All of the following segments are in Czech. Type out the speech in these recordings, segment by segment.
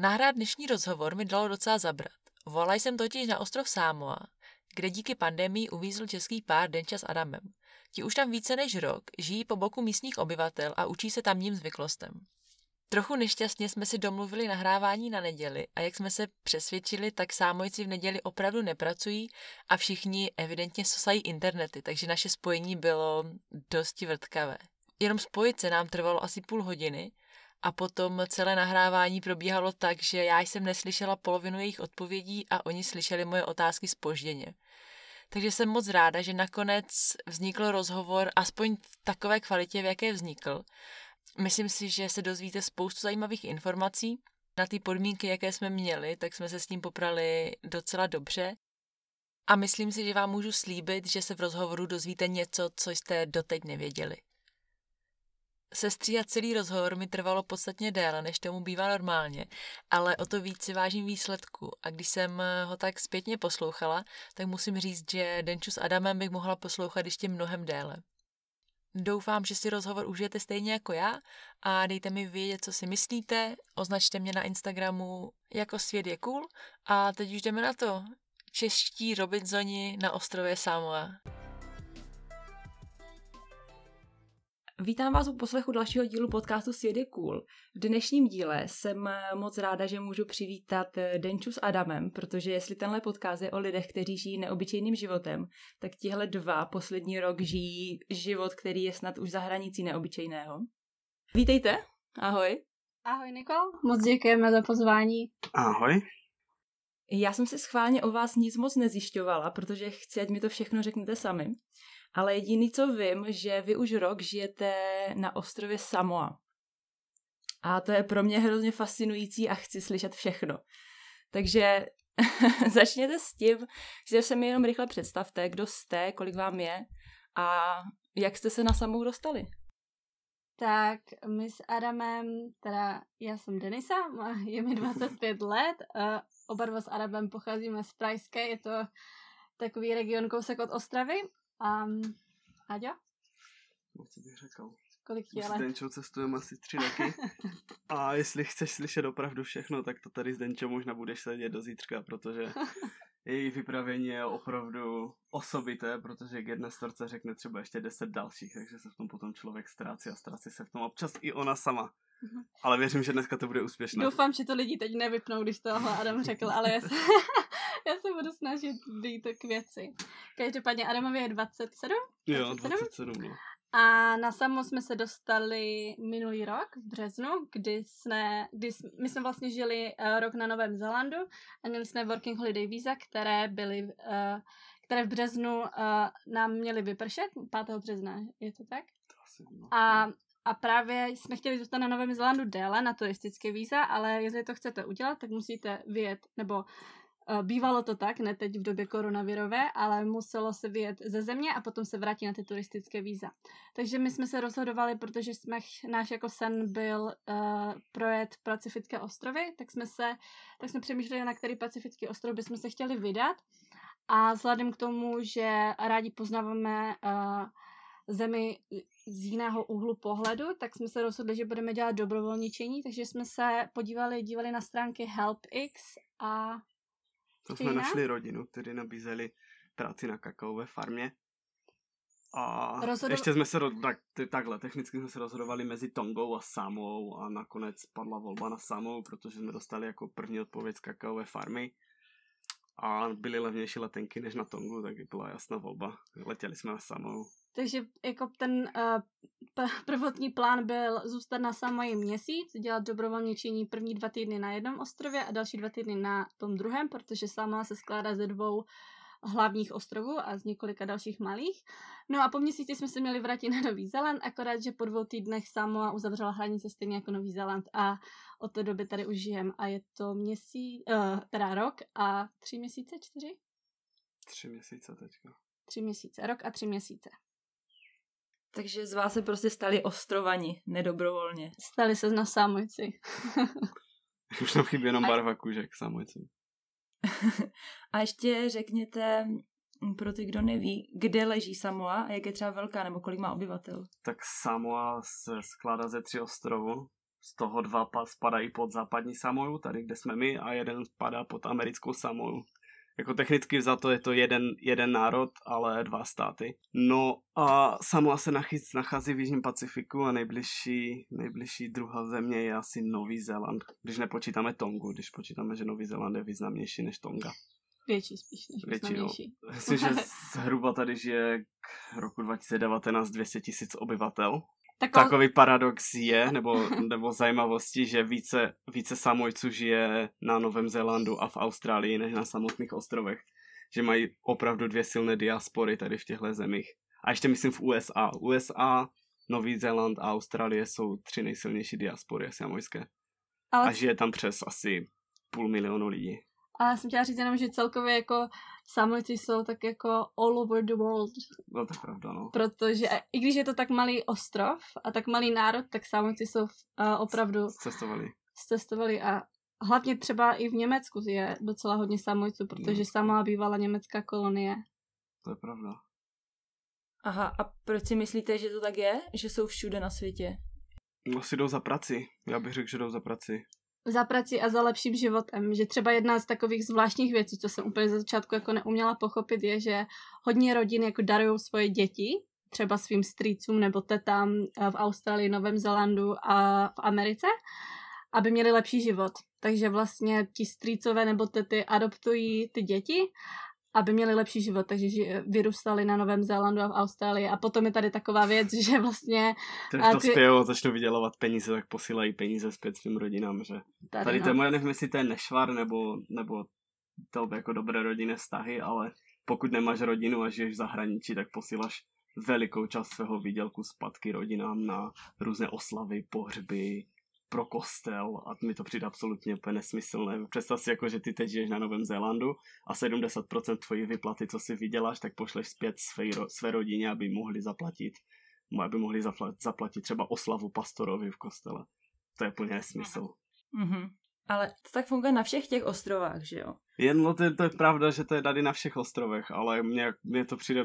Nahrát dnešní rozhovor mi dalo docela zabrat. Volala jsem totiž na ostrov Samoa, kde díky pandemii uvízl český pár Denča s Adamem. Ti už tam více než rok žijí po boku místních obyvatel a učí se tamním zvyklostem. Trochu nešťastně jsme si domluvili nahrávání na neděli a jak jsme se přesvědčili, tak sámojci v neděli opravdu nepracují a všichni evidentně sosají internety, takže naše spojení bylo dosti vrtkavé. Jenom spojit se nám trvalo asi půl hodiny a potom celé nahrávání probíhalo tak, že já jsem neslyšela polovinu jejich odpovědí a oni slyšeli moje otázky spožděně. Takže jsem moc ráda, že nakonec vznikl rozhovor aspoň v takové kvalitě, v jaké vznikl. Myslím si, že se dozvíte spoustu zajímavých informací. Na ty podmínky, jaké jsme měli, tak jsme se s tím poprali docela dobře. A myslím si, že vám můžu slíbit, že se v rozhovoru dozvíte něco, co jste doteď nevěděli. Sestříhat celý rozhovor mi trvalo podstatně déle, než tomu bývá normálně, ale o to víc si vážím výsledku. A když jsem ho tak zpětně poslouchala, tak musím říct, že Denču s Adamem bych mohla poslouchat ještě mnohem déle. Doufám, že si rozhovor užijete stejně jako já a dejte mi vědět, co si myslíte, označte mě na Instagramu jako svět je cool a teď už jdeme na to. Čeští Robinsoni na ostrově Samoa. Vítám vás u poslechu dalšího dílu podcastu Svět je cool. V dnešním díle jsem moc ráda, že můžu přivítat Denču s Adamem, protože jestli tenhle podcast je o lidech, kteří žijí neobyčejným životem, tak tihle dva poslední rok žijí život, který je snad už za hranicí neobyčejného. Vítejte, ahoj. Ahoj Nikol, moc děkujeme za pozvání. Ahoj. Já jsem si schválně o vás nic moc nezjišťovala, protože chci, ať mi to všechno řeknete sami. Ale jediný, co vím, že vy už rok žijete na ostrově Samoa. A to je pro mě hrozně fascinující a chci slyšet všechno. Takže začněte s tím, že se mi jenom rychle představte, kdo jste, kolik vám je a jak jste se na samou dostali. Tak my s Adamem, teda já jsem Denisa, je mi 25 let, oba dva s Adamem pocházíme z Prajské, je to takový region kousek od Ostravy Um, Aďo? No, co bych řekl? Kolik ti S Denčou cestujeme asi tři roky. A jestli chceš slyšet opravdu všechno, tak to tady s Denčou možná budeš sedět do zítřka, protože její vypravění je opravdu osobité, protože k jedné storce řekne třeba ještě deset dalších, takže se v tom potom člověk ztrácí a ztrácí se v tom občas i ona sama. Mhm. Ale věřím, že dneska to bude úspěšné. Doufám, že to lidi teď nevypnou, když tohle Adam řekl, ale já já se budu snažit být k věci. Každopádně Adamovi je 27? 27? Jo, 27, no. A na samo jsme se dostali minulý rok v březnu, kdy jsme, kdy jsme, my jsme vlastně žili uh, rok na Novém Zélandu a měli jsme working holiday visa, které byly, uh, které v březnu uh, nám měly vypršet, 5. března, je to tak? A a právě jsme chtěli zůstat na Novém Zélandu déle na turistické víza, ale jestli to chcete udělat, tak musíte vyjet, nebo bývalo to tak, ne teď v době koronavirové, ale muselo se vyjet ze země a potom se vrátit na ty turistické víza. Takže my jsme se rozhodovali, protože jsme, náš jako sen byl uh, projet Pacifické ostrovy, tak jsme se, tak jsme přemýšleli, na který Pacifický ostrov bychom se chtěli vydat. A vzhledem k tomu, že rádi poznáváme uh, zemi z jiného úhlu pohledu, tak jsme se rozhodli, že budeme dělat dobrovolničení, takže jsme se podívali, dívali na stránky HelpX a... To jsme našli rodinu, kteří nabízeli práci na kakaové farmě. A Rozhodov... ještě jsme se, tak, takhle, technicky jsme se rozhodovali mezi Tongou a Samou a nakonec padla volba na Samou, protože jsme dostali jako první odpověď z kakaové farmy a byly levnější letenky než na Tongu, tak byla jasná volba. Letěli jsme na Samou. Takže jako ten uh, prvotní plán byl zůstat na samý měsíc, dělat dobrovolničení první dva týdny na jednom ostrově a další dva týdny na tom druhém, protože sama se skládá ze dvou hlavních ostrovů a z několika dalších malých. No a po měsíci jsme se měli vrátit na Nový Zéland, akorát, že po dvou týdnech Samoa uzavřela hranice stejně jako Nový Zéland a od té doby tady už žijem a je to měsíc, uh, teda rok a tři měsíce, čtyři? Tři měsíce teďka. Tři měsíce, rok a tři měsíce. Takže z vás se prostě stali ostrovani, nedobrovolně. Stali se na samojci. Už tam chybí jenom barva kůžek samojců. a ještě řekněte pro ty, kdo neví, kde leží Samoa a jak je třeba velká nebo kolik má obyvatel. Tak Samoa se skládá ze tři ostrovů. Z toho dva spadají pod západní Samoju, tady kde jsme my, a jeden spadá pod americkou Samoju jako technicky za to je to jeden, jeden národ, ale dva státy. No a Samoa se nachyc, nachází v Jižním Pacifiku a nejbližší, nejbližší druhá země je asi Nový Zéland. Když nepočítáme Tongu, když počítáme, že Nový Zéland je významnější než Tonga. Větší spíš než Větší, významnější. Myslím, že zhruba tady žije k roku 2019 200 tisíc obyvatel. Tako... Takový paradox je, nebo, nebo zajímavosti, že více, více samojců žije na Novém Zélandu a v Austrálii než na samotných ostrovech. Že mají opravdu dvě silné diaspory tady v těchto zemích. A ještě myslím v USA. USA, Nový Zéland a Austrálie jsou tři nejsilnější diaspory samojské. Ale... A žije tam přes asi půl milionu lidí. A já jsem chtěla říct jenom, že celkově jako samolety jsou tak jako all over the world. No to je pravda, no. Protože i když je to tak malý ostrov a tak malý národ, tak samolety jsou uh, opravdu... Cestovali. Cestovali a hlavně třeba i v Německu je docela hodně samojců, protože no. sama bývala německá kolonie. To je pravda. Aha, a proč si myslíte, že to tak je? Že jsou všude na světě? No si jdou za prací. Já bych řekl, že jdou za prací za prací a za lepším životem. Že třeba jedna z takových zvláštních věcí, co jsem úplně za začátku jako neuměla pochopit, je, že hodně rodin jako darují svoje děti, třeba svým strýcům nebo tetám eh, v Austrálii, Novém Zelandu a v Americe, aby měli lepší život. Takže vlastně ti strýcové nebo tety adoptují ty děti aby měli lepší život, takže vyrůstali na Novém Zélandu a v Austrálii a potom je tady taková věc, že vlastně... Když dospějou a začnou vydělovat peníze, tak posílají peníze zpět svým rodinám, že tady, tady no. to je moje, nevím, jestli to je nešvar nebo, nebo to jako dobré rodinné vztahy, ale pokud nemáš rodinu a žiješ v zahraničí, tak posíláš velikou část svého výdělku zpátky rodinám na různé oslavy, pohřby, pro kostel a mi to přijde absolutně úplně nesmyslné. Představ si jako, že ty teď žiješ na Novém Zélandu a 70% tvojí vyplaty, co si vyděláš, tak pošleš zpět své, své rodině, aby mohli zaplatit aby mohli zaplatit třeba oslavu pastorovi v kostele. To je úplně nesmysl. Mm-hmm. Ale to tak funguje na všech těch ostrovách, že jo? Jen no to, to je pravda, že to je tady na všech ostrovech, ale mně, mně to přijde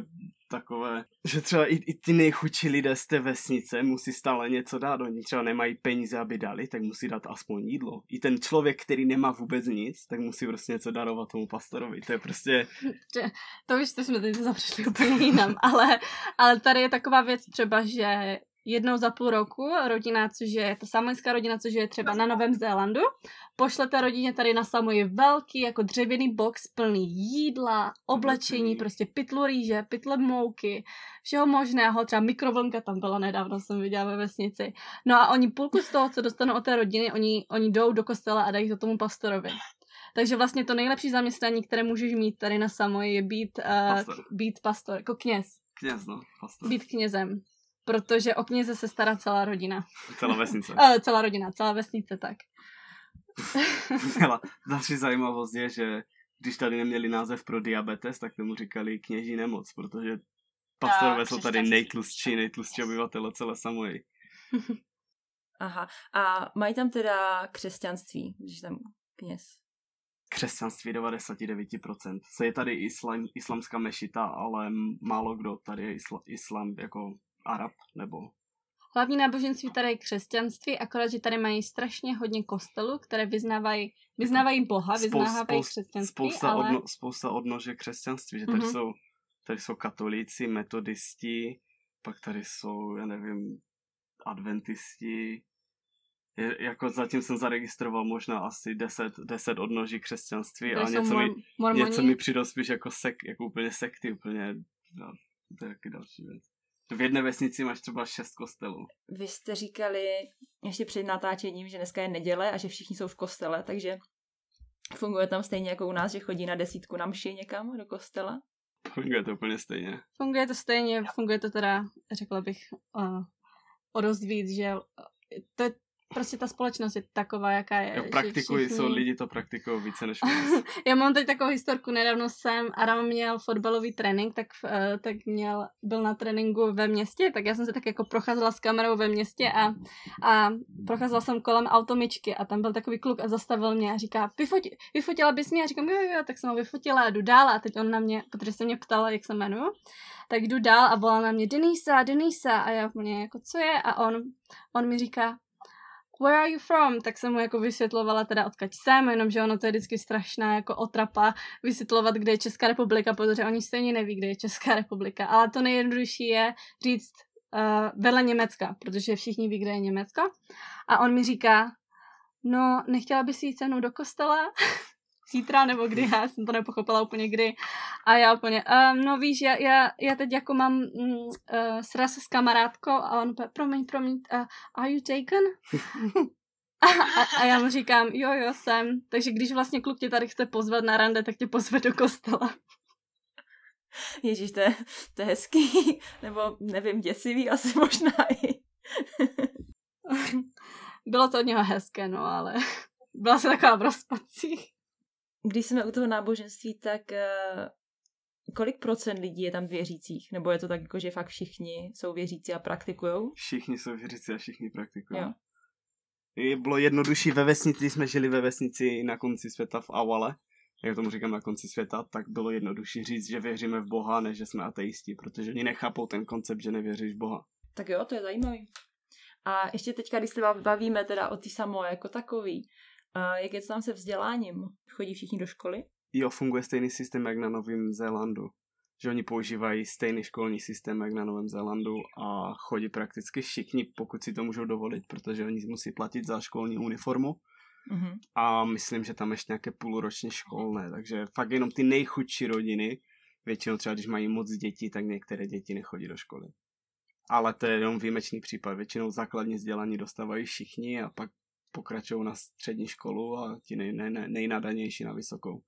takové, že třeba i, i ty nejchudší lidé z té vesnice musí stále něco dát. Oni třeba nemají peníze, aby dali, tak musí dát aspoň jídlo. I ten člověk, který nemá vůbec nic, tak musí prostě něco darovat tomu pastorovi. To je prostě... To už jsme teď zapřešli úplně jinam, ale, ale tady je taková věc třeba, že jednou za půl roku rodina, což je ta samojská rodina, což je třeba na Novém Zélandu, pošlete rodině tady na Samoji velký jako dřevěný box plný jídla, oblečení, prostě pytlu rýže, pytle mouky, všeho možného, třeba mikrovlnka tam byla nedávno, jsem viděla ve vesnici. No a oni půlku z toho, co dostanou od té rodiny, oni, oni jdou do kostela a dají to tomu pastorovi. Takže vlastně to nejlepší zaměstnání, které můžeš mít tady na Samoji, je být, uh, pastor. být pastor, jako kněz. Kněz, no, pastor. Být knězem. Protože o kněze se stará celá rodina. Celá vesnice. uh, celá rodina, celá vesnice, tak. Další zajímavost je, že když tady neměli název pro diabetes, tak tomu říkali kněží nemoc, protože pastorové jsou tady nejtlustší, nejtlustší obyvatele celé Samoji. Aha. A mají tam teda křesťanství, když tam kněz? Křesťanství 99%. Se je tady islam, islamská mešita, ale málo kdo tady je isla, islam jako Arab nebo Hlavní náboženství tady je křesťanství, akorát, že tady mají strašně hodně kostelů, které vyznávají, vyznávají Boha, vyznávají křesťanství, spousta, ale... odno, spousta odnože křesťanství, že tady, mm-hmm. jsou, tady jsou katolíci, metodisti, pak tady jsou, já nevím, adventisti, je, jako zatím jsem zaregistroval možná asi 10, 10 odnoží křesťanství a něco, mor- mi, něco mi přidal spíš jako, sek, jako úplně sekty, úplně, no, to je taky další věc. V jedné vesnici máš třeba šest kostelů. Vy jste říkali ještě před natáčením, že dneska je neděle a že všichni jsou v kostele, takže Funguje tam stejně jako u nás, že chodí na desítku na mši někam do kostela? Funguje to úplně stejně. Funguje to stejně, funguje to teda, řekla bych, uh, o dost víc, že to je prostě ta společnost je taková, jaká je. Jo, praktikují, všichni... jsou lidi to praktikují více než Já mám teď takovou historku, nedávno jsem, Adam měl fotbalový trénink, tak, uh, tak měl, byl na tréninku ve městě, tak já jsem se tak jako procházela s kamerou ve městě a, a procházela jsem kolem automičky a tam byl takový kluk a zastavil mě a říká, Vyfoti, vyfotila bys mě? A říkám, jo, jo, tak jsem ho vyfotila a jdu dál a teď on na mě, protože se mě ptala, jak se jmenuju, tak jdu dál a volá na mě Denisa, Denisa a já úplně jako, co je? A on, on mi říká, where are you from? Tak jsem mu jako vysvětlovala teda odkaď jsem, jenomže ono to je vždycky strašná jako otrapa vysvětlovat, kde je Česká republika, protože oni stejně neví, kde je Česká republika. Ale to nejjednodušší je říct uh, vedle Německa, protože všichni ví, kde je Německo. A on mi říká, no, nechtěla bys jít se mnou do kostela? zítra nebo kdy, já jsem to nepochopila úplně kdy. A já úplně, um, no víš, já, já, já teď jako mám mm, uh, sraz s kamarádkou a on úplně, promiň, promiň, uh, are you taken? a, a, a já mu říkám, jo, jo, jsem. Takže když vlastně kluk tě tady chce pozvat na rande, tak tě pozve do kostela. Ježíš, to je, to je hezký, nebo nevím, děsivý asi možná i. Bylo to od něho hezké, no, ale byla se taková v rozpacích když jsme u toho náboženství, tak uh, kolik procent lidí je tam věřících? Nebo je to tak, jako, že fakt všichni jsou věřící a praktikují? Všichni jsou věřící a všichni praktikují. Bylo jednodušší ve vesnici, jsme žili ve vesnici na konci světa v Awale, jak tomu říkám na konci světa, tak bylo jednodušší říct, že věříme v Boha, než že jsme ateisti, protože oni nechápou ten koncept, že nevěříš v Boha. Tak jo, to je zajímavý. A ještě teďka, když se bavíme teda o ty samo jako takový, a jak je to tam se vzděláním? Chodí všichni do školy? Jo, funguje stejný systém jak na Novém Zélandu. Že oni používají stejný školní systém jak na Novém Zélandu a chodí prakticky všichni, pokud si to můžou dovolit, protože oni musí platit za školní uniformu. Mm-hmm. A myslím, že tam ještě nějaké půlročně školné, takže fakt jenom ty nejchudší rodiny, většinou třeba když mají moc dětí, tak některé děti nechodí do školy. Ale to je jenom výjimečný případ. Většinou základní vzdělání dostávají všichni a pak pokračují na střední školu a ti nej, nej, nej, nejnadanější na vysokou.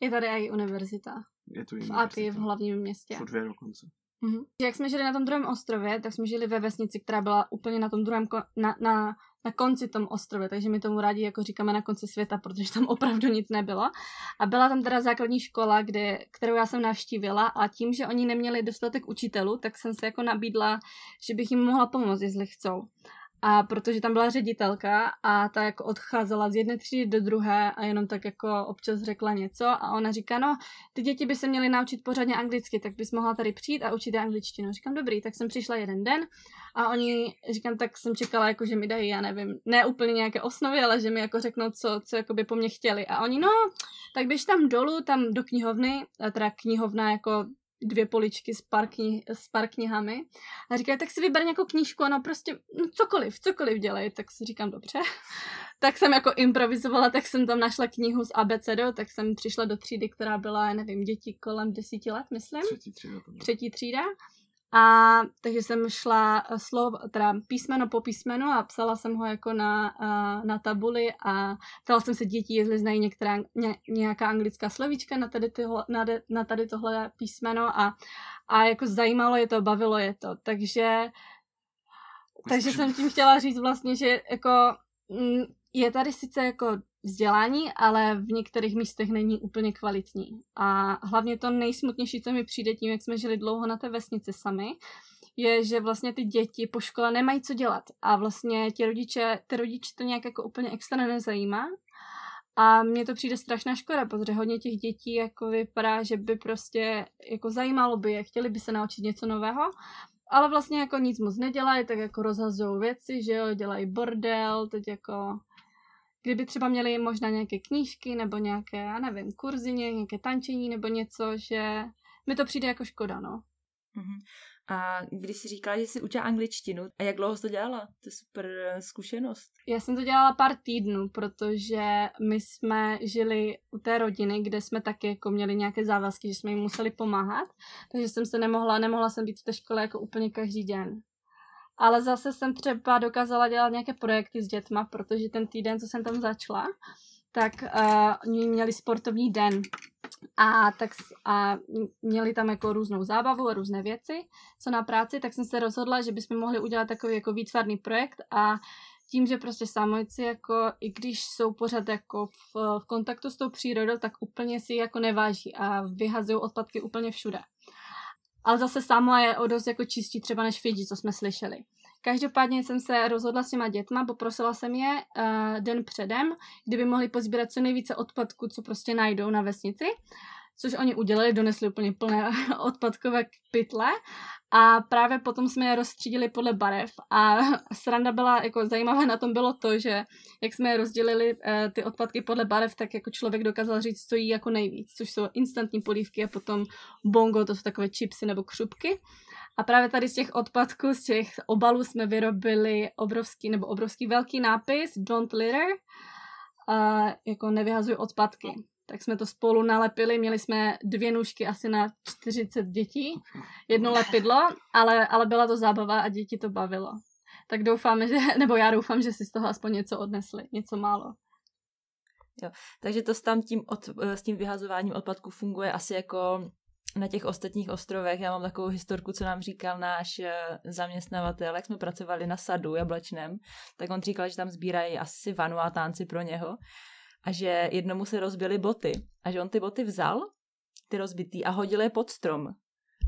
Je tady i univerzita. Je tu univerzita. A ty v hlavním městě. Po dvě dokonce. Mm-hmm. Jak jsme žili na tom druhém ostrově, tak jsme žili ve vesnici, která byla úplně na tom druhém, ko- na, na, na konci tom ostrově, takže my tomu rádi jako říkáme na konci světa, protože tam opravdu nic nebylo. A byla tam teda základní škola, kde, kterou já jsem navštívila a tím, že oni neměli dostatek učitelů, tak jsem se jako nabídla, že bych jim mohla pomoct, jestli chcou. A protože tam byla ředitelka a ta jako odcházela z jedné třídy do druhé a jenom tak jako občas řekla něco a ona říká, no, ty děti by se měly naučit pořádně anglicky, tak bys mohla tady přijít a učit angličtinu. Říkám, dobrý, tak jsem přišla jeden den a oni, říkám, tak jsem čekala, jako, že mi dají, já nevím, ne úplně nějaké osnovy, ale že mi jako řeknou, co, co jako by po mně chtěli. A oni, no, tak běž tam dolů, tam do knihovny, teda knihovna jako dvě poličky s pár, knih, s pár knihami a říkají, tak si vyber nějakou knížku, no prostě no cokoliv, cokoliv dělej, tak si říkám, dobře. tak jsem jako improvizovala, tak jsem tam našla knihu z ABCD, tak jsem přišla do třídy, která byla, nevím, děti kolem desíti let, myslím. Třetí třída. Třetí třída. A takže jsem šla eh, slov, teda písmeno po písmenu a psala jsem ho jako na, eh, na tabuli a ptala jsem se dětí, jestli znají některá, ně, nějaká anglická slovíčka na tady, tyhle, na, na tady tohle písmeno a, a jako zajímalo je to, bavilo je to. Takže, takže jsem tím chtěla říct vlastně, že jako mm, je tady sice jako vzdělání, ale v některých místech není úplně kvalitní. A hlavně to nejsmutnější, co mi přijde tím, jak jsme žili dlouho na té vesnici sami, je, že vlastně ty děti po škole nemají co dělat. A vlastně ti rodiče, ty rodiče to nějak jako úplně extra nezajímá. A mně to přijde strašná škoda, protože hodně těch dětí jako vypadá, že by prostě jako zajímalo by je, chtěli by se naučit něco nového, ale vlastně jako nic moc nedělají, tak jako rozhazují věci, že jo, dělají bordel, teď jako kdyby třeba měli možná nějaké knížky nebo nějaké, já nevím, kurzy, nějaké tančení nebo něco, že mi to přijde jako škoda, no. Uh-huh. A když jsi říkala, že jsi učila angličtinu, a jak dlouho jsi to dělala? To je super eh, zkušenost. Já jsem to dělala pár týdnů, protože my jsme žili u té rodiny, kde jsme taky jako měli nějaké závazky, že jsme jim museli pomáhat, takže jsem se nemohla, nemohla jsem být v té škole jako úplně každý den. Ale zase jsem třeba dokázala dělat nějaké projekty s dětma, protože ten týden, co jsem tam začala, tak uh, oni měli sportovní den a, tak, a měli tam jako různou zábavu a různé věci, co na práci, tak jsem se rozhodla, že bychom mohli udělat takový jako výtvarný projekt a tím, že prostě samojci jako, i když jsou pořád jako v, v kontaktu s tou přírodou, tak úplně si jako neváží a vyhazují odpadky úplně všude. Ale zase Samoa je o dost jako čistí třeba než Fiji, co jsme slyšeli. Každopádně jsem se rozhodla s těma dětma, poprosila jsem je uh, den předem, kdyby mohli pozbírat co nejvíce odpadků, co prostě najdou na vesnici což oni udělali, donesli úplně plné odpadkové pytle a právě potom jsme je rozstřídili podle barev. A sranda byla, jako zajímavé na tom bylo to, že jak jsme rozdělili eh, ty odpadky podle barev, tak jako člověk dokázal říct, co jí jako nejvíc, což jsou instantní polívky a potom bongo, to jsou takové chipsy nebo křupky. A právě tady z těch odpadků, z těch obalů jsme vyrobili obrovský nebo obrovský velký nápis Don't litter, uh, jako nevyhazuj odpadky tak jsme to spolu nalepili, měli jsme dvě nůžky asi na 40 dětí, jedno lepidlo, ale, ale byla to zábava a děti to bavilo. Tak doufáme, že, nebo já doufám, že si z toho aspoň něco odnesli, něco málo. Jo, takže to s tam tím od, s tím vyhazováním odpadků funguje asi jako na těch ostatních ostrovech. Já mám takovou historku, co nám říkal náš eh, zaměstnavatel, jak jsme pracovali na sadu jablečném, tak on říkal, že tam sbírají asi vanuátánci pro něho a že jednomu se rozbily boty a že on ty boty vzal, ty rozbitý a hodil je pod strom.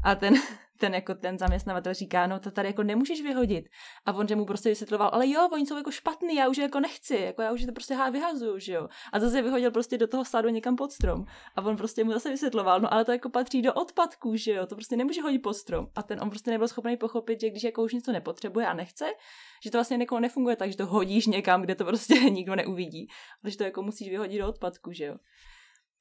A ten, ten, jako ten zaměstnavatel říká, no to tady jako nemůžeš vyhodit. A on že mu prostě vysvětloval, ale jo, oni jsou jako špatný, já už je jako nechci, jako já už je to prostě vyhazuju, že jo. A zase vyhodil prostě do toho sadu někam pod strom. A on prostě mu zase vysvětloval, no ale to jako patří do odpadků, že jo, to prostě nemůže hodit pod strom. A ten on prostě nebyl schopný pochopit, že když jako už něco nepotřebuje a nechce, že to vlastně někoho nefunguje tak, že to hodíš někam, kde to prostě nikdo neuvidí, ale že to jako musíš vyhodit do odpadku, že jo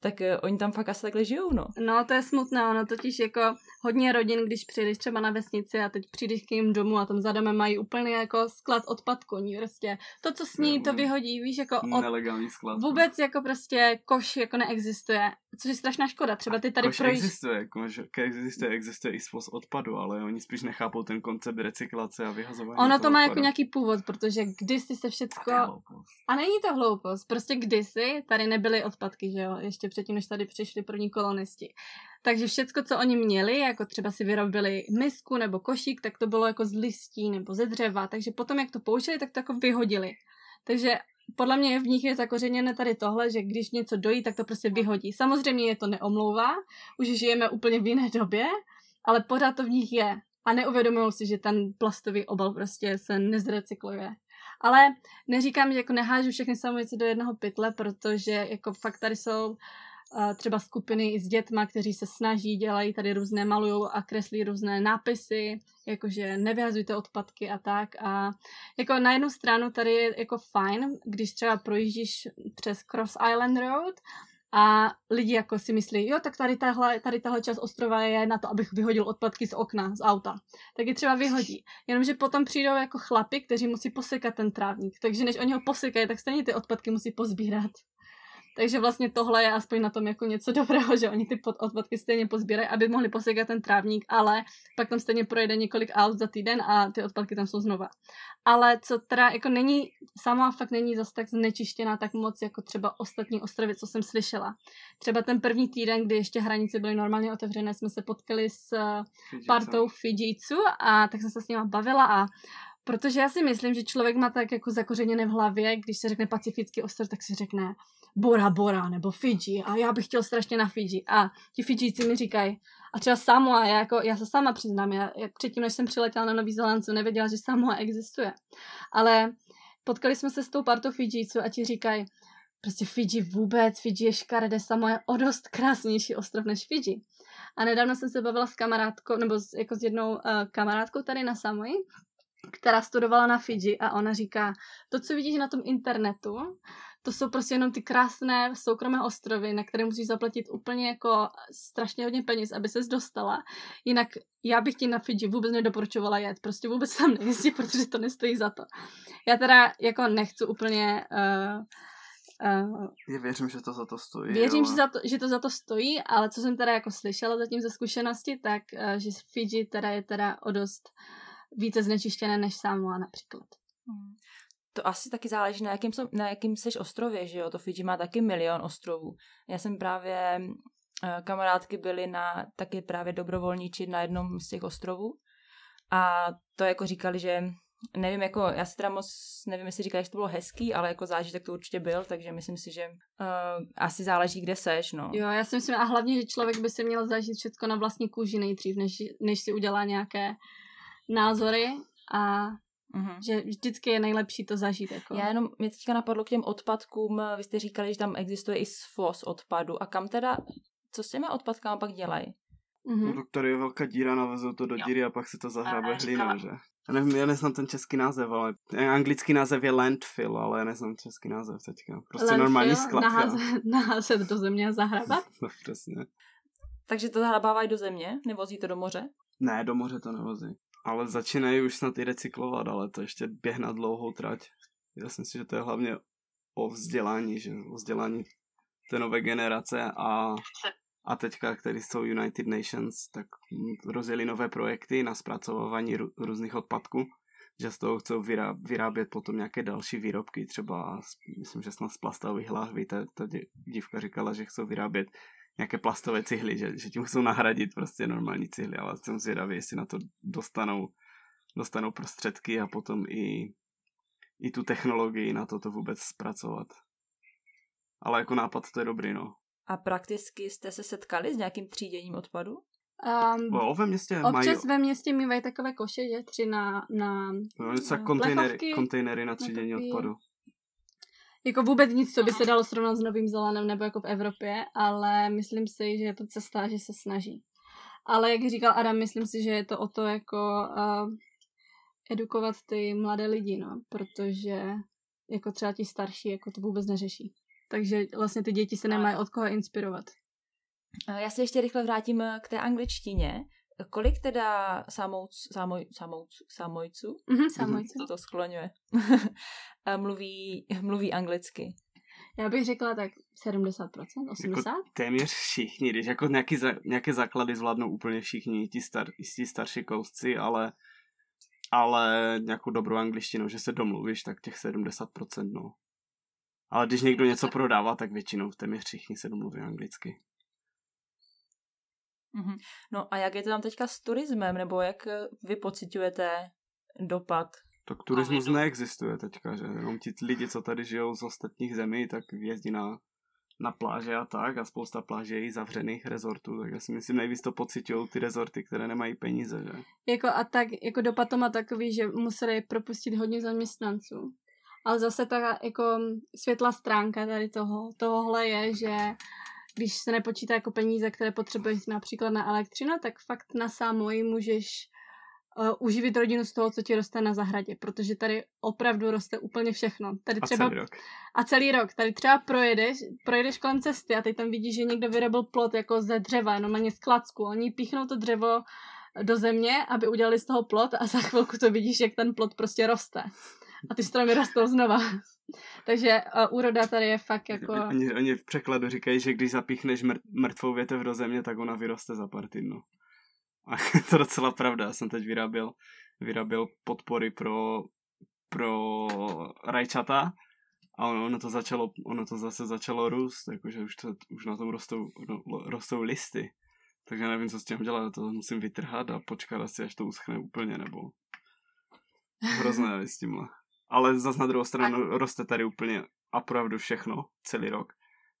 tak uh, oni tam fakt asi takhle žijou, no. No, to je smutné, ono totiž jako hodně rodin, když přijdeš třeba na vesnici a teď přijdeš k jim domů a tam za domem mají úplně jako sklad odpadku, oni prostě to, co sní, to vyhodí, víš, jako od... Nelegální sklad. No. Vůbec jako prostě koš jako neexistuje, což je strašná škoda, třeba ty tady koš projíž... existuje, koš existuje, existuje i svoz odpadu, ale oni spíš nechápou ten koncept recyklace a vyhazování Ono to má jako odpadu. jako nějaký původ, protože kdysi se všecko... A, a není to hloupost, prostě kdysi tady nebyly odpadky, že jo, ještě předtím, než tady přišli první kolonisti. Takže všecko, co oni měli, jako třeba si vyrobili misku nebo košík, tak to bylo jako z listí nebo ze dřeva. Takže potom, jak to použili, tak to jako vyhodili. Takže podle mě v nich je zakořeněné tady tohle, že když něco dojí, tak to prostě vyhodí. Samozřejmě je to neomlouvá, už žijeme úplně v jiné době, ale pořád to v nich je. A neuvědomují si, že ten plastový obal prostě se nezrecykluje. Ale neříkám, že jako nehážu všechny samovice do jednoho pytle, protože jako fakt tady jsou třeba skupiny s dětma, kteří se snaží, dělají tady různé, malují a kreslí různé nápisy, jakože nevyhazujte odpadky a tak. A jako na jednu stranu tady je jako fajn, když třeba projíždíš přes Cross Island Road a lidi jako si myslí, jo, tak tady tahle, tady tahle část ostrova je na to, abych vyhodil odpadky z okna, z auta. Tak je třeba vyhodí. Jenomže potom přijdou jako chlapy, kteří musí posekat ten trávník. Takže než oni ho posekají, tak stejně ty odpadky musí pozbírat. Takže vlastně tohle je aspoň na tom jako něco dobrého, že oni ty odpadky stejně pozbírají, aby mohli posekat ten trávník, ale pak tam stejně projede několik aut za týden a ty odpadky tam jsou znova. Ale co teda jako není, sama fakt není zase tak znečištěná tak moc jako třeba ostatní ostrovy, co jsem slyšela. Třeba ten první týden, kdy ještě hranice byly normálně otevřené, jsme se potkali s Fidžicu. partou Fidžicu a tak jsem se s nima bavila a Protože já si myslím, že člověk má tak jako zakořeněné v hlavě, když se řekne pacifický ostrov, tak si řekne Bora Bora nebo Fiji a já bych chtěl strašně na Fiji. A ti Fidžíci mi říkají, a třeba Samoa, já, jako, já se sama přiznám, já, jak předtím, než jsem přiletěla na Nový Zéland, jsem nevěděla, že Samoa existuje. Ale potkali jsme se s tou partou Fidžíců a ti říkají, prostě Fiji vůbec, Fiji je škaredé, Samoa je o dost krásnější ostrov než Fiji. A nedávno jsem se bavila s kamarádkou, nebo s, jako s jednou uh, kamarádkou tady na Samoji, která studovala na Fiji a ona říká, to, co vidíš na tom internetu, to jsou prostě jenom ty krásné soukromé ostrovy, na které musíš zaplatit úplně jako strašně hodně peněz, aby ses dostala. Jinak já bych ti na Fiji vůbec nedoporučovala jet, prostě vůbec tam nejezdit, protože to nestojí za to. Já teda jako nechci úplně uh, Uh, Já věřím, že to za to stojí. Věřím, ale... že, za to, že to za to stojí, ale co jsem teda jako slyšela zatím ze zkušenosti, tak uh, že Fiji teda je teda o dost více znečištěné než Samoa například. Hmm to asi taky záleží na jakým, na jakým seš ostrově, že jo? To Fiji má taky milion ostrovů. Já jsem právě, eh, kamarádky byly na taky právě dobrovolniči na jednom z těch ostrovů a to jako říkali, že nevím, jako já si teda moc, nevím, jestli říkáš, že to bylo hezký, ale jako zážitek to určitě byl, takže myslím si, že uh, asi záleží, kde seš, no. Jo, já si myslím, a hlavně, že člověk by si měl zažít všechno na vlastní kůži nejdřív, než, než si udělá nějaké názory a Mm-hmm. Že vždycky je nejlepší to zažít. Jako. Já jenom, mě teďka napadlo k těm odpadkům, vy jste říkali, že tam existuje i svoz odpadu. A kam teda, co s těmi odpadkama pak dělají? Mm-hmm. No, tady je velká díra, navezou to do jo. díry a pak se to zahrabe hlínou, že? Já nevím, já neznám ten český název, ale anglický název je landfill, ale já neznám český název teďka. Prostě landfill, normální skladka. Naházet, naházet do země a zahrabat? no, přesně. Takže to zahrabávají do země? Nevozí to do moře? Ne, do moře to nevozí. Ale začínají už snad i recyklovat, ale to ještě běh na dlouhou trať. Já si myslím, že to je hlavně o vzdělání, že o vzdělání té nové generace a, a teďka, který jsou United Nations, tak rozjeli nové projekty na zpracovávání různých odpadků, že z toho chcou vyrábět potom nějaké další výrobky, třeba myslím, že snad z plastových lahví, ta, ta dívka říkala, že chcou vyrábět nějaké plastové cihly, že, že tím chcou nahradit prostě normální cihly, ale jsem zvědavý, jestli na to dostanou, dostanou prostředky a potom i, i tu technologii na to to vůbec zpracovat. Ale jako nápad to je dobrý, no. A prakticky jste se setkali s nějakým tříděním odpadu? Um, o, ve městě občas mají... ve městě mývají takové koše, že tři na, na, no, na kontejnery, kontejnery na třídění na odpadu jako vůbec nic, co by se dalo srovnat s Novým Zélandem nebo jako v Evropě, ale myslím si, že je to cesta, že se snaží. Ale jak říkal Adam, myslím si, že je to o to jako uh, edukovat ty mladé lidi, no, protože jako třeba ti starší jako to vůbec neřeší. Takže vlastně ty děti se nemají od koho inspirovat. Já se ještě rychle vrátím k té angličtině. Kolik teda samouc, samoj, samouc, samojců, mm-hmm, samojců. to skloňuje, mluví, mluví anglicky? Já bych řekla tak 70%, 80%? Jako téměř všichni, když jako nějaký za, nějaké základy zvládnou úplně všichni, ti, star, ti starší kousci, ale ale nějakou dobrou angličtinu, že se domluvíš, tak těch 70%, no. Ale když někdo něco prodává, tak většinou téměř všichni se domluví anglicky. Mm-hmm. No a jak je to tam teďka s turismem, nebo jak eh, vy pocitujete dopad? Tak turismus neexistuje teďka, že jenom ti lidi, co tady žijou z ostatních zemí, tak jezdí na, na pláže a tak a spousta pláže je i zavřených rezortů, tak já si myslím nejvíc to pocitují ty rezorty, které nemají peníze, že? Jako a tak, jako dopad to má takový, že museli propustit hodně zaměstnanců. Ale zase ta jako světlá stránka tady toho, tohohle je, že když se nepočítá jako peníze, které potřebuješ například na elektřinu, tak fakt na Samoji můžeš uh, uživit rodinu z toho, co ti roste na zahradě, protože tady opravdu roste úplně všechno. Tady třeba, a celý rok. A celý rok. Tady třeba projedeš, projedeš kolem cesty a teď tam vidíš, že někdo vyrobil plot jako ze dřeva, normálně z klacku. Oni píchnou to dřevo do země, aby udělali z toho plot a za chvilku to vidíš, jak ten plot prostě roste. A ty stromy rostou znova. Takže uh, úroda tady je fakt jako... Oni, oni v překladu říkají, že když zapíchneš mrt, mrtvou větev do země, tak ona vyroste za pár týdnů. A to je docela pravda. Já jsem teď vyráběl, vyráběl podpory pro, pro rajčata a ono, ono, to začalo, ono to zase začalo růst, jakože už, to, už na tom rostou, no, rostou listy. Takže nevím, co s tím dělat, to musím vytrhat a počkat asi, až to uschne úplně, nebo hrozné s tímhle. Ale zase na druhou stranu roste tady úplně opravdu všechno, celý rok.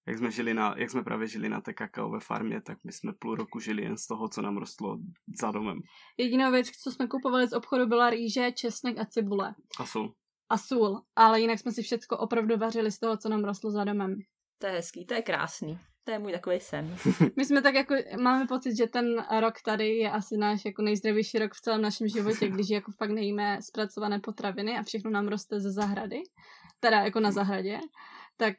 Jak jsme, žili na, jak jsme právě žili na té kakaové farmě, tak my jsme půl roku žili jen z toho, co nám rostlo za domem. Jediná věc, co jsme kupovali z obchodu, byla rýže, česnek a cibule. A sůl. A sůl, ale jinak jsme si všechno opravdu vařili z toho, co nám rostlo za domem. To je hezký, to je krásný. To je můj takový sen. My jsme tak jako, máme pocit, že ten rok tady je asi náš jako nejzdravější rok v celém našem životě, když jako fakt nejíme zpracované potraviny a všechno nám roste ze zahrady, teda jako na zahradě, tak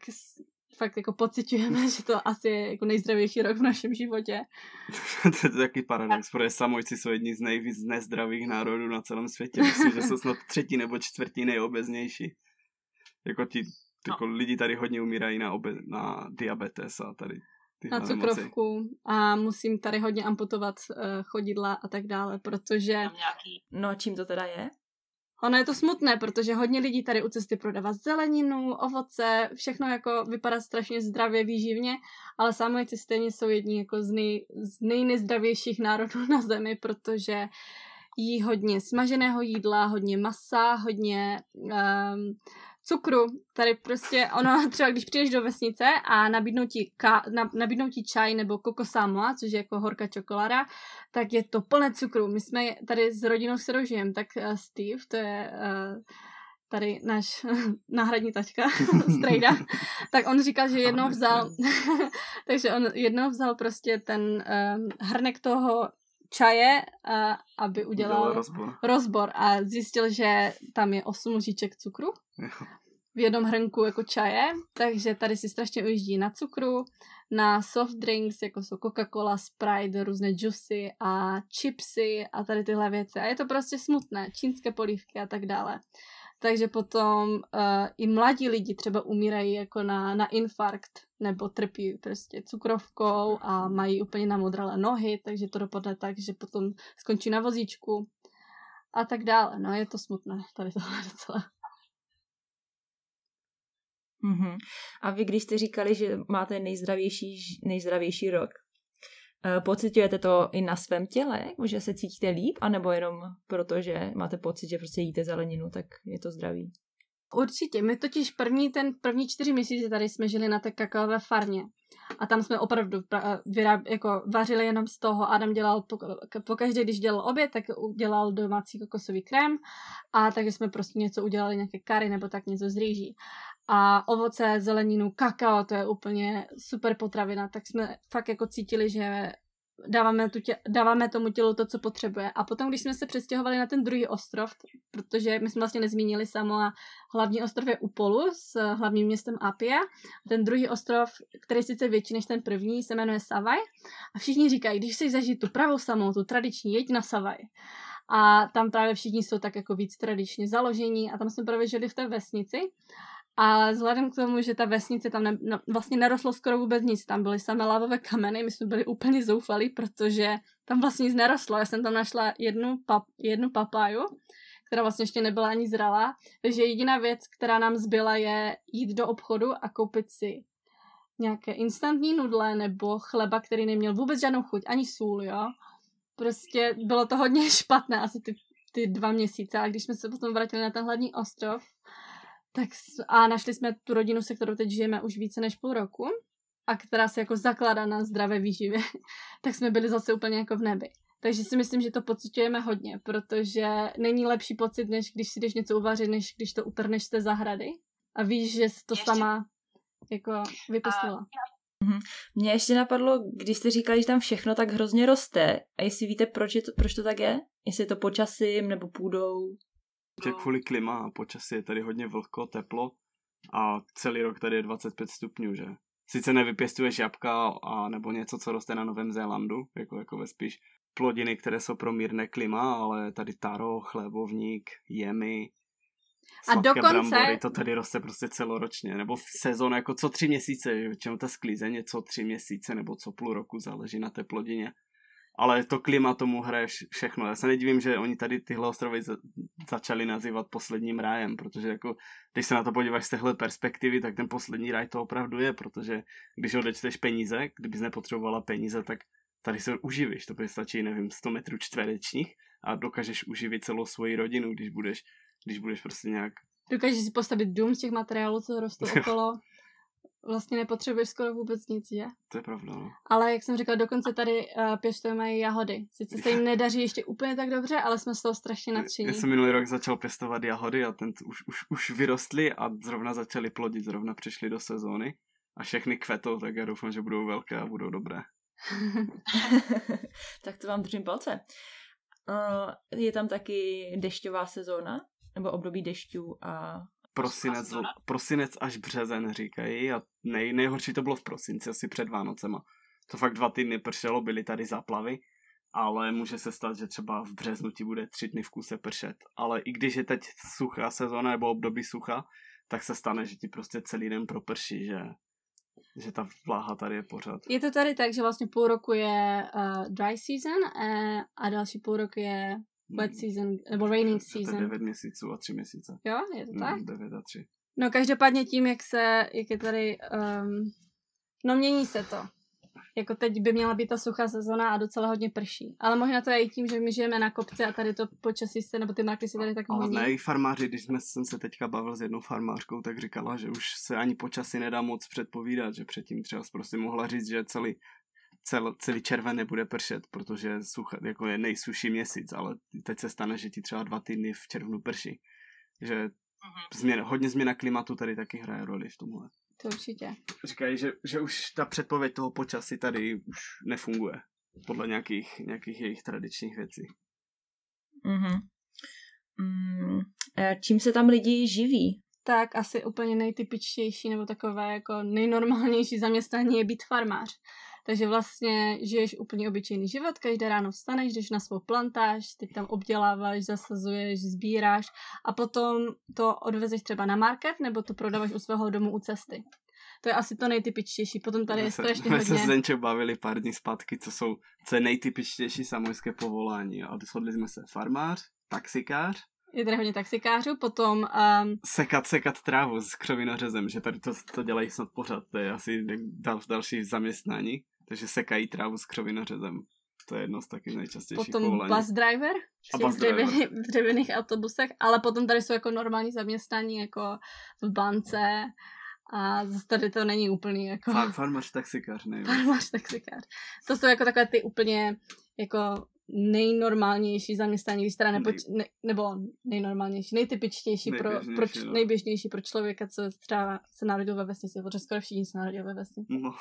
fakt jako pocitujeme, že to asi je jako nejzdravější rok v našem životě. to je taky paradox, protože samojci jsou jedni z nejvíc nezdravých národů na celém světě. Myslím, že jsou snad třetí nebo čtvrtí nejobeznější. Jako ti No. Jako lidi tady hodně umírají na, obe, na diabetes a tady na cukrovku nemoci. a musím tady hodně amputovat uh, chodidla a tak dále, protože... No čím to teda je? Ono je to smutné, protože hodně lidí tady u cesty prodává zeleninu, ovoce, všechno jako vypadá strašně zdravě, výživně, ale samojci stejně jsou jedni jako z, nej, z nejnezdravějších národů na zemi, protože jí hodně smaženého jídla, hodně masa, hodně um, cukru. Tady prostě ono, třeba když přijdeš do vesnice a nabídnou ti, ka, nabídnou ti čaj nebo kokosámoa, což je jako horká čokoláda, tak je to plné cukru. My jsme tady s rodinou se dožijem, tak uh, Steve, to je uh, tady náš náhradní tačka, strejda, tak on říkal, že jednou vzal, takže on jednou vzal prostě ten um, hrnek toho čaje, uh, aby udělal, udělal rozbor. rozbor a zjistil, že tam je 8 lžiček cukru v jednom hrnku jako čaje, takže tady si strašně ujíždí na cukru, na soft drinks, jako jsou Coca-Cola, Sprite, různé juicy a chipsy a tady tyhle věci. A je to prostě smutné, čínské polívky a tak dále. Takže potom uh, i mladí lidi třeba umírají jako na, na infarkt nebo trpí prostě cukrovkou a mají úplně namodralé nohy, takže to dopadne tak, že potom skončí na vozíčku a tak dále. No je to smutné tady tohle docela. Mm-hmm. A vy, když jste říkali, že máte nejzdravější, nejzdravější rok, eh, pocitujete to i na svém těle, že se cítíte líp, anebo jenom proto, že máte pocit, že prostě jíte zeleninu, tak je to zdravý? Určitě. My totiž první, ten první čtyři měsíce tady jsme žili na té kakaové farmě. A tam jsme opravdu vyráb, jako vařili jenom z toho. Adam dělal, pokaždé, když dělal oběd, tak udělal domácí kokosový krém a takže jsme prostě něco udělali, nějaké kary nebo tak něco z rýží. A ovoce, zeleninu, kakao, to je úplně super potravina, tak jsme fakt jako cítili, že dáváme, tu tě, dáváme tomu tělu to, co potřebuje. A potom, když jsme se přestěhovali na ten druhý ostrov, protože my jsme vlastně nezmínili samo a hlavní ostrov je Upolu s hlavním městem Apia. A ten druhý ostrov, který sice větší než ten první, se jmenuje Savaj. A všichni říkají, když chceš zažít tu pravou samou, tu tradiční, jeď na Savaj. A tam právě všichni jsou tak jako víc tradičně založení a tam jsme právě žili v té vesnici. A vzhledem k tomu, že ta vesnice tam ne, no, vlastně nerostlo skoro vůbec nic, tam byly samé lavové kameny, my jsme byli úplně zoufalí, protože tam vlastně nic nerostlo. Já jsem tam našla jednu, pap, jednu papaju, která vlastně ještě nebyla ani zralá. Takže jediná věc, která nám zbyla, je jít do obchodu a koupit si nějaké instantní nudle nebo chleba, který neměl vůbec žádnou chuť, ani sůl, jo. Prostě bylo to hodně špatné asi ty, ty dva měsíce a když jsme se potom vrátili na ten hladní ostrov, tak a našli jsme tu rodinu, se kterou teď žijeme už více než půl roku a která se jako zakládá na zdravé výživě, tak jsme byli zase úplně jako v nebi. Takže si myslím, že to pocitujeme hodně, protože není lepší pocit, než když si jdeš něco uvařit, než když to utrneš z té zahrady a víš, že jsi to ještě... sama jako vypustila. Mhm. Mně ještě napadlo, když jste říkali, že tam všechno tak hrozně roste. A jestli víte, proč, je to, proč to tak je? Jestli je to počasím nebo půdou? Že kvůli klima a počasí je tady hodně vlhko, teplo a celý rok tady je 25 stupňů, že? Sice nevypěstuješ jabka a nebo něco, co roste na Novém Zélandu, jako, jako ve spíš plodiny, které jsou pro mírné klima, ale tady taro, chlebovník, jemy, a dokonce... Brambory, to tady roste prostě celoročně, nebo v sezónu jako co tři měsíce, většinou ta sklízeň je co tři měsíce, nebo co půl roku, záleží na té plodině ale to klima tomu hraje všechno. Já se nedivím, že oni tady tyhle ostrovy začali nazývat posledním rájem, protože jako, když se na to podíváš z téhle perspektivy, tak ten poslední ráj to opravdu je, protože když odečteš peníze, kdybys nepotřebovala peníze, tak tady se uživíš, to by stačí, nevím, 100 metrů čtverečních a dokážeš uživit celou svoji rodinu, když budeš, když budeš prostě nějak Dokážeš si postavit dům z těch materiálů, co rostou okolo vlastně nepotřebuješ skoro vůbec nic, že? To je pravda, no. Ale jak jsem říkal, dokonce tady uh, pěstujeme i jahody. Sice se jim nedaří ještě úplně tak dobře, ale jsme z toho strašně nadšení. Já jsem minulý rok začal pěstovat jahody a ten už, už, už vyrostly a zrovna začaly plodit, zrovna přišli do sezóny a všechny kvetou, tak já doufám, že budou velké a budou dobré. tak to vám držím palce. Uh, je tam taky dešťová sezóna? Nebo období dešťů a prosinec, prosinec až březen říkají a nej, nejhorší to bylo v prosinci, asi před Vánocema. To fakt dva týdny pršelo, byly tady záplavy, ale může se stát, že třeba v březnu ti bude tři dny v kuse pršet. Ale i když je teď suchá sezóna nebo období sucha, tak se stane, že ti prostě celý den proprší, že že ta vláha tady je pořád. Je to tady tak, že vlastně půl roku je uh, dry season uh, a další půl rok je wet season, nebo raining season. To 9 měsíců a 3 měsíce. Jo, je to tak? 9 a 3. No každopádně tím, jak se, jak je tady, um, no mění se to. Jako teď by měla být ta suchá sezona a docela hodně prší. Ale možná to je i tím, že my žijeme na kopci a tady to počasí se, nebo ty marky se tady tak Ale hodí. ne, i farmáři, když jsme, jsem se teďka bavil s jednou farmářkou, tak říkala, že už se ani počasí nedá moc předpovídat, že předtím třeba prostě mohla říct, že celý, cel, celý červen nebude pršet, protože sucha, jako je nejsuší měsíc, ale teď se stane, že ti třeba dva týdny v červnu prší. Že změna, hodně změna klimatu tady taky hraje roli v tomhle. To určitě. Říkají, že, že už ta předpověď toho počasí tady už nefunguje podle nějakých, nějakých jejich tradičních věcí. Mm-hmm. Mm, čím se tam lidi živí? Tak asi úplně nejtypičtější nebo takové jako nejnormálnější zaměstnání je být farmář. Takže vlastně žiješ úplně obyčejný život, každé ráno vstaneš, jdeš na svou plantáž, teď tam obděláváš, zasazuješ, sbíráš a potom to odvezeš třeba na market nebo to prodáváš u svého domu u cesty. To je asi to nejtypičtější. Potom tady je strašně hodně... My se s Zenčou bavili pár dní zpátky, co jsou, co je nejtypičtější samojské povolání. A shodli jsme se farmář, taxikář, je tady hodně taxikářů, potom... Um, sekat, sekat trávu s křovinořezem, že tady to, to dělají snad pořád, to je asi dal, další zaměstnání, takže sekají trávu s křovinořezem. To je jedno z taky nejčastějších Potom povolání. bus driver v těch dřevěný, dřevěných autobusech, ale potom tady jsou jako normální zaměstnání, jako v bance a zase tady to není úplný jako... Far, farmař taxikář, ne? Farmař taxikář. To jsou jako takové ty úplně jako nejnormálnější zaměstnání, když teda nepoč- ne, nebo nejnormálnější, nejtypičtější pro, pro č- no. nejběžnější pro člověka, co třeba se narodil ve vesnici, protože skoro všichni se narodili ve vesnici. No.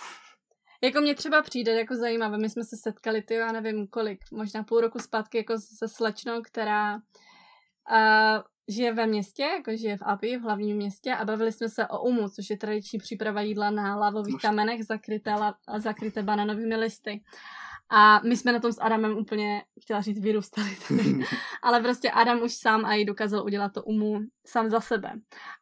Jako mě třeba přijde jako zajímavé, my jsme se setkali, ty já nevím kolik, možná půl roku zpátky jako se slečnou, která uh, žije ve městě, jako žije v Abi, v hlavním městě a bavili jsme se o umu, což je tradiční příprava jídla na lávových Možná. kamenech zakryté, la, zakryté bananovými listy. A my jsme na tom s Adamem úplně, chtěla říct, vyrůstali. Ale prostě Adam už sám a jí dokázal udělat to umu sám za sebe.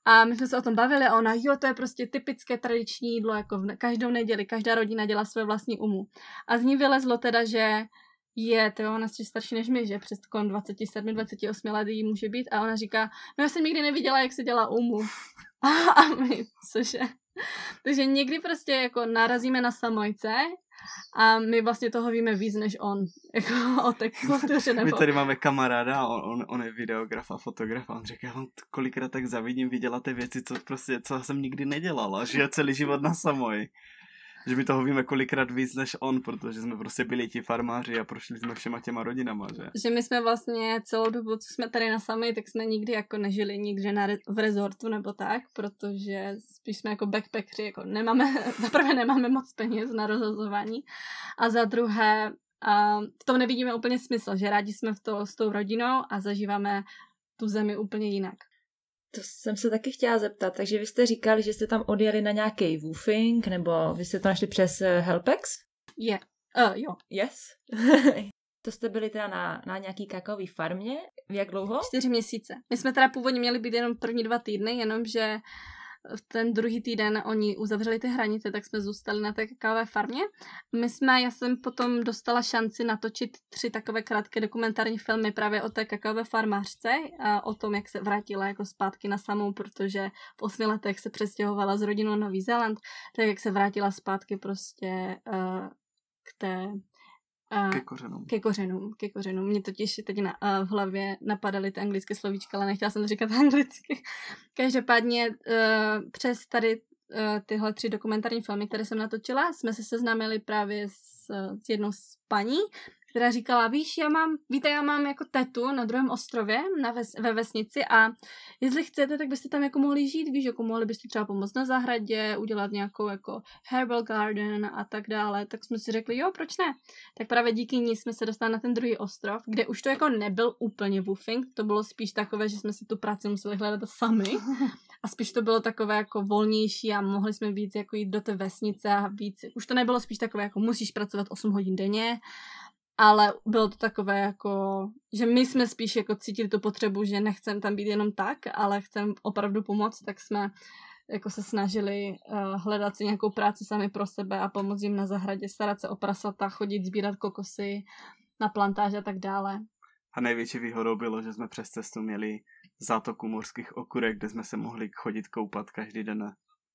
A my jsme se o tom bavili a ona, jo, to je prostě typické tradiční jídlo, jako v každou neděli, každá rodina dělá své vlastní umu. A z ní vylezlo teda, že je, to je ona starší než my, že přes kolem 27, 28 let jí může být a ona říká, no já jsem nikdy neviděla, jak se dělá umu. A my, cože? Takže někdy prostě jako narazíme na samojce, a my vlastně toho víme víc než on, jako o té kultuře nebo... My tady máme kamaráda, on, on, on je videograf a fotograf a on říká, vám kolikrát tak zavidím, vy děláte věci, co prostě, co jsem nikdy nedělala, žije celý život na samoj že my toho víme kolikrát víc než on, protože jsme prostě byli ti farmáři a prošli jsme všema těma rodinama, že? Že my jsme vlastně celou dobu, co jsme tady na sami, tak jsme nikdy jako nežili nikde na re- v rezortu nebo tak, protože spíš jsme jako backpackři, jako nemáme, za prvé nemáme moc peněz na rozhazování a za druhé a v tom nevidíme úplně smysl, že rádi jsme v to s tou rodinou a zažíváme tu zemi úplně jinak. To jsem se taky chtěla zeptat. Takže vy jste říkali, že jste tam odjeli na nějaký woofing, nebo vy jste to našli přes eh, Helpex? Je. Yeah. Uh, jo. Yes. to jste byli teda na, na nějaký kakaový farmě. Jak dlouho? Čtyři měsíce. My jsme teda původně měli být jenom první dva týdny, jenomže ten druhý týden oni uzavřeli ty hranice, tak jsme zůstali na té kakaové farmě. My jsme, já jsem potom dostala šanci natočit tři takové krátké dokumentární filmy právě o té kakaové farmářce a o tom, jak se vrátila jako zpátky na samou, protože v osmi letech se přestěhovala z rodinou na Nový Zéland, tak jak se vrátila zpátky prostě uh, k té a ke kořenům. Ke kořenům, ke kořenům. Mě totiž teď na, a v hlavě napadaly ty anglické slovíčka, ale nechtěla jsem to říkat anglicky. Každopádně uh, přes tady uh, tyhle tři dokumentární filmy, které jsem natočila, jsme se seznámili právě s, s jednou z paní, která říkala, víš, já mám, víte, já mám jako tetu na druhém ostrově na ves, ve vesnici a jestli chcete, tak byste tam jako mohli žít, víš, jako mohli byste třeba pomoct na zahradě, udělat nějakou jako herbal garden a tak dále, tak jsme si řekli, jo, proč ne? Tak právě díky ní jsme se dostali na ten druhý ostrov, kde už to jako nebyl úplně woofing, to bylo spíš takové, že jsme si tu práci museli hledat sami. A spíš to bylo takové jako volnější a mohli jsme víc jako jít do té vesnice a víc, už to nebylo spíš takové jako musíš pracovat 8 hodin denně, ale bylo to takové jako, že my jsme spíš jako cítili tu potřebu, že nechcem tam být jenom tak, ale chcem opravdu pomoct, tak jsme jako se snažili uh, hledat si nějakou práci sami pro sebe a pomoct jim na zahradě, starat se o prasata, chodit, sbírat kokosy na plantáž a tak dále. A největší výhodou bylo, že jsme přes cestu měli zátoku morských okurek, kde jsme se mohli chodit koupat každý den,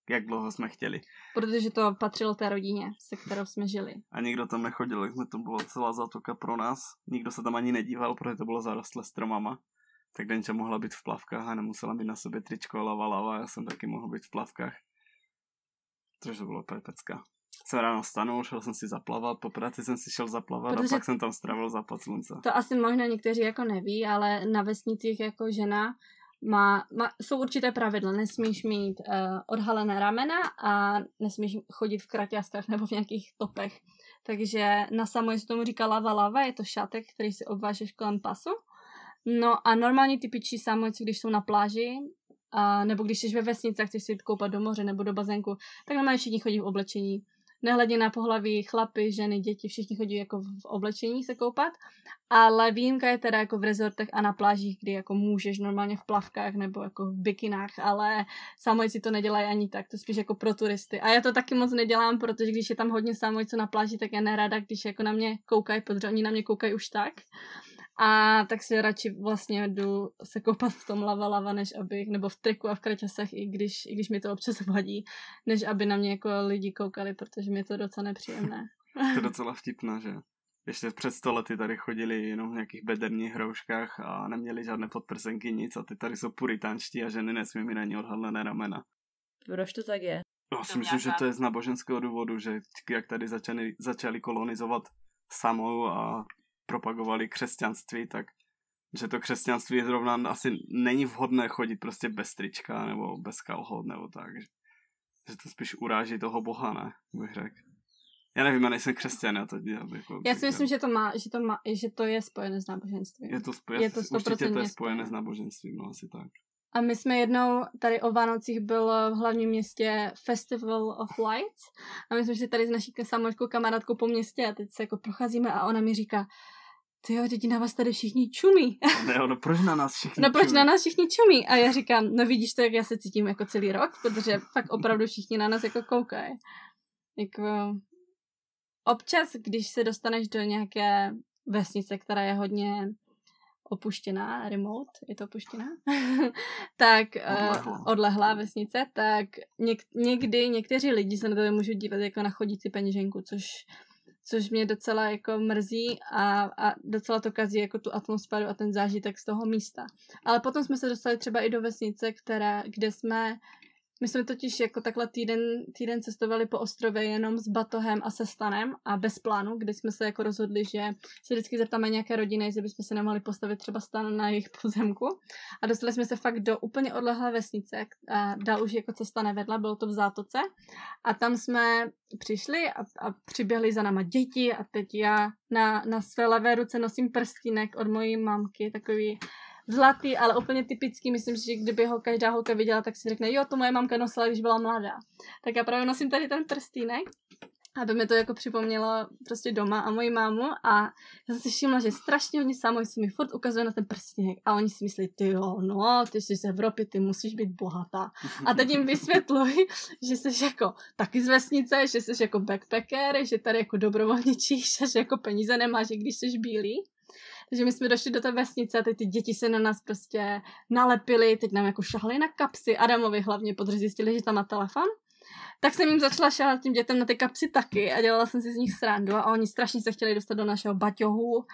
jak dlouho jsme chtěli. Protože to patřilo té rodině, se kterou jsme žili. A nikdo tam nechodil, jak jsme to bylo celá zátoka pro nás. Nikdo se tam ani nedíval, protože to bylo zarostlé stromama. Tak Denča mohla být v plavkách a nemusela mít na sobě tričko a lava lava. Já jsem taky mohl být v plavkách. Což to bylo pecka jsem ráno stanul, šel jsem si zaplavat, po práci jsem si šel zaplavat Protože a pak jsem tam strávil západ slunce. To asi možná někteří jako neví, ale na vesnicích jako žena má, má, jsou určité pravidla. Nesmíš mít uh, odhalené ramena a nesmíš chodit v kraťáskách nebo v nějakých topech. Takže na samo se tomu říká lava lava, je to šátek, který si obvážeš kolem pasu. No a normální typičí samojci, když jsou na pláži, a, nebo když jsi ve vesnici a chceš si koupat do moře nebo do bazénku, tak normálně všichni chodí v oblečení nehledě na pohlaví, chlapy, ženy, děti, všichni chodí jako v oblečení se koupat, ale výjimka je teda jako v rezortech a na plážích, kdy jako můžeš normálně v plavkách nebo jako v bikinách, ale samojci to nedělají ani tak, to spíš jako pro turisty. A já to taky moc nedělám, protože když je tam hodně samojců na pláži, tak já nerada, když jako na mě koukají, protože oni na mě koukají už tak. A tak si radši vlastně jdu se koupat v tom lava lava, než abych, nebo v triku a v kraťasech, i když, i když mi to občas vadí, než aby na mě jako lidi koukali, protože mi je to docela nepříjemné. to je docela vtipné, že? Ještě před sto lety tady chodili jenom v nějakých bederních hrouškách a neměli žádné podprsenky, nic a ty tady jsou puritánští a ženy nesmí mít ani odhalené ramena. Proč to tak je? Já si myslím, že to je z náboženského důvodu, že jak tady začali, začali kolonizovat samou a propagovali křesťanství, tak že to křesťanství je zrovna asi není vhodné chodit prostě bez trička nebo bez kalhot nebo tak. Že, že to spíš uráží toho boha, ne, bych řekl. Já nevím, já nejsem křesťan, já to dělám. Jako, já si myslím, že to, má, že, to má, že to je spojené s náboženstvím. Je to, spojené, je to určitě to je spojené s náboženstvím, no asi tak. A my jsme jednou tady o Vánocích byl v hlavním městě Festival of Lights a my jsme šli tady s naší samočkou kamarádkou po městě a teď se jako procházíme a ona mi říká, ty jo, děti na vás tady všichni čumí. Ne, no proč na nás všichni No proč čumí? na nás všichni čumí? A já říkám, no vidíš to, jak já se cítím jako celý rok, protože fakt opravdu všichni na nás jako koukají. Jako, občas, když se dostaneš do nějaké vesnice, která je hodně opuštěná, remote, je to opuštěná, tak odlehlá. Uh, odlehlá vesnice, tak něk- někdy někteří lidi se na to můžou dívat jako na chodící peněženku, což což mě docela jako mrzí a, a docela to kazí jako tu atmosféru a ten zážitek z toho místa. Ale potom jsme se dostali třeba i do vesnice, která, kde jsme my jsme totiž jako takhle týden, týden cestovali po ostrově jenom s batohem a se stanem a bez plánu, kdy jsme se jako rozhodli, že se vždycky zeptáme nějaké rodiny, jestli bychom se nemohli postavit třeba stan na jejich pozemku. A dostali jsme se fakt do úplně odlehlé vesnice a dál už jako cesta nevedla, bylo to v Zátoce. A tam jsme přišli a, a přiběhli za náma děti a teď já na, na své levé ruce nosím prstínek od mojí mamky, takový zlatý, ale úplně typický. Myslím si, že kdyby ho každá holka viděla, tak si řekne, jo, to moje mamka nosila, když byla mladá. Tak já právě nosím tady ten prstýnek, aby mi to jako připomnělo prostě doma a moji mámu a já jsem si všimla, že strašně hodně samoj si mi furt ukazuje na ten prstínek a oni si myslí, ty jo, no, ty jsi z Evropy, ty musíš být bohatá. A teď jim vysvětluji, že jsi jako taky z vesnice, že jsi jako backpacker, že tady jako dobrovolničíš a že jako peníze nemáš, když jsi bílý. Takže my jsme došli do té vesnice a teď ty děti se na nás prostě nalepily, teď nám jako šahly na kapsy, Adamovi hlavně, protože zjistili, že tam má telefon. Tak jsem jim začala šahat tím dětem na ty kapsy taky a dělala jsem si z nich srandu a oni strašně se chtěli dostat do našeho baťohu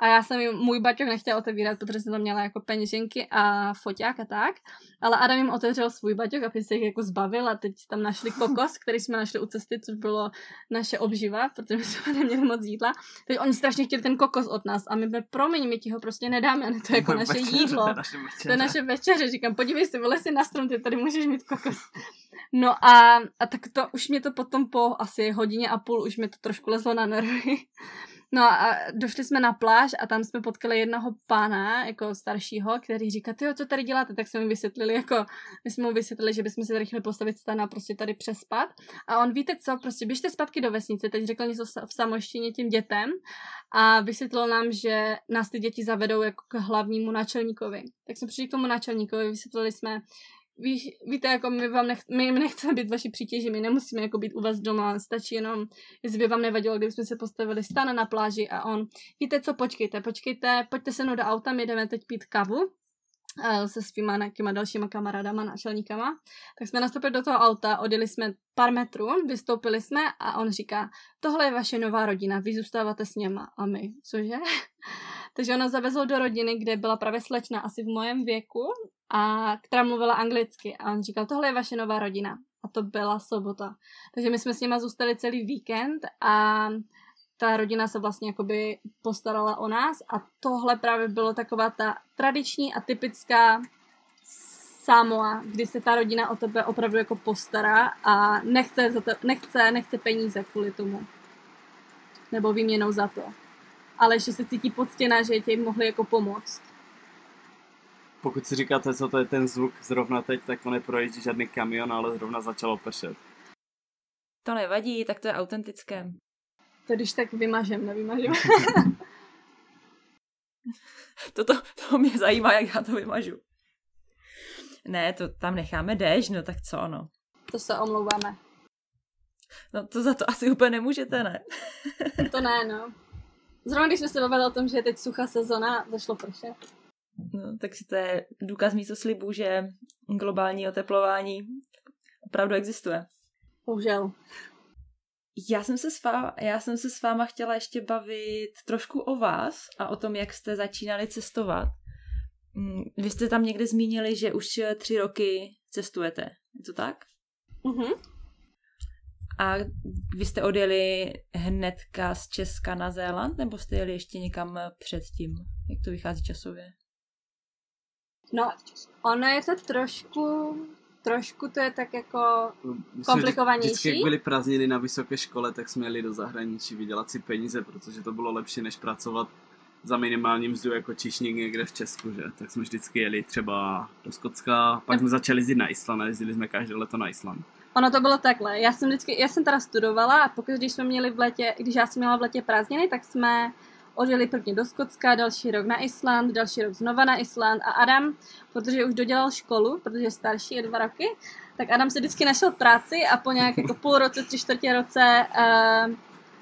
a já jsem jim můj baťoch nechtěla otevírat, protože jsem tam měla jako peněženky a foťák a tak. Ale Adam jim otevřel svůj baťoch, aby se jich jako zbavil a teď tam našli kokos, který jsme našli u cesty, což bylo naše obživa, protože jsme neměli moc jídla. Teď oni strašně chtěli ten kokos od nás a my jsme, promiň, my ti ho prostě nedáme, ne to je jako naše večeře, jídlo. To je naše večeře. Říkám, podívej se, vole si na strom, ty tady můžeš mít kokos. No a, a tak to už mě to potom po asi hodině a půl už mě to trošku lezlo na nervy. No a došli jsme na pláž a tam jsme potkali jednoho pána, jako staršího, který říká, ty co tady děláte? Tak jsme mu vysvětlili, jako, my jsme mu vysvětlili, že bychom se tady chtěli postavit stan a prostě tady přespat. A on, víte co, prostě běžte zpátky do vesnice, teď řekl něco v samoštině tím dětem a vysvětlil nám, že nás ty děti zavedou jako k hlavnímu náčelníkovi. Tak jsme přišli k tomu náčelníkovi, vysvětlili jsme, víš, víte, jako my vám nech, my nechceme být vaši přítěži, my nemusíme jako být u vás doma, stačí jenom, jestli by vám nevadilo, kdybychom se postavili stan na pláži a on, víte co, počkejte, počkejte, pojďte se mnou do auta, my jdeme teď pít kavu eh, se svýma nějakýma dalšíma kamarádama, náčelníkama, tak jsme nastoupili do toho auta, odjeli jsme pár metrů, vystoupili jsme a on říká, tohle je vaše nová rodina, vy zůstáváte s něma a my, cože? Takže ona zavezl do rodiny, kde byla právě slečna asi v mojem věku, a která mluvila anglicky. A on říkal, tohle je vaše nová rodina. A to byla sobota. Takže my jsme s nima zůstali celý víkend a ta rodina se vlastně jakoby postarala o nás a tohle právě bylo taková ta tradiční a typická Samoa, kdy se ta rodina o tebe opravdu jako postará a nechce, za to, nechce, nechce peníze kvůli tomu. Nebo výměnou za to ale že se cítí poctěná, že tě mohli jako pomoct. Pokud si říkáte, co to je ten zvuk zrovna teď, tak to neprojíždí žádný kamion, ale zrovna začalo pršet. To nevadí, tak to je autentické. To když tak vymažem, nevymažem. to, to, to mě zajímá, jak já to vymažu. Ne, to tam necháme déšť, no tak co no. To se omlouváme. No to za to asi úplně nemůžete, ne? to ne, no. Zrovna když jsme se bavili o tom, že je teď suchá sezona, zašlo pršet. No, takže to je důkaz místo slibu, že globální oteplování opravdu existuje. Bohužel. Já jsem, se s váma, já jsem se s váma chtěla ještě bavit trošku o vás a o tom, jak jste začínali cestovat. Mm, vy jste tam někde zmínili, že už tři roky cestujete. Je to tak? Mhm. A vy jste odjeli hnedka z Česka na Zéland, nebo jste jeli ještě někam předtím? Jak to vychází časově? No, ono je to trošku, trošku to je tak jako komplikovanější. Vždycky, jak byly prázdniny na vysoké škole, tak jsme jeli do zahraničí vydělat si peníze, protože to bylo lepší, než pracovat za minimální mzdu jako čišník někde v Česku, že? Tak jsme vždycky jeli třeba do Skotska, pak jsme začali jezdit na Island a jezdili jsme každé leto na Island. Ono to bylo takhle. Já jsem vždycky, já jsem teda studovala a pokud když jsme měli v letě, když já jsem měla v letě prázdniny, tak jsme odjeli první do Skotska, další rok na Island, další rok znova na Island a Adam, protože už dodělal školu, protože je starší, je dva roky, tak Adam si vždycky našel práci a po nějak jako půl roce, tři čtvrtě roce uh,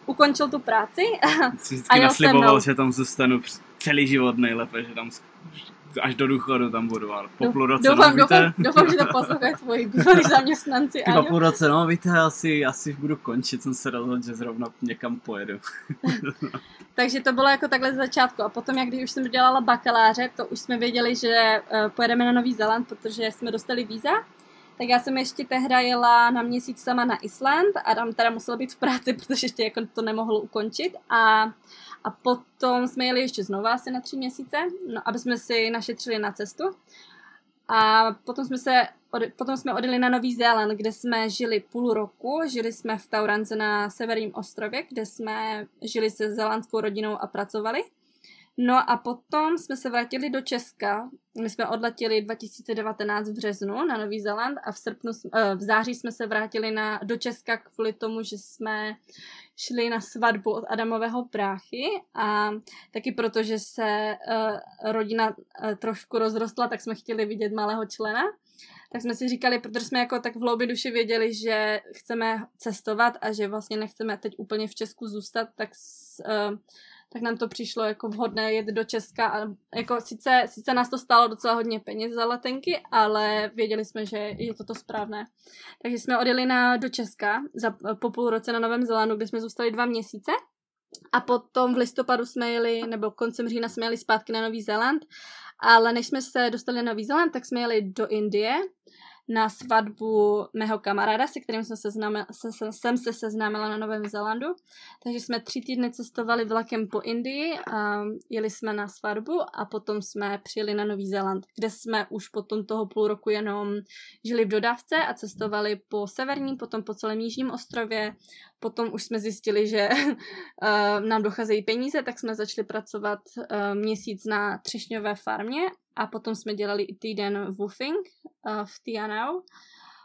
ukončil tu práci. Jsi a nasliboval, že tam zůstanu celý život nejlépe, že tam až do důchodu tam budu, ale po půl roce, doufám, no, víte... Doufám, doufám, že to poslouchají tvoji bývalí zaměstnanci, Po půl roce, no víte, asi, asi budu končit, jsem se rozhodl, že zrovna někam pojedu. Takže to bylo jako takhle z začátku. A potom, jak když už jsem dělala bakaláře, to už jsme věděli, že uh, pojedeme na Nový Zéland, protože jsme dostali víza. Tak já jsem ještě tehda jela na měsíc sama na Island a tam teda musela být v práci, protože ještě jako to nemohl ukončit. A, a potom jsme jeli ještě znova asi na tři měsíce, no, aby jsme si našetřili na cestu. A potom jsme, se, potom jsme odjeli na Nový Zéland, kde jsme žili půl roku. Žili jsme v Taurance na severním ostrově, kde jsme žili se zélandskou rodinou a pracovali. No a potom jsme se vrátili do Česka. My jsme odletěli 2019 v březnu na Nový Zéland a v, srpnu, eh, v září jsme se vrátili na, do Česka kvůli tomu, že jsme šli na svatbu od Adamového práchy a taky proto, že se uh, rodina uh, trošku rozrostla, tak jsme chtěli vidět malého člena. Tak jsme si říkali, protože jsme jako tak v hloubi duši věděli, že chceme cestovat a že vlastně nechceme teď úplně v Česku zůstat, tak s, uh, tak nám to přišlo jako vhodné jet do Česka a jako sice, sice nás to stálo docela hodně peněz za letenky, ale věděli jsme, že je to to správné. Takže jsme odjeli na, do Česka za, po půl roce na Novém Zelandu, kde jsme zůstali dva měsíce. A potom v listopadu jsme jeli, nebo koncem října jsme jeli zpátky na Nový Zéland, ale než jsme se dostali na Nový Zéland, tak jsme jeli do Indie na svatbu mého kamaráda, se kterým jsem se, se, se, jsem se seznámila na Novém Zélandu. Takže jsme tři týdny cestovali vlakem po Indii, a jeli jsme na svatbu a potom jsme přijeli na Nový Zéland, kde jsme už potom toho půl roku jenom žili v dodávce a cestovali po severním, potom po celém jižním ostrově. Potom už jsme zjistili, že nám docházejí peníze, tak jsme začali pracovat měsíc na třešňové farmě a potom jsme dělali i týden woofing uh, v Tianau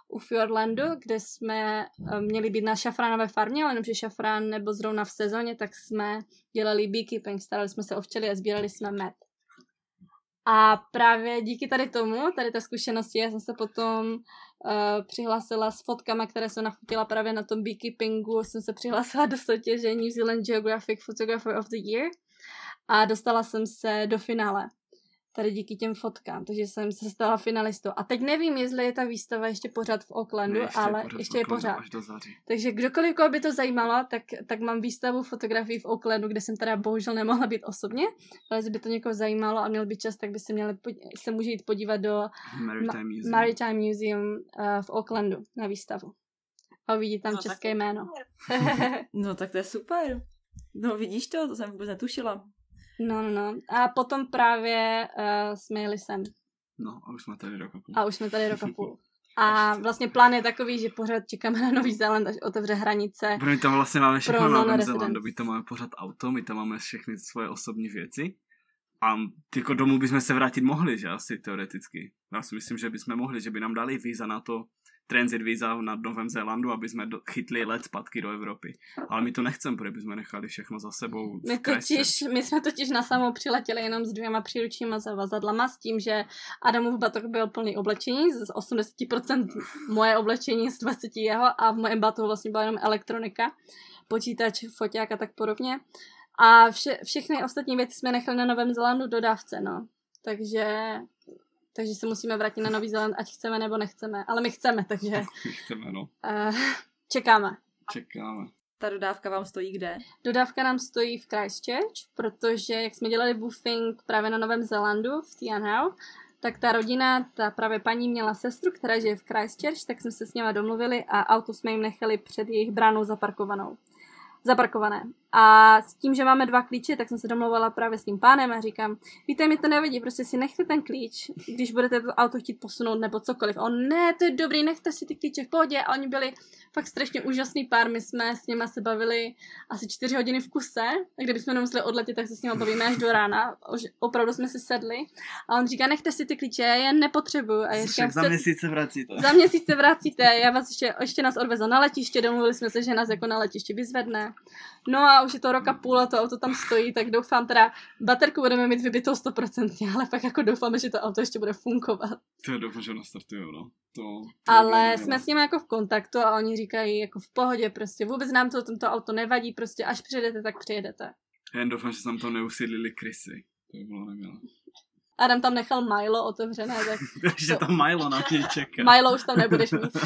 u Fjordlandu, kde jsme uh, měli být na šafránové farmě, ale jenomže šafrán nebo zrovna v sezóně, tak jsme dělali beekeeping, starali jsme se o včely a sbírali jsme med. A právě díky tady tomu, tady té zkušenosti, já jsem se potom uh, přihlásila s fotkama, které jsem nafotila právě na tom beekeepingu, jsem se přihlásila do soutěže New Zealand Geographic Photographer of the Year a dostala jsem se do finále tady díky těm fotkám, takže jsem se stala finalistou. A teď nevím, jestli je ta výstava ještě pořád v Oaklandu, ne, ještě ale je ještě je pořád. Takže kdokoliv, koho by to zajímalo, tak, tak mám výstavu fotografií v Oaklandu, kde jsem teda bohužel nemohla být osobně, ale jestli by to někoho zajímalo a měl by čas, tak by se měli, se může jít podívat do Maritime Museum, Maritime Museum uh, v Oaklandu na výstavu. A uvidí tam no, české jméno. no tak to je super. No vidíš to, to jsem vůbec netušila. No, no, no. A potom právě uh, jsme jeli sem. No a už jsme tady rok a půl. A už jsme tady rok a půl. A vlastně plán je takový, že pořád čekáme na Nový Zéland, až otevře hranice. Pro my tam vlastně máme všechno na Novém Zélandu. My tam máme pořád auto, my tam máme všechny svoje osobní věci. A jako domů bychom se vrátit mohli, že asi teoreticky. Já si myslím, že bychom mohli, že by nám dali víza na to, transit víza na Novém Zélandu, aby jsme do, chytli let zpátky do Evropy. Ale my to nechceme, protože bychom nechali všechno za sebou. My, totiž, my jsme totiž na samou přiletěli jenom s dvěma příručíma zavazadlama s tím, že Adamův batok byl plný oblečení, z 80% moje oblečení, z 20 jeho a v mém batohu vlastně byla jenom elektronika, počítač, foťák a tak podobně. A vše, všechny ostatní věci jsme nechali na Novém Zélandu dodávce, no. Takže takže se musíme vrátit na Nový Zéland, ať chceme nebo nechceme. Ale my chceme, takže... My chceme, no. Uh, čekáme. Čekáme. Ta dodávka vám stojí kde? Dodávka nám stojí v Christchurch, protože jak jsme dělali woofing právě na Novém Zélandu, v Tianhao, tak ta rodina, ta právě paní měla sestru, která žije v Christchurch, tak jsme se s něma domluvili a auto jsme jim nechali před jejich bránou zaparkovanou zaparkované. A s tím, že máme dva klíče, tak jsem se domluvala právě s tím pánem a říkám, víte, mi to nevadí, prostě si nechte ten klíč, když budete to auto chtít posunout nebo cokoliv. A on, ne, to je dobrý, nechte si ty klíče v pohodě. A oni byli fakt strašně úžasný pár, my jsme s nimi se bavili asi čtyři hodiny v kuse, a kdybychom nemuseli odletět, tak se s nimi bavíme až do rána. Opravdu jsme se sedli. A on říká, nechte si ty klíče, já je nepotřebuju. A já říkám, za měsíc se vracíte. Za měsíc se vracíte, já vás ještě, ještě nás odvezl na letiště, domluvili jsme se, že nás jako na letiště vyzvedne. No a už je to rok a půl a to auto tam stojí, tak doufám teda, baterku budeme mít vybitou stoprocentně, ale pak jako doufáme, že to auto ještě bude fungovat. To je doufám, že nastartujou, no. To, to ale jsme s nimi jako v kontaktu a oni říkají jako v pohodě prostě, vůbec nám to tento auto nevadí, prostě až přijedete, tak přijedete. Jen doufám, že tam to neusídlili krysy. To by bylo nemělo. Adam tam nechal Milo otevřené, tak... že tam Milo na něj čeká. Milo už tam nebudeš mít.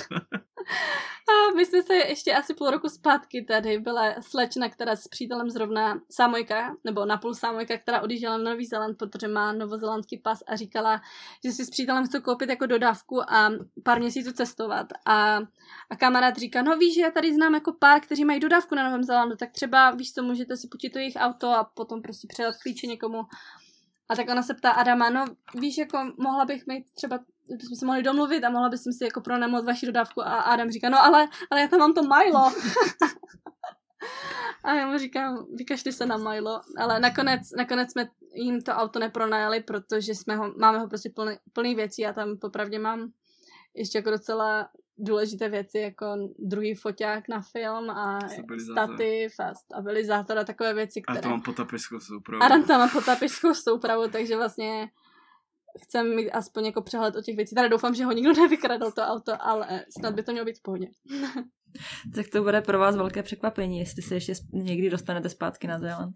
A my jsme se ještě asi půl roku zpátky tady byla slečna, která s přítelem zrovna Samojka, nebo napůl Samojka, která odjížděla na Nový Zéland, protože má novozelandský pas a říkala, že si s přítelem chce koupit jako dodávku a pár měsíců cestovat. A, a kamarád říká, no víš, že já tady znám jako pár, kteří mají dodávku na Novém Zélandu, tak třeba víš co, můžete si půjčit to jejich auto a potom prostě předat klíče někomu. A tak ona se ptá Adama, no víš, jako mohla bych mít třeba bychom se mohli domluvit a mohla bych si jako pronajmout vaši dodávku a Adam říká, no ale, ale já tam mám to Milo. a já mu říkám, vykašli se na Milo, ale nakonec, nakonec jsme jim to auto nepronajali, protože jsme ho, máme ho prostě plný, plný věcí a tam popravdě mám ještě jako docela důležité věci, jako druhý foťák na film a stativ a stabilizátor a takové věci, které... A to mám potapiskou soupravu. A tam mám potapiskou soupravu, takže vlastně chcem mít aspoň jako přehled o těch věcí. Tady doufám, že ho nikdo nevykradl to auto, ale snad by to mělo být v pohodě. tak to bude pro vás velké překvapení, jestli se ještě někdy dostanete zpátky na Zéland.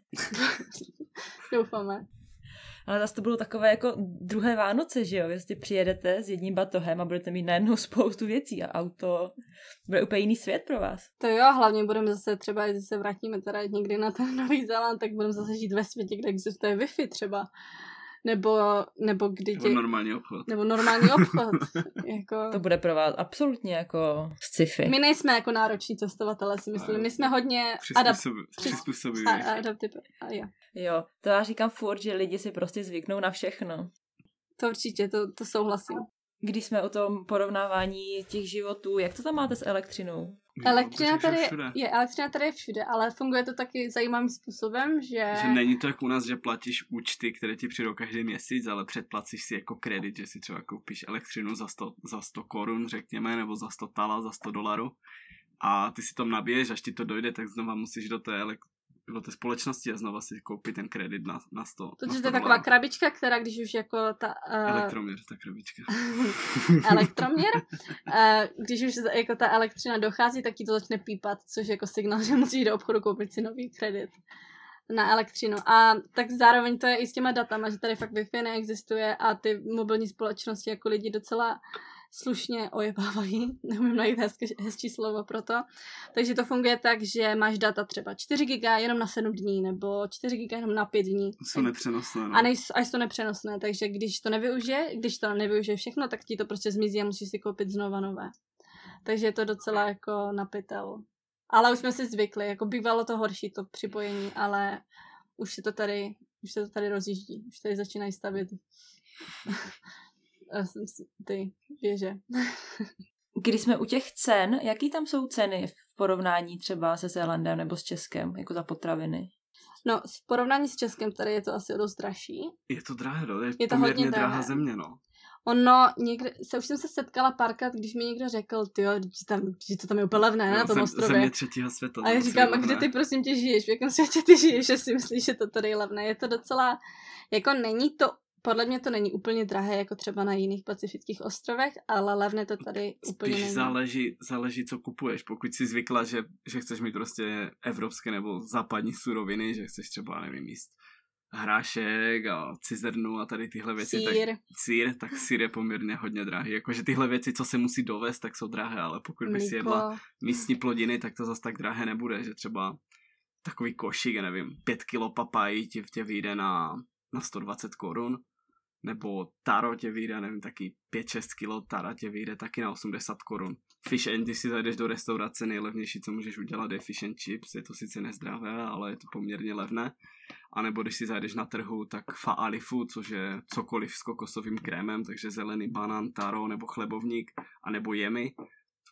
Doufáme. Ale zase to bylo takové jako druhé Vánoce, že jo? Jestli přijedete s jedním batohem a budete mít najednou spoustu věcí a auto, bude úplně jiný svět pro vás. To jo, hlavně budeme zase třeba, když se vrátíme teda někdy na ten Nový Zéland, tak budeme zase žít ve světě, kde existuje Wi-Fi třeba nebo, nebo kdy tě... Nebo normální obchod. Nebo normální obchod. jako... To bude pro vás absolutně jako sci-fi. My nejsme jako nároční cestovatelé, si myslím. My jsme hodně přizpůsobiví. Adaptiv... A jo. jo, to já říkám furt, že lidi si prostě zvyknou na všechno. To určitě, to, to souhlasím. Když jsme o tom porovnávání těch životů, jak to tam máte s elektřinou? Elektřina tady, je, elektřina tady je všude, ale funguje to taky zajímavým způsobem, že... Že není to jako u nás, že platíš účty, které ti přijdou každý měsíc, ale předplacíš si jako kredit, že si třeba koupíš elektřinu za 100, za 100 korun, řekněme, nebo za 100 tala, za 100 dolarů a ty si tam nabiješ, až ti to dojde, tak znova musíš do té elek- do té společnosti a znova si koupit ten kredit na, na 100 To, na 100 je taková krabička, která když už jako ta... Uh... Elektroměr, ta krabička. elektroměr. uh, když už jako ta elektřina dochází, tak ti to začne pípat, což je jako signál, že musíš do obchodu koupit si nový kredit na elektřinu. A tak zároveň to je i s těma datama, že tady fakt Wi-Fi neexistuje a ty mobilní společnosti jako lidi docela slušně ojebávají, neumím najít hezké, hezčí slovo pro to. Takže to funguje tak, že máš data třeba 4 giga jenom na 7 dní, nebo 4 giga jenom na 5 dní. Jsou nepřenosné. No. A, nej, a jsou nepřenosné, takže když to nevyužije, když to nevyužije všechno, tak ti to prostě zmizí a musíš si koupit znova nové. Takže je to docela jako napitel. Ale už jsme si zvykli, jako bývalo to horší to připojení, ale už se to tady, už se to tady rozjíždí, už tady začínají stavit ty věže. Když jsme u těch cen, jaký tam jsou ceny v porovnání třeba se Zélandem nebo s Českem, jako za potraviny? No, v porovnání s Českem tady je to asi o dost dražší. Je to drahé, no, je, je to poměrně hodně drahá země, no. Ono, někde, se už jsem se setkala párkrát, když mi někdo řekl, ty jo, že, tam, že to tam je úplně levné, no, na tom zem, ostrově. Země třetího světa. A já říkám, a kde ty prosím tě žiješ, v jakém světě ty žiješ, že si myslíš, že to tady je levné. Je to docela, jako není to podle mě to není úplně drahé, jako třeba na jiných pacifických ostrovech, ale levné to tady Spíš úplně není. záleží, záleží, co kupuješ. Pokud jsi zvykla, že, že chceš mít prostě evropské nebo západní suroviny, že chceš třeba, nevím, jíst hrášek a cizernu a tady tyhle věci. Sír. Tak, sír, tak sír je poměrně hodně drahý. Jakože tyhle věci, co se musí dovést, tak jsou drahé, ale pokud by si jedla místní plodiny, tak to zase tak drahé nebude, že třeba takový košík, nevím, pět kilo papají ti tě vyjde na, na 120 korun nebo taro tě vyjde, nevím, taky 5-6 kilo tara tě vyjde taky na 80 korun. Fish and, když si zajdeš do restaurace, nejlevnější, co můžeš udělat, je fish and chips, je to sice nezdravé, ale je to poměrně levné. A nebo když si zajdeš na trhu, tak fa alifu, což je cokoliv s kokosovým krémem, takže zelený banán, taro nebo chlebovník, a nebo jemy,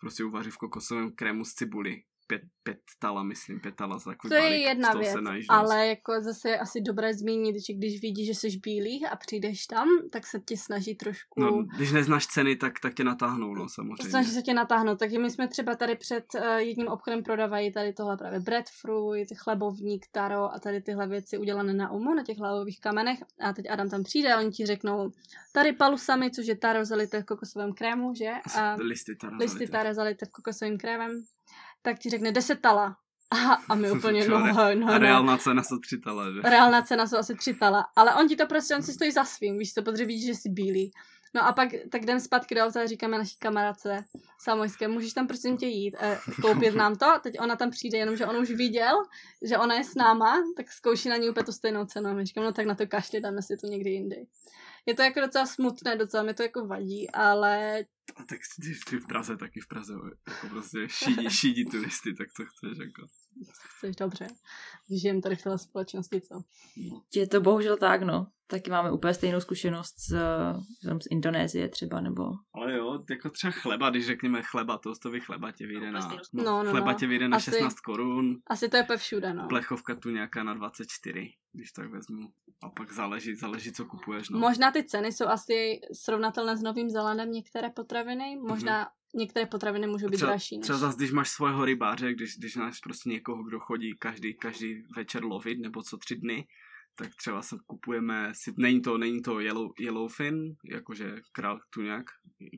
prostě uvaří v kokosovém krému z cibuli pět, pět tala, myslím, pět tala za takový To je jedna věc, ale jako zase je asi dobré zmínit, že když vidíš, že jsi bílý a přijdeš tam, tak se tě snaží trošku... No, když neznáš ceny, tak, tak tě natáhnou, no, samozřejmě. Snaží se tě natáhnout, takže my jsme třeba tady před uh, jedním obchodem prodávají tady tohle právě breadfruit, chlebovník, taro a tady tyhle věci udělané na umu, na těch hlavových kamenech. A teď Adam tam přijde a oni ti řeknou tady palusami, což je taro zalité v kokosovém krému, že? A listy taro listy taro zalité v kokosovým krémem tak ti řekne 10 tala. A, a my úplně, no, no, no. A reálná cena jsou tři tala, že? Reálná cena jsou asi tři tala. Ale on ti to prostě, on si stojí za svým, víš to, protože vidíš, že jsi bílý. No a pak tak jdem zpátky do auta a říkáme naší kamarádce Samojské, můžeš tam prosím tě jít, eh, koupit nám to, teď ona tam přijde, jenom že on už viděl, že ona je s náma, tak zkouší na ní úplně tu stejnou cenu. A my říkám, no tak na to kašli, dáme si to někdy jindy. Je to jako docela smutné, docela mi to jako vadí, ale a tak když jsi v Praze, taky v Praze jako prostě šídí, šídí turisty, tak co chceš jako. Co chceš, dobře. Žijem tady v té společnosti, co? Je to bohužel tak, no. Taky máme úplně stejnou zkušenost z, z Indonésie třeba, nebo... Ale jo, jako třeba chleba, když řekněme chleba, toastový chleba tě vyjde na... No, no, no, chleba tě vyjde na asi, 16 korun. Asi to je pe všude, no. Plechovka tu nějaká na 24, když tak vezmu. A pak záleží, záleží, co kupuješ, no. Možná ty ceny jsou asi srovnatelné s Novým Zelandem některé potraviny, možná mm-hmm některé potraviny můžou být třeba, dražší. Než... Třeba zase, když máš svého rybáře, když, když máš prostě někoho, kdo chodí každý, každý večer lovit, nebo co tři dny, tak třeba se kupujeme, si, není to, není to yellow, yellowfin, jakože král tuňák,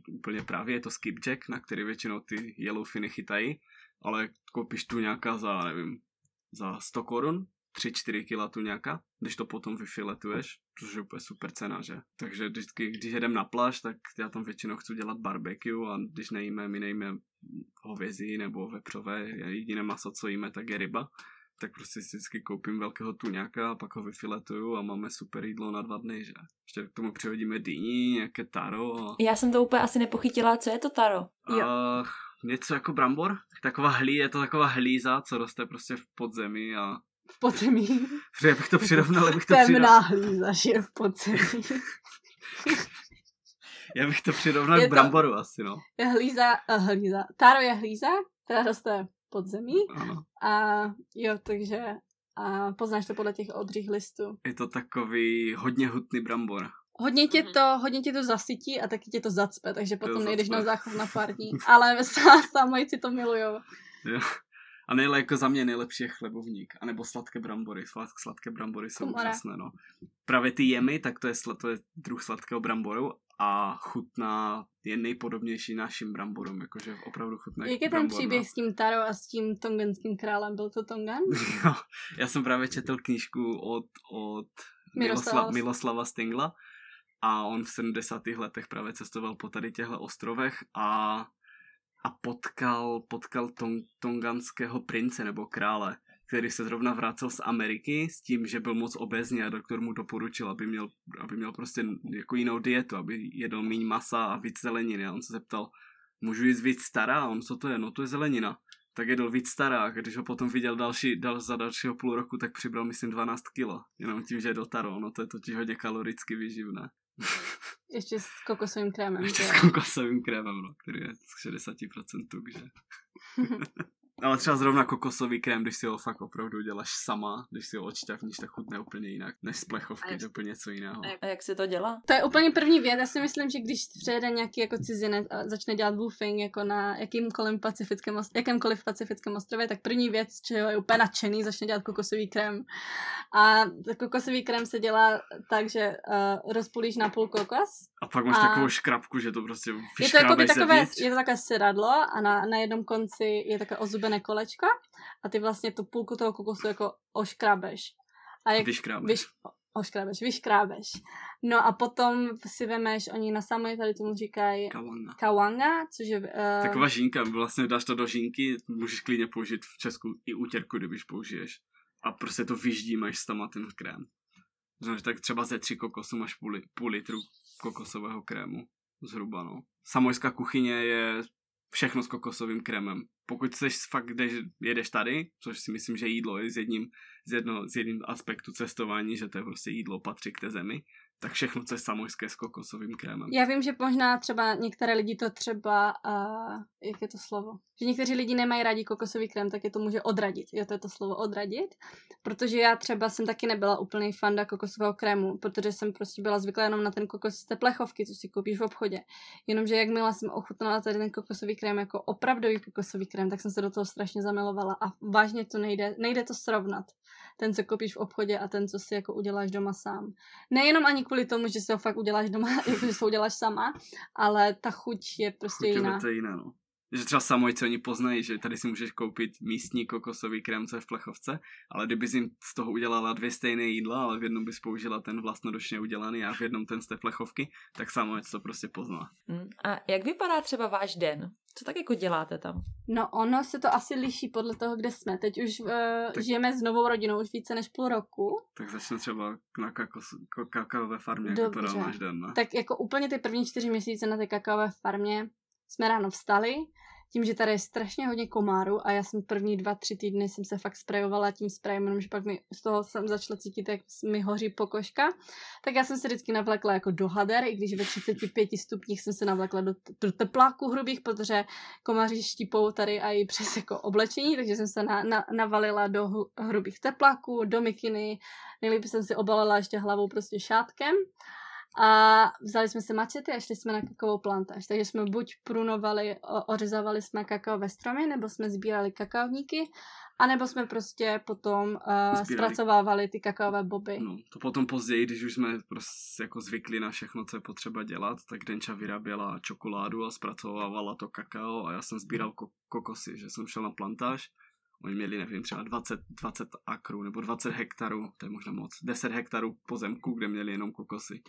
úplně právě, je to skipjack, na který většinou ty yellowfiny chytají, ale koupíš tu nějaká za, nevím, za 100 korun, 3-4 kila tu nějaká, když to potom vyfiletuješ, což je úplně super cena, že? Takže vždycky, když jedem na pláž, tak já tam většinou chci dělat barbecue a když nejíme, my nejíme hovězí nebo vepřové, jediné maso, co jíme, tak je ryba tak prostě si vždycky koupím velkého tuňáka a pak ho vyfiletuju a máme super jídlo na dva dny, že? Ještě k tomu přihodíme dýní, nějaké taro. A... Já jsem to úplně asi nepochytila, co je to taro? Jo. něco jako brambor, taková hlí, je to taková hlíza, co roste prostě v podzemí a v podzemí. Já bych to přirovnal, bych to Temná přirovnal. hlíza žije v podzemí. Já bych to přirovnal je k bramboru to, asi, no. Je hlíza, uh, hlíza. Taro je hlíza, která roste podzemí. Ano. A jo, takže a poznáš to podle těch odřích listů. Je to takový hodně hutný brambor. Hodně tě to, hodně tě to zasytí a taky tě to zacpe, takže potom nejdeš na záchod na pár dní. Ale samojci to milujou. Jo. A nejle jako za mě nejlepší je chlebovník, anebo sladké brambory. Sladké brambory jsou úžasné, no. Právě ty jemy, tak to je, to je druh sladkého bramboru a chutná, je nejpodobnější našim bramborům, jakože opravdu chutná. Jak je ten příběh no. s tím Taro a s tím tonganským králem? Byl to Tongan? jo, já jsem právě četl knížku od, od Miroslava, Miloslava Stingla a on v 70. letech právě cestoval po tady těchto ostrovech a, a potkal, potkal tong, tonganského prince nebo krále, který se zrovna vracel z Ameriky s tím, že byl moc obezní a doktor mu doporučil, aby měl, aby měl prostě jako jinou dietu, aby jedl méně masa a víc zeleniny. A on se zeptal, můžu jíst víc stará? A on, co to je? No to je zelenina. Tak jedl víc stará. Když ho potom viděl další, dal, za dalšího půl roku, tak přibral myslím 12 kilo. Jenom tím, že jedl taro. No to je totiž hodně kaloricky výživné. Ještě s kokosovým krémem. Ještě s kokosovým krémem, no, který je z 60% tuk, že? Ale třeba zrovna kokosový krém, když si ho fakt opravdu děláš sama, když si ho odšťavníš, tak chutne úplně jinak, než z plechovky, to úplně něco jiného. A jak se to dělá? To je úplně první věc. Já si myslím, že když přijede nějaký jako cizinec a začne dělat woofing jako na jakýmkoliv pacifickém, jakémkoliv pacifickém ostrově, tak první věc, čeho je úplně nadšený, začne dělat kokosový krém. A kokosový krém se dělá tak, že uh, rozpulíš na půl kokos. A pak máš a... takovou škrabku, že to prostě je to, jako takové, je to takové sedadlo a na, na jednom konci je takové ozubené červené kolečka a ty vlastně tu půlku toho kokosu jako oškrabeš. A jak vyškrábeš. Vyš, oškrabeš, vyškrábeš. No a potom si vemeš, oni na samé tady tomu říkají kawanga. kawanga, což je... Uh... Taková žínka, vlastně dáš to do žínky, můžeš klidně použít v Česku i útěrku, když použiješ. A prostě to vyždímáš s tam ten krém. Znamená, tak třeba ze tři kokosu máš půl, půl litru kokosového krému. Zhruba, no. Samojská kuchyně je všechno s kokosovým krémem. Pokud jsi fakt jdeš, jedeš tady, což si myslím, že jídlo je z jedním, z, jedno, z jedním aspektu cestování, že to je prostě jídlo patří k té zemi, tak všechno, co je samojské s kokosovým krémem. Já vím, že možná třeba některé lidi to třeba, uh, jak je to slovo, že někteří lidi nemají rádi kokosový krém, tak je to může odradit. Jo, to je to slovo odradit, protože já třeba jsem taky nebyla úplný fanda kokosového krému, protože jsem prostě byla zvyklá jenom na ten kokos z té plechovky, co si koupíš v obchodě. Jenomže jakmile jsem ochutnala tady ten kokosový krém jako opravdový kokosový krém, tak jsem se do toho strašně zamilovala a vážně to nejde, nejde to srovnat ten, co koupíš v obchodě a ten, co si jako uděláš doma sám. Nejenom ani kvůli tomu, že si ho fakt uděláš doma, jako že ho uděláš sama, ale ta chuť je prostě chuť jiná. To je jiná, no. Že třeba samojci oni poznají, že tady si můžeš koupit místní kokosový krém, co je v plechovce, ale kdyby jsi z toho udělala dvě stejné jídla, ale v jednom bys použila ten vlastnodočně udělaný a v jednom ten z té plechovky, tak samojec to prostě pozná. Hmm. A jak vypadá třeba váš den? Co tak jako děláte tam? No ono se to asi liší podle toho, kde jsme. Teď už uh, tak, žijeme s novou rodinou už více než půl roku. Tak začne třeba na kakos, kakaové farmě, jak vypadá náš den, ne? Tak jako úplně ty první čtyři měsíce na té kakaové farmě jsme ráno vstali, tím, že tady je strašně hodně komáru a já jsem první dva, tři týdny jsem se fakt sprejovala tím sprejem, jenomže pak mi z toho jsem začala cítit, jak mi hoří pokožka, tak já jsem se vždycky navlekla jako do hader, i když ve 35 stupních jsem se navlekla do, do tepláků hrubých, protože komáři štípou tady a i přes jako oblečení, takže jsem se na, na, navalila do hrubých tepláků, do mikiny, nejlíp jsem si obalila ještě hlavou prostě šátkem a vzali jsme si mačety a šli jsme na kakaovou plantáž. Takže jsme buď prunovali, ořezávali jsme kakaové stromy, nebo jsme sbírali kakaovníky, anebo jsme prostě potom uh, zpracovávali ty kakaové boby. No, to potom později, když už jsme prostě jako zvykli na všechno, co je potřeba dělat, tak Denča vyráběla čokoládu a zpracovávala to kakao a já jsem sbíral ko- kokosy, že jsem šel na plantáž Oni měli, nevím, třeba 20, 20 akrů nebo 20 hektarů, to je možná moc, 10 hektarů pozemku, kde měli jenom kokosy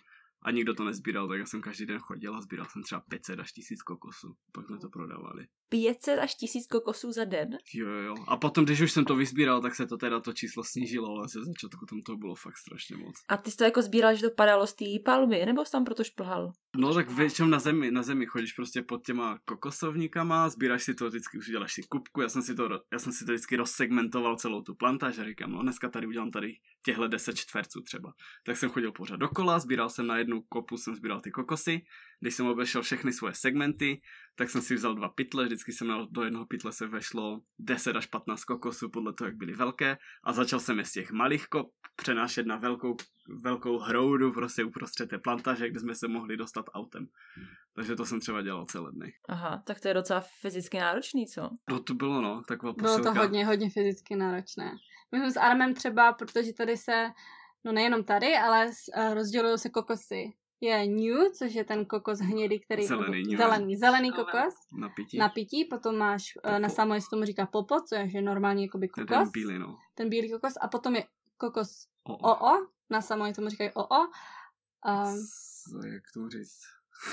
a nikdo to nezbíral, tak já jsem každý den chodil a sbíral jsem třeba 500 až 1000 kokosů. Pak jsme to prodávali. 500 až 1000 kokosů za den? Jo, jo. A potom, když už jsem to vyzbíral, tak se to teda to číslo snížilo, ale ze začátku tam to bylo fakt strašně moc. A ty jsi to jako sbíral, že to padalo z té palmy, nebo jsi tam proto šplhal? No tak většinou na zemi, na zemi chodíš prostě pod těma kokosovníkama, sbíráš si to vždycky, už uděláš si kupku, já jsem si to, já jsem si to vždycky rozsegmentoval celou tu plantáž a říkám, no dneska tady udělám tady těhle 10 čtverců třeba. Tak jsem chodil pořád dokola, sbíral jsem na jednu kopu, jsem sbíral ty kokosy, když jsem obešel všechny svoje segmenty, tak jsem si vzal dva pytle, vždycky jsem měl, do jednoho pytle se vešlo 10 až 15 kokosů podle toho, jak byly velké a začal jsem je z těch malých kop přenášet na velkou, velkou hroudu prostě uprostřed té plantaže, kde jsme se mohli dostat autem. Takže to jsem třeba dělal celé dny. Aha, tak to je docela fyzicky náročný, co? No to bylo no, taková posilka. Bylo to hodně, hodně fyzicky náročné. My jsme s Armem třeba, protože tady se, no nejenom tady, ale uh, rozdělují se kokosy je new, což je ten kokos hnědý, který... Zelený, nebo, zelený, zelený kokos. Na pití. Na pití, potom máš, eh, popo. na samo, jestli tomu říká popo, což je normálně jakoby kokos. Ten bílý, no. Ten bílý kokos a potom je kokos OO, OO na samo, tomu říkají OO. Um, Co, jak to říct?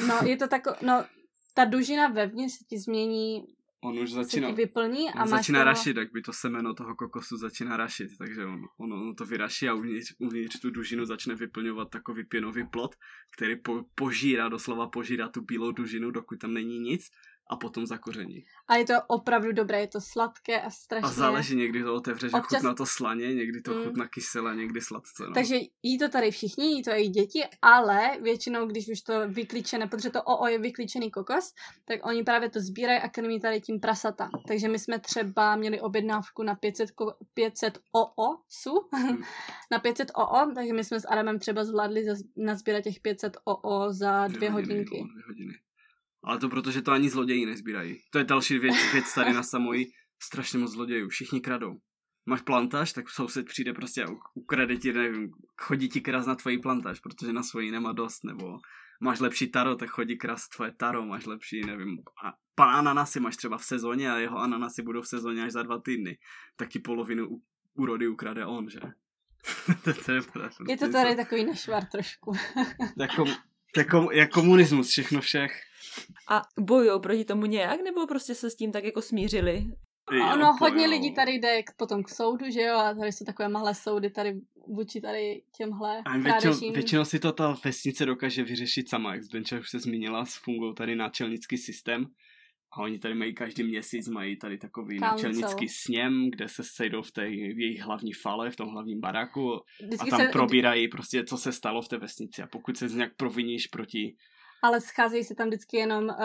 No, je to tako, no, ta dužina vevnitř se ti změní on už začíná, se vyplní a on začíná toho... rašit, jak by to semeno toho kokosu začíná rašit, takže on, on, on to vyraší a uvnitř, uvnitř tu dužinu začne vyplňovat takový pěnový plot, který po, požírá, doslova požírá tu bílou dužinu, dokud tam není nic a potom zakoření. A je to opravdu dobré, je to sladké a strašně. A záleží, někdy to otevřeš Občas... a chutná to slaně, někdy to mm. chutná kyselé, někdy sladce. No. Takže jí to tady všichni, jí to i děti, ale většinou, když už to vyklíčené, protože to OO je vyklíčený kokos, tak oni právě to sbírají a krmí tady tím prasata. Takže my jsme třeba měli objednávku na 500, 500 OO su, mm. na 500 OO, takže my jsme s Adamem třeba zvládli nazbírat těch 500 OO za dvě, dvě hodinky. Hodiny, dvě hodiny. Ale to protože to ani zloději nezbírají. To je další věc, věc tady na Samoji. Strašně moc zlodějů, všichni kradou. Máš plantáž, tak soused přijde prostě a ukrade ti, nevím, chodí ti kras na tvoji plantáž, protože na svoji nemá dost, nebo máš lepší taro, tak chodí kras tvoje taro, máš lepší, nevím, a pan ananasy máš třeba v sezóně a jeho ananasy budou v sezóně až za dva týdny, tak ti polovinu úrody ukrade on, že? to, to je, prostě je to tady takový nešvar trošku. jako, jako, jak komunismus, všechno všech. A bojují proti tomu nějak, nebo prostě se s tím tak jako smířili? Jo, ono, hodně lidí tady jde k, potom k soudu, že jo, a tady jsou takové malé soudy tady vůči tady těmhle A většinou, většinou si to ta vesnice dokáže vyřešit sama, jak Zbenča už se zmínila, fungují tady náčelnický systém, a oni tady mají každý měsíc, mají tady takový Council. náčelnický sněm, kde se sejdou v té jejich hlavní fale, v tom hlavním baráku Vždycky a tam se... probírají prostě, co se stalo v té vesnici. A pokud se nějak proviníš proti ale scházejí se tam vždycky jenom uh,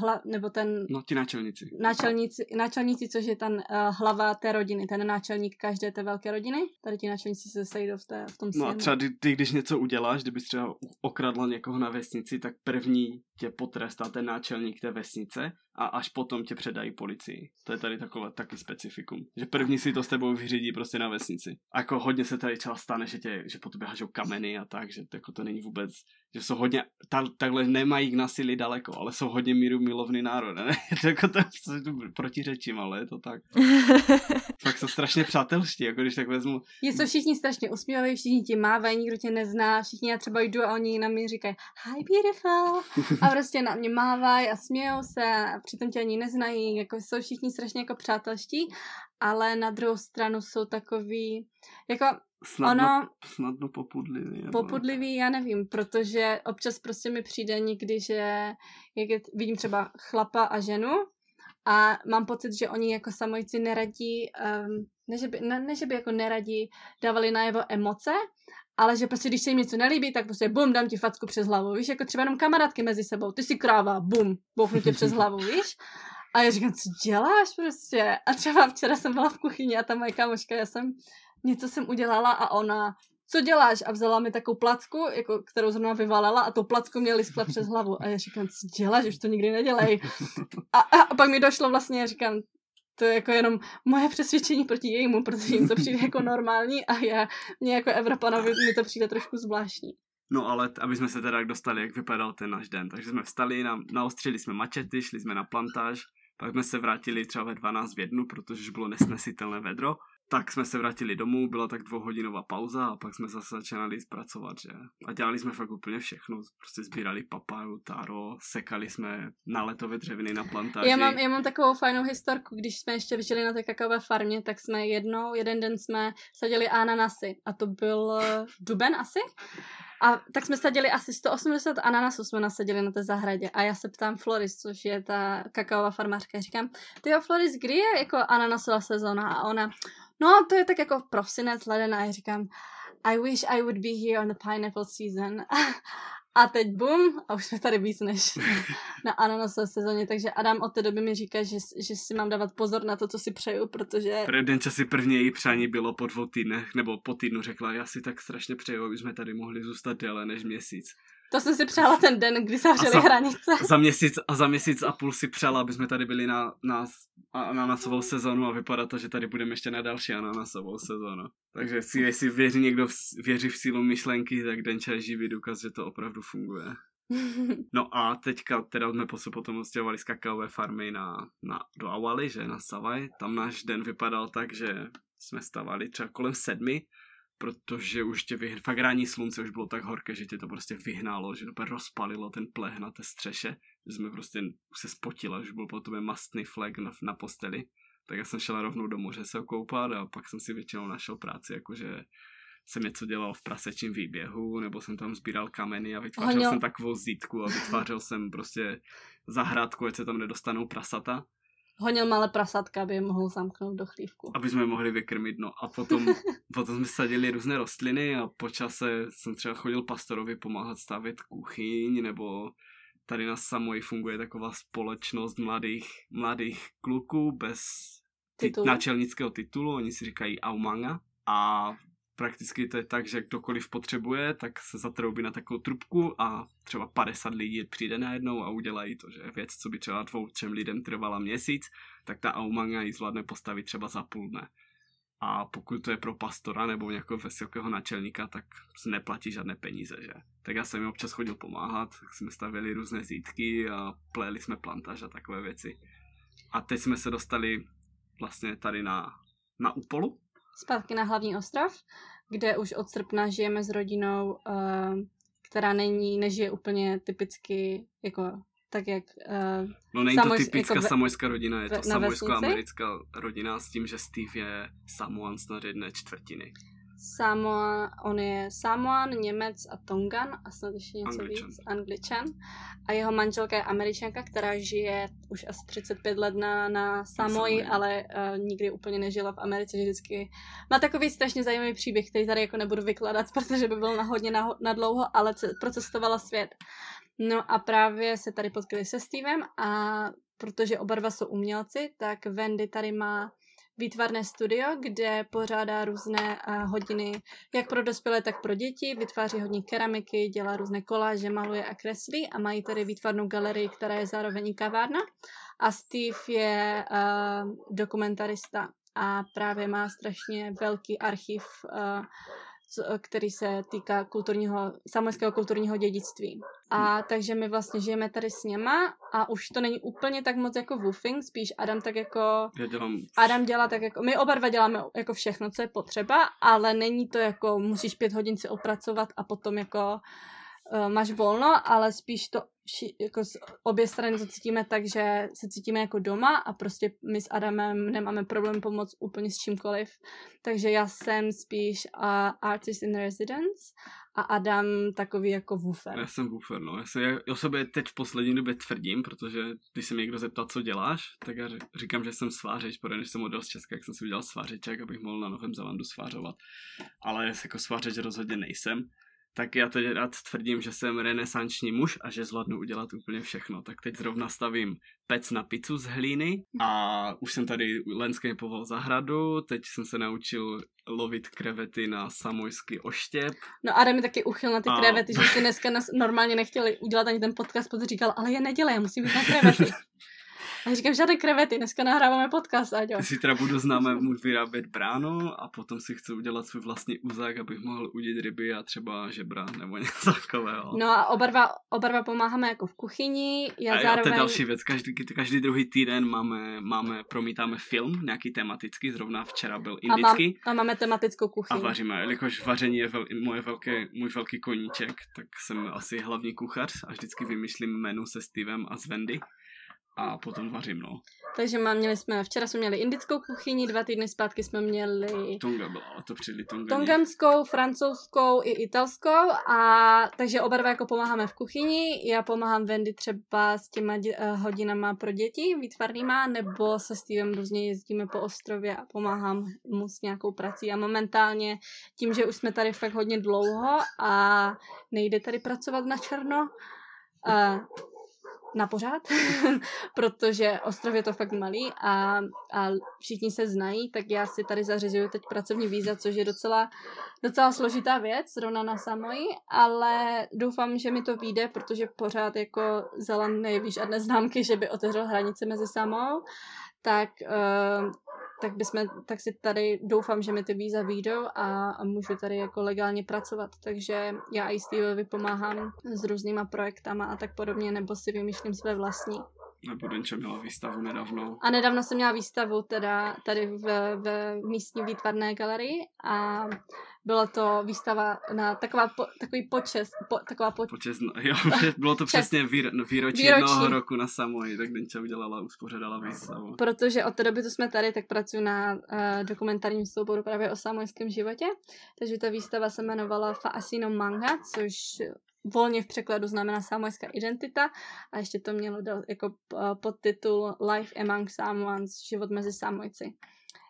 hla, nebo ten... No, ti náčelníci. Náčelníci, náčelníci což je ten uh, hlava té rodiny, ten náčelník každé té velké rodiny. Tady ti náčelníci se sejdou v, té, v tom No a třeba ty, ty, když něco uděláš, kdybys třeba okradla někoho na vesnici, tak první tě potrestá ten náčelník té vesnice a až potom tě předají policii. To je tady takové taky specifikum. Že první si to s tebou vyřídí prostě na vesnici. A jako hodně se tady třeba stane, že, tě, že po tobě hažou kameny a tak, že to, jako to není vůbec, že jsou hodně, ta, takhle nemají k násilí daleko, ale jsou hodně míru milovný národ. Ne? to jako to, to protiřečím, ale je to tak. Fakt jsou strašně přátelští, jako když tak vezmu. Je to všichni strašně usmívají, všichni ti mávají, nikdo tě nezná, všichni já třeba jdu a oni na mě říkají hi beautiful a prostě na mě mávají a smějou se a přitom tě ani neznají, jako jsou všichni strašně jako přátelští, ale na druhou stranu jsou takový, jako snadno, ono, snadno popudlivý. Popudlivý, já nevím, protože občas prostě mi přijde někdy, že jak je, vidím třeba chlapa a ženu a mám pocit, že oni jako samojci neradí, um, ne, že by, ne, ne, že by jako neradí dávali najevo emoce, ale že prostě když se jim něco nelíbí, tak prostě bum, dám ti facku přes hlavu, víš, jako třeba jenom kamarádky mezi sebou, ty si kráva, bum, boufnu tě přes hlavu, víš. A já říkám, co děláš prostě? A třeba včera jsem byla v kuchyni a ta moje kamoška, já jsem, něco jsem udělala a ona, co děláš? A vzala mi takovou placku, jako, kterou zrovna vyvalala a tu placku mě liskla přes hlavu. A já říkám, co děláš? Už to nikdy nedělej. A, a, a pak mi došlo vlastně, já říkám, to je jako jenom moje přesvědčení proti jejímu, protože jim to přijde jako normální a já, mě jako Evropanovi mi to přijde trošku zvláštní. No ale aby jsme se teda dostali, jak vypadal ten náš den. Takže jsme vstali, na, naostřili jsme mačety, šli jsme na plantáž, pak jsme se vrátili třeba ve 12 v jednu, protože už bylo nesnesitelné vedro tak jsme se vrátili domů, byla tak dvouhodinová pauza a pak jsme zase začínali zpracovat, že? A dělali jsme fakt úplně všechno, prostě sbírali papaju, taro, sekali jsme náletové dřeviny na plantáži. Já mám, já mám takovou fajnou historku, když jsme ještě žili na té kakaové farmě, tak jsme jednou, jeden den jsme sadili ananasy a to byl eh, duben asi. A tak jsme sadili asi 180 ananasů jsme nasadili na té zahradě a já se ptám Floris, což je ta kakaová farmářka, říkám, ty jo Floris, kdy je jako ananasová sezóna? A ona, No, to je tak jako prosinec, leden a já říkám, I wish I would be here on the pineapple season. A teď bum, a už jsme tady víc než na ananasové sezóně, takže Adam od té doby mi říká, že, že si mám dávat pozor na to, co si přeju, protože... Pro jeden čas si první její přání bylo po dvou týdnech, nebo po týdnu řekla, já si tak strašně přeju, aby jsme tady mohli zůstat déle než měsíc. To jsem si přála ten den, kdy zavřeli za, hranice. Za měsíc, a za měsíc a půl si přála, aby jsme tady byli na, na ananasovou sezonu a vypadá to, že tady budeme ještě na další ananasovou sezonu. Takže si, jestli věří někdo v, věří v sílu myšlenky, tak Denča je živý důkaz, že to opravdu funguje. No a teďka teda jsme se potom odstěhovali z kakaové farmy na, na, do Awali, že na Savaj. Tam náš den vypadal tak, že jsme stavali třeba kolem sedmi protože už tě vyhn... fakt rání slunce už bylo tak horké, že tě to prostě vyhnalo, že to rozpalilo ten pleh na té střeše, že jsme prostě už se spotila, že byl po tobě mastný flek na, na posteli, tak já jsem šel rovnou do moře se okoupat a pak jsem si většinou našel práci, jakože jsem něco dělal v prasečím výběhu, nebo jsem tam sbíral kameny a vytvářel Honil. jsem takovou zítku a vytvářel jsem prostě zahrádku, ať se tam nedostanou prasata honil malé prasatka, aby je mohl zamknout do chlívku. Aby jsme je mohli vykrmit, no. A potom, potom jsme sadili různé rostliny a po čase jsem třeba chodil pastorovi pomáhat stavět kuchyň, nebo tady na Samoji funguje taková společnost mladých, mladých kluků bez titulu. náčelnického titulu, oni si říkají Aumanga a prakticky to je tak, že kdokoliv potřebuje, tak se zatroubí na takovou trubku a třeba 50 lidí přijde najednou a udělají to, že věc, co by třeba dvou, třem lidem trvala měsíc, tak ta Aumanga ji zvládne postavit třeba za půl dne. A pokud to je pro pastora nebo nějakého vysokého načelníka, tak se neplatí žádné peníze, že? Tak já jsem jim občas chodil pomáhat, tak jsme stavili různé zítky a pléli jsme plantáž a takové věci. A teď jsme se dostali vlastně tady na, na Upolu, zpátky na hlavní ostrov, kde už od srpna žijeme s rodinou, uh, která není, nežije úplně typicky jako tak jak... Uh, no není samoj, to typická jako samojská rodina, je to samojsko-americká rodina s tím, že Steve je Samoan snad jedné čtvrtiny. Samoa, on je Samoan, Němec a Tongan a snad ještě něco Angličan. víc, Angličan. A jeho manželka je Američanka, která žije už asi 35 let na, na Samoji, ale uh, nikdy úplně nežila v Americe, že vždycky má takový strašně zajímavý příběh, který tady jako nebudu vykládat, protože by byl na hodně na, na dlouho, ale procestovala svět. No a právě se tady potkali se Stevem a protože oba dva jsou umělci, tak Wendy tady má výtvarné studio, kde pořádá různé uh, hodiny jak pro dospělé, tak pro děti. Vytváří hodně keramiky, dělá různé koláže, maluje a kreslí a mají tady výtvarnou galerii, která je zároveň kavárna. A Steve je uh, dokumentarista a právě má strašně velký archiv uh, který se týká kulturního, samojského kulturního dědictví. A takže my vlastně žijeme tady s něma a už to není úplně tak moc jako woofing, spíš Adam tak jako... Já dělám... Adam dělá tak jako... My oba dva děláme jako všechno, co je potřeba, ale není to jako musíš pět hodin si opracovat a potom jako uh, máš volno, ale spíš to jako z obě strany to cítíme tak, že se cítíme jako doma a prostě my s Adamem nemáme problém pomoct úplně s čímkoliv. Takže já jsem spíš uh, artist in residence a Adam takový jako woofer. Já jsem woofer, no. Já se o sobě teď v poslední době tvrdím, protože když se mě někdo zeptal, co děláš, tak já říkám, že jsem svářeč, protože než jsem odjel z Česka, jak jsem si udělal svářeček, abych mohl na Novém Zelandu svářovat. Ale jako svářeč rozhodně nejsem tak já teď rád tvrdím, že jsem renesanční muž a že zvládnu udělat úplně všechno. Tak teď zrovna stavím pec na pizzu z hlíny a už jsem tady landscapeoval zahradu, teď jsem se naučil lovit krevety na samojský oštěp. No Adam mi taky uchyl na ty a... krevety, že si dneska normálně nechtěli udělat ani ten podcast, protože říkal, ale je neděle, já musím jít na krevety. A říkám, žádné krevety, dneska nahráváme podcast, Aďo. Zítra budu známé mu vyrábět bránu a potom si chci udělat svůj vlastní úzak, abych mohl udít ryby a třeba žebra nebo něco takového. No a oba dva, oba dva pomáháme jako v kuchyni. Já a zároveň... to je další věc, každý, každý druhý týden máme, máme, promítáme film, nějaký tematický, zrovna včera byl indický. A, mám, a máme tematickou kuchyni. A vaříme, jelikož vaření je vel, moje velké, můj velký koníček, tak jsem asi hlavní kuchař a vždycky vymýšlím menu se Stevem a s Wendy a potom vařím, no. Takže má, měli jsme, včera jsme měli indickou kuchyni, dva týdny zpátky jsme měli... Tonga byla, ale to přijeli Tongani. Tonganskou, francouzskou i italskou a takže oba dva jako pomáháme v kuchyni. Já pomáhám Wendy třeba s těma dě, uh, hodinama pro děti výtvarnýma, nebo se Stevem různě jezdíme po ostrově a pomáhám mu s nějakou prací. A momentálně tím, že už jsme tady fakt hodně dlouho a nejde tady pracovat na černo, uh, na pořád, protože ostrov je to fakt malý a, a všichni se znají, tak já si tady zařizuju teď pracovní víza, což je docela, docela složitá věc, zrovna na Samoji, ale doufám, že mi to vyjde, protože pořád jako Zeland nejeví žádné známky, že by otevřel hranice mezi Samou, tak uh, tak, bychom, tak si tady doufám, že mi ty víza výjdou a, a můžu tady jako legálně pracovat. Takže já i Steveovi pomáhám s různýma projektama a tak podobně, nebo si vymýšlím své vlastní. Nebo Denča měla výstavu nedávno. A nedávno jsem měla výstavu teda tady v, v místní výtvarné galerii a byla to výstava na taková po, takový počes, po, taková po... počes, no, jo, bylo to přesně výro, výročí, výročí jednoho roku na Samoji, tak Denča udělala, uspořádala výstavu. Protože od té doby, co jsme tady, tak pracuji na uh, dokumentárním souboru právě o samojském životě, takže ta výstava se jmenovala Faasino Manga, což volně v překladu znamená samojská identita a ještě to mělo dal jako podtitul Life Among Samoans, život mezi samojci.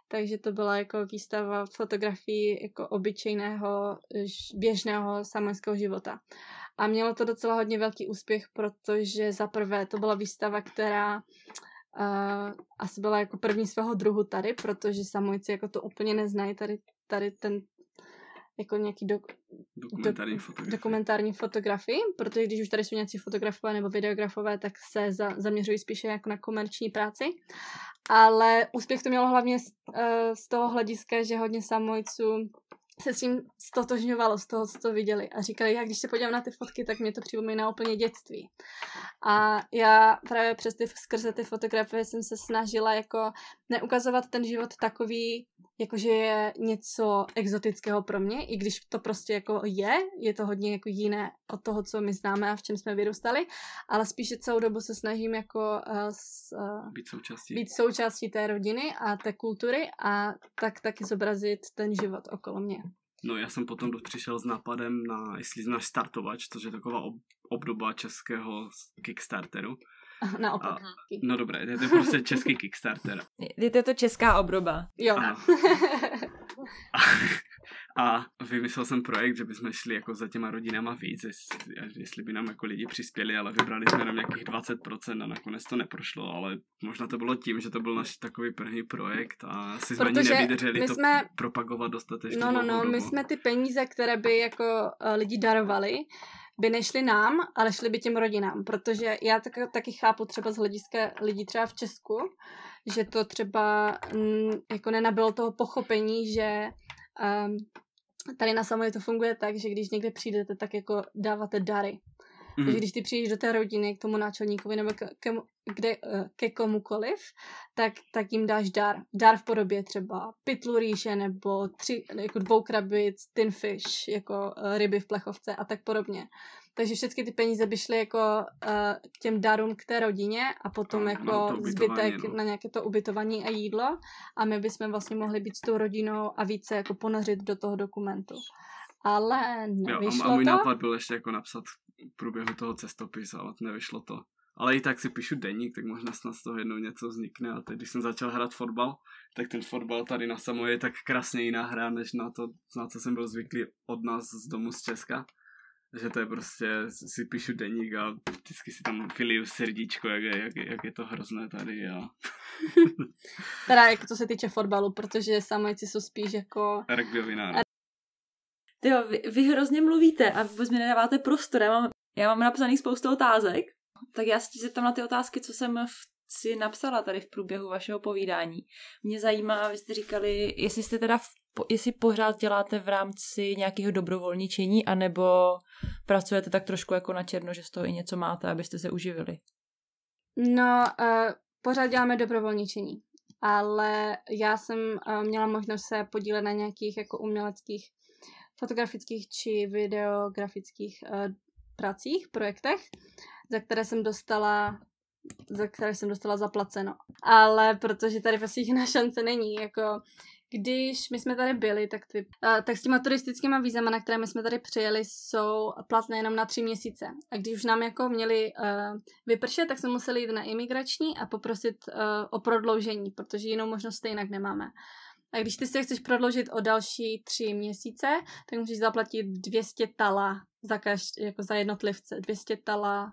Takže to byla jako výstava fotografií jako obyčejného, běžného samojského života. A mělo to docela hodně velký úspěch, protože za prvé to byla výstava, která uh, asi byla jako první svého druhu tady, protože samojci jako to úplně neznají, tady, tady ten jako nějaký do, dokumentární, do, fotografii. dokumentární fotografii, protože když už tady jsou nějací fotografové nebo videografové, tak se za, zaměřují spíše jako na komerční práci. Ale úspěch to mělo hlavně z, uh, z toho hlediska, že hodně samojců se s tím stotožňovalo z toho, co to viděli. A říkali, jak když se podívám na ty fotky, tak mě to připomíná úplně dětství. A já právě přes ty, skrze ty fotografie jsem se snažila jako neukazovat ten život takový, jakože je něco exotického pro mě, i když to prostě jako je, je to hodně jako jiné od toho, co my známe a v čem jsme vyrůstali, ale spíše celou dobu se snažím jako uh, s, uh, být, součástí. být součástí té rodiny a té kultury a tak taky zobrazit ten život okolo mě. No já jsem potom přišel s nápadem na, jestli znáš Startovač, což je taková obdoba českého Kickstarteru. Naopak. A, no dobré, je to prostě český Kickstarter. Je to česká obroba. Jo. A, a, a vymyslel jsem projekt, že bychom šli jako za těma rodinama víc, jestli, jestli by nám jako lidi přispěli, ale vybrali jsme nám nějakých 20% a nakonec to neprošlo, ale možná to bylo tím, že to byl náš takový první projekt a si jsme Protože ani nevydrželi to jsme... propagovat dostatečně. No, no, no, my jsme ty peníze, které by jako uh, lidi darovali, by nešly nám, ale šly by těm rodinám, protože já tak, taky chápu třeba z hlediska lidí třeba v Česku, že to třeba m, mm, jako nenabilo toho pochopení, že um, tady na samotě to funguje tak, že když někde přijdete, tak jako dáváte dary. Mm-hmm. Takže když ty přijdeš do té rodiny k tomu náčelníkovi nebo ke, ke, kde, eh, ke komukoliv, tak, tak jim dáš dar. Dar v podobě třeba pytlu rýže nebo tři, jako dvou krabic, tin fish, jako uh, ryby v plechovce a tak podobně. Takže všechny ty peníze by šly jako uh, k těm darům k té rodině a potom a, jako no, zbytek no. na nějaké to ubytování a jídlo a my bychom vlastně mohli být s tou rodinou a více jako ponořit do toho dokumentu. Ale nevyšlo jo, a, a můj to. nápad byl ještě jako napsat v průběhu toho cestopisu, ale nevyšlo to. Ale i tak si píšu deník, tak možná snad z toho jednou něco vznikne. A teď, když jsem začal hrát fotbal, tak ten fotbal tady na Samo je tak krásně jiná hra, než na to, na co jsem byl zvyklý od nás z domu z Česka. Že to je prostě, si píšu deník a vždycky si tam filiju srdíčko, jak je, jak, jak je to hrozné tady a... teda jako to se týče fotbalu, protože samojci jsou spíš jako... Rugbyový národ. Tyjo, vy, vy hrozně mluvíte a vůbec mi nedáváte prostor. Já mám, já mám napsaných spoustu otázek, tak já se zeptám na ty otázky, co jsem v, si napsala tady v průběhu vašeho povídání. Mě zajímá, vy jste říkali, jestli jste teda v, jestli pořád děláte v rámci nějakého dobrovolničení, anebo pracujete tak trošku jako na černo, že z toho i něco máte, abyste se uživili. No, uh, pořád děláme dobrovolničení, ale já jsem uh, měla možnost se podílet na nějakých jako uměleckých fotografických či videografických uh, pracích, projektech, za které jsem dostala za které jsem dostala zaplaceno. Ale protože tady vlastně jiná šance není, jako když my jsme tady byli, tak, ty, uh, tak s těma turistickými vízama, na které my jsme tady přijeli, jsou platné jenom na tři měsíce. A když už nám jako měli uh, vypršet, tak jsme museli jít na imigrační a poprosit uh, o prodloužení, protože jinou možnost jinak nemáme. A když ty se chceš prodloužit o další tři měsíce, tak musíš zaplatit 200 tala za, každý, jako za jednotlivce. 200 tala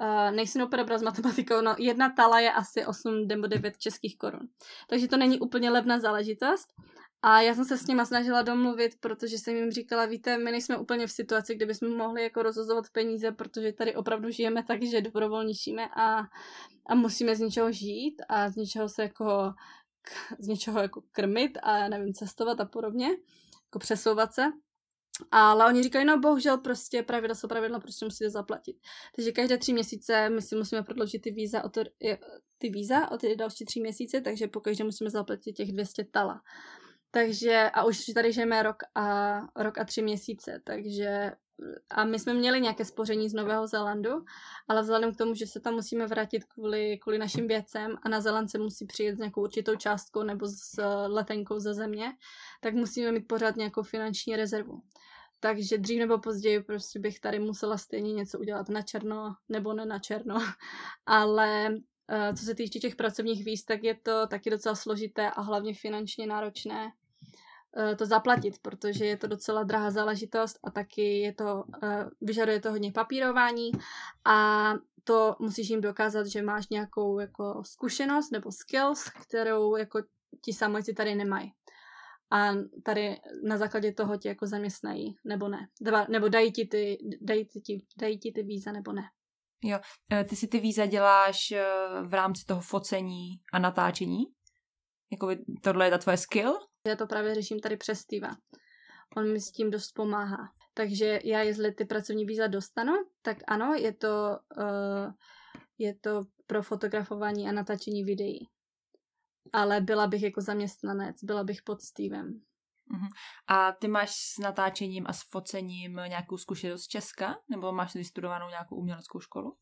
Uh, nejsem úplně dobrá s matematikou, no jedna tala je asi 8 nebo 9 českých korun. Takže to není úplně levná záležitost. A já jsem se s nima snažila domluvit, protože jsem jim říkala, víte, my nejsme úplně v situaci, kde bychom mohli jako rozhazovat peníze, protože tady opravdu žijeme tak, že dobrovolničíme a, a musíme z něčeho žít a z něčeho se jako z něčeho jako krmit a nevím, cestovat a podobně, jako přesouvat se. Ale oni říkají, no bohužel prostě pravidla jsou pravidla, prostě musíte zaplatit. Takže každé tři měsíce my si musíme prodloužit ty víza o, to, ty víza o ty další tři měsíce, takže po každé musíme zaplatit těch 200 tala. Takže a už tady žijeme rok a, rok a tři měsíce, takže a my jsme měli nějaké spoření z Nového Zélandu, ale vzhledem k tomu, že se tam musíme vrátit kvůli, kvůli našim věcem a na Zéland se musí přijet s nějakou určitou částkou nebo s letenkou ze země, tak musíme mít pořád nějakou finanční rezervu. Takže dřív nebo později prostě bych tady musela stejně něco udělat na černo nebo ne na černo. Ale eh, co se týče těch pracovních víz, tak je to taky docela složité a hlavně finančně náročné to zaplatit, protože je to docela drahá záležitost a taky je to, eh, vyžaduje to hodně papírování a to musíš jim dokázat, že máš nějakou jako zkušenost nebo skills, kterou jako ti samojci tady nemají a tady na základě toho tě jako zaměstnají, nebo ne. Nebo dají ti, ty, dají, ti, dají ti ty víza, nebo ne. Jo, e, ty si ty víza děláš v rámci toho focení a natáčení? Jakoby tohle je ta tvoje skill? Já to právě řeším tady přes Steva. On mi s tím dost pomáhá. Takže já, jestli ty pracovní víza dostanu, tak ano, je to, uh, je to pro fotografování a natáčení videí ale byla bych jako zaměstnanec, byla bych pod Stevem. Uh-huh. A ty máš s natáčením a s focením nějakou zkušenost z Česka? Nebo máš vystudovanou nějakou uměleckou školu?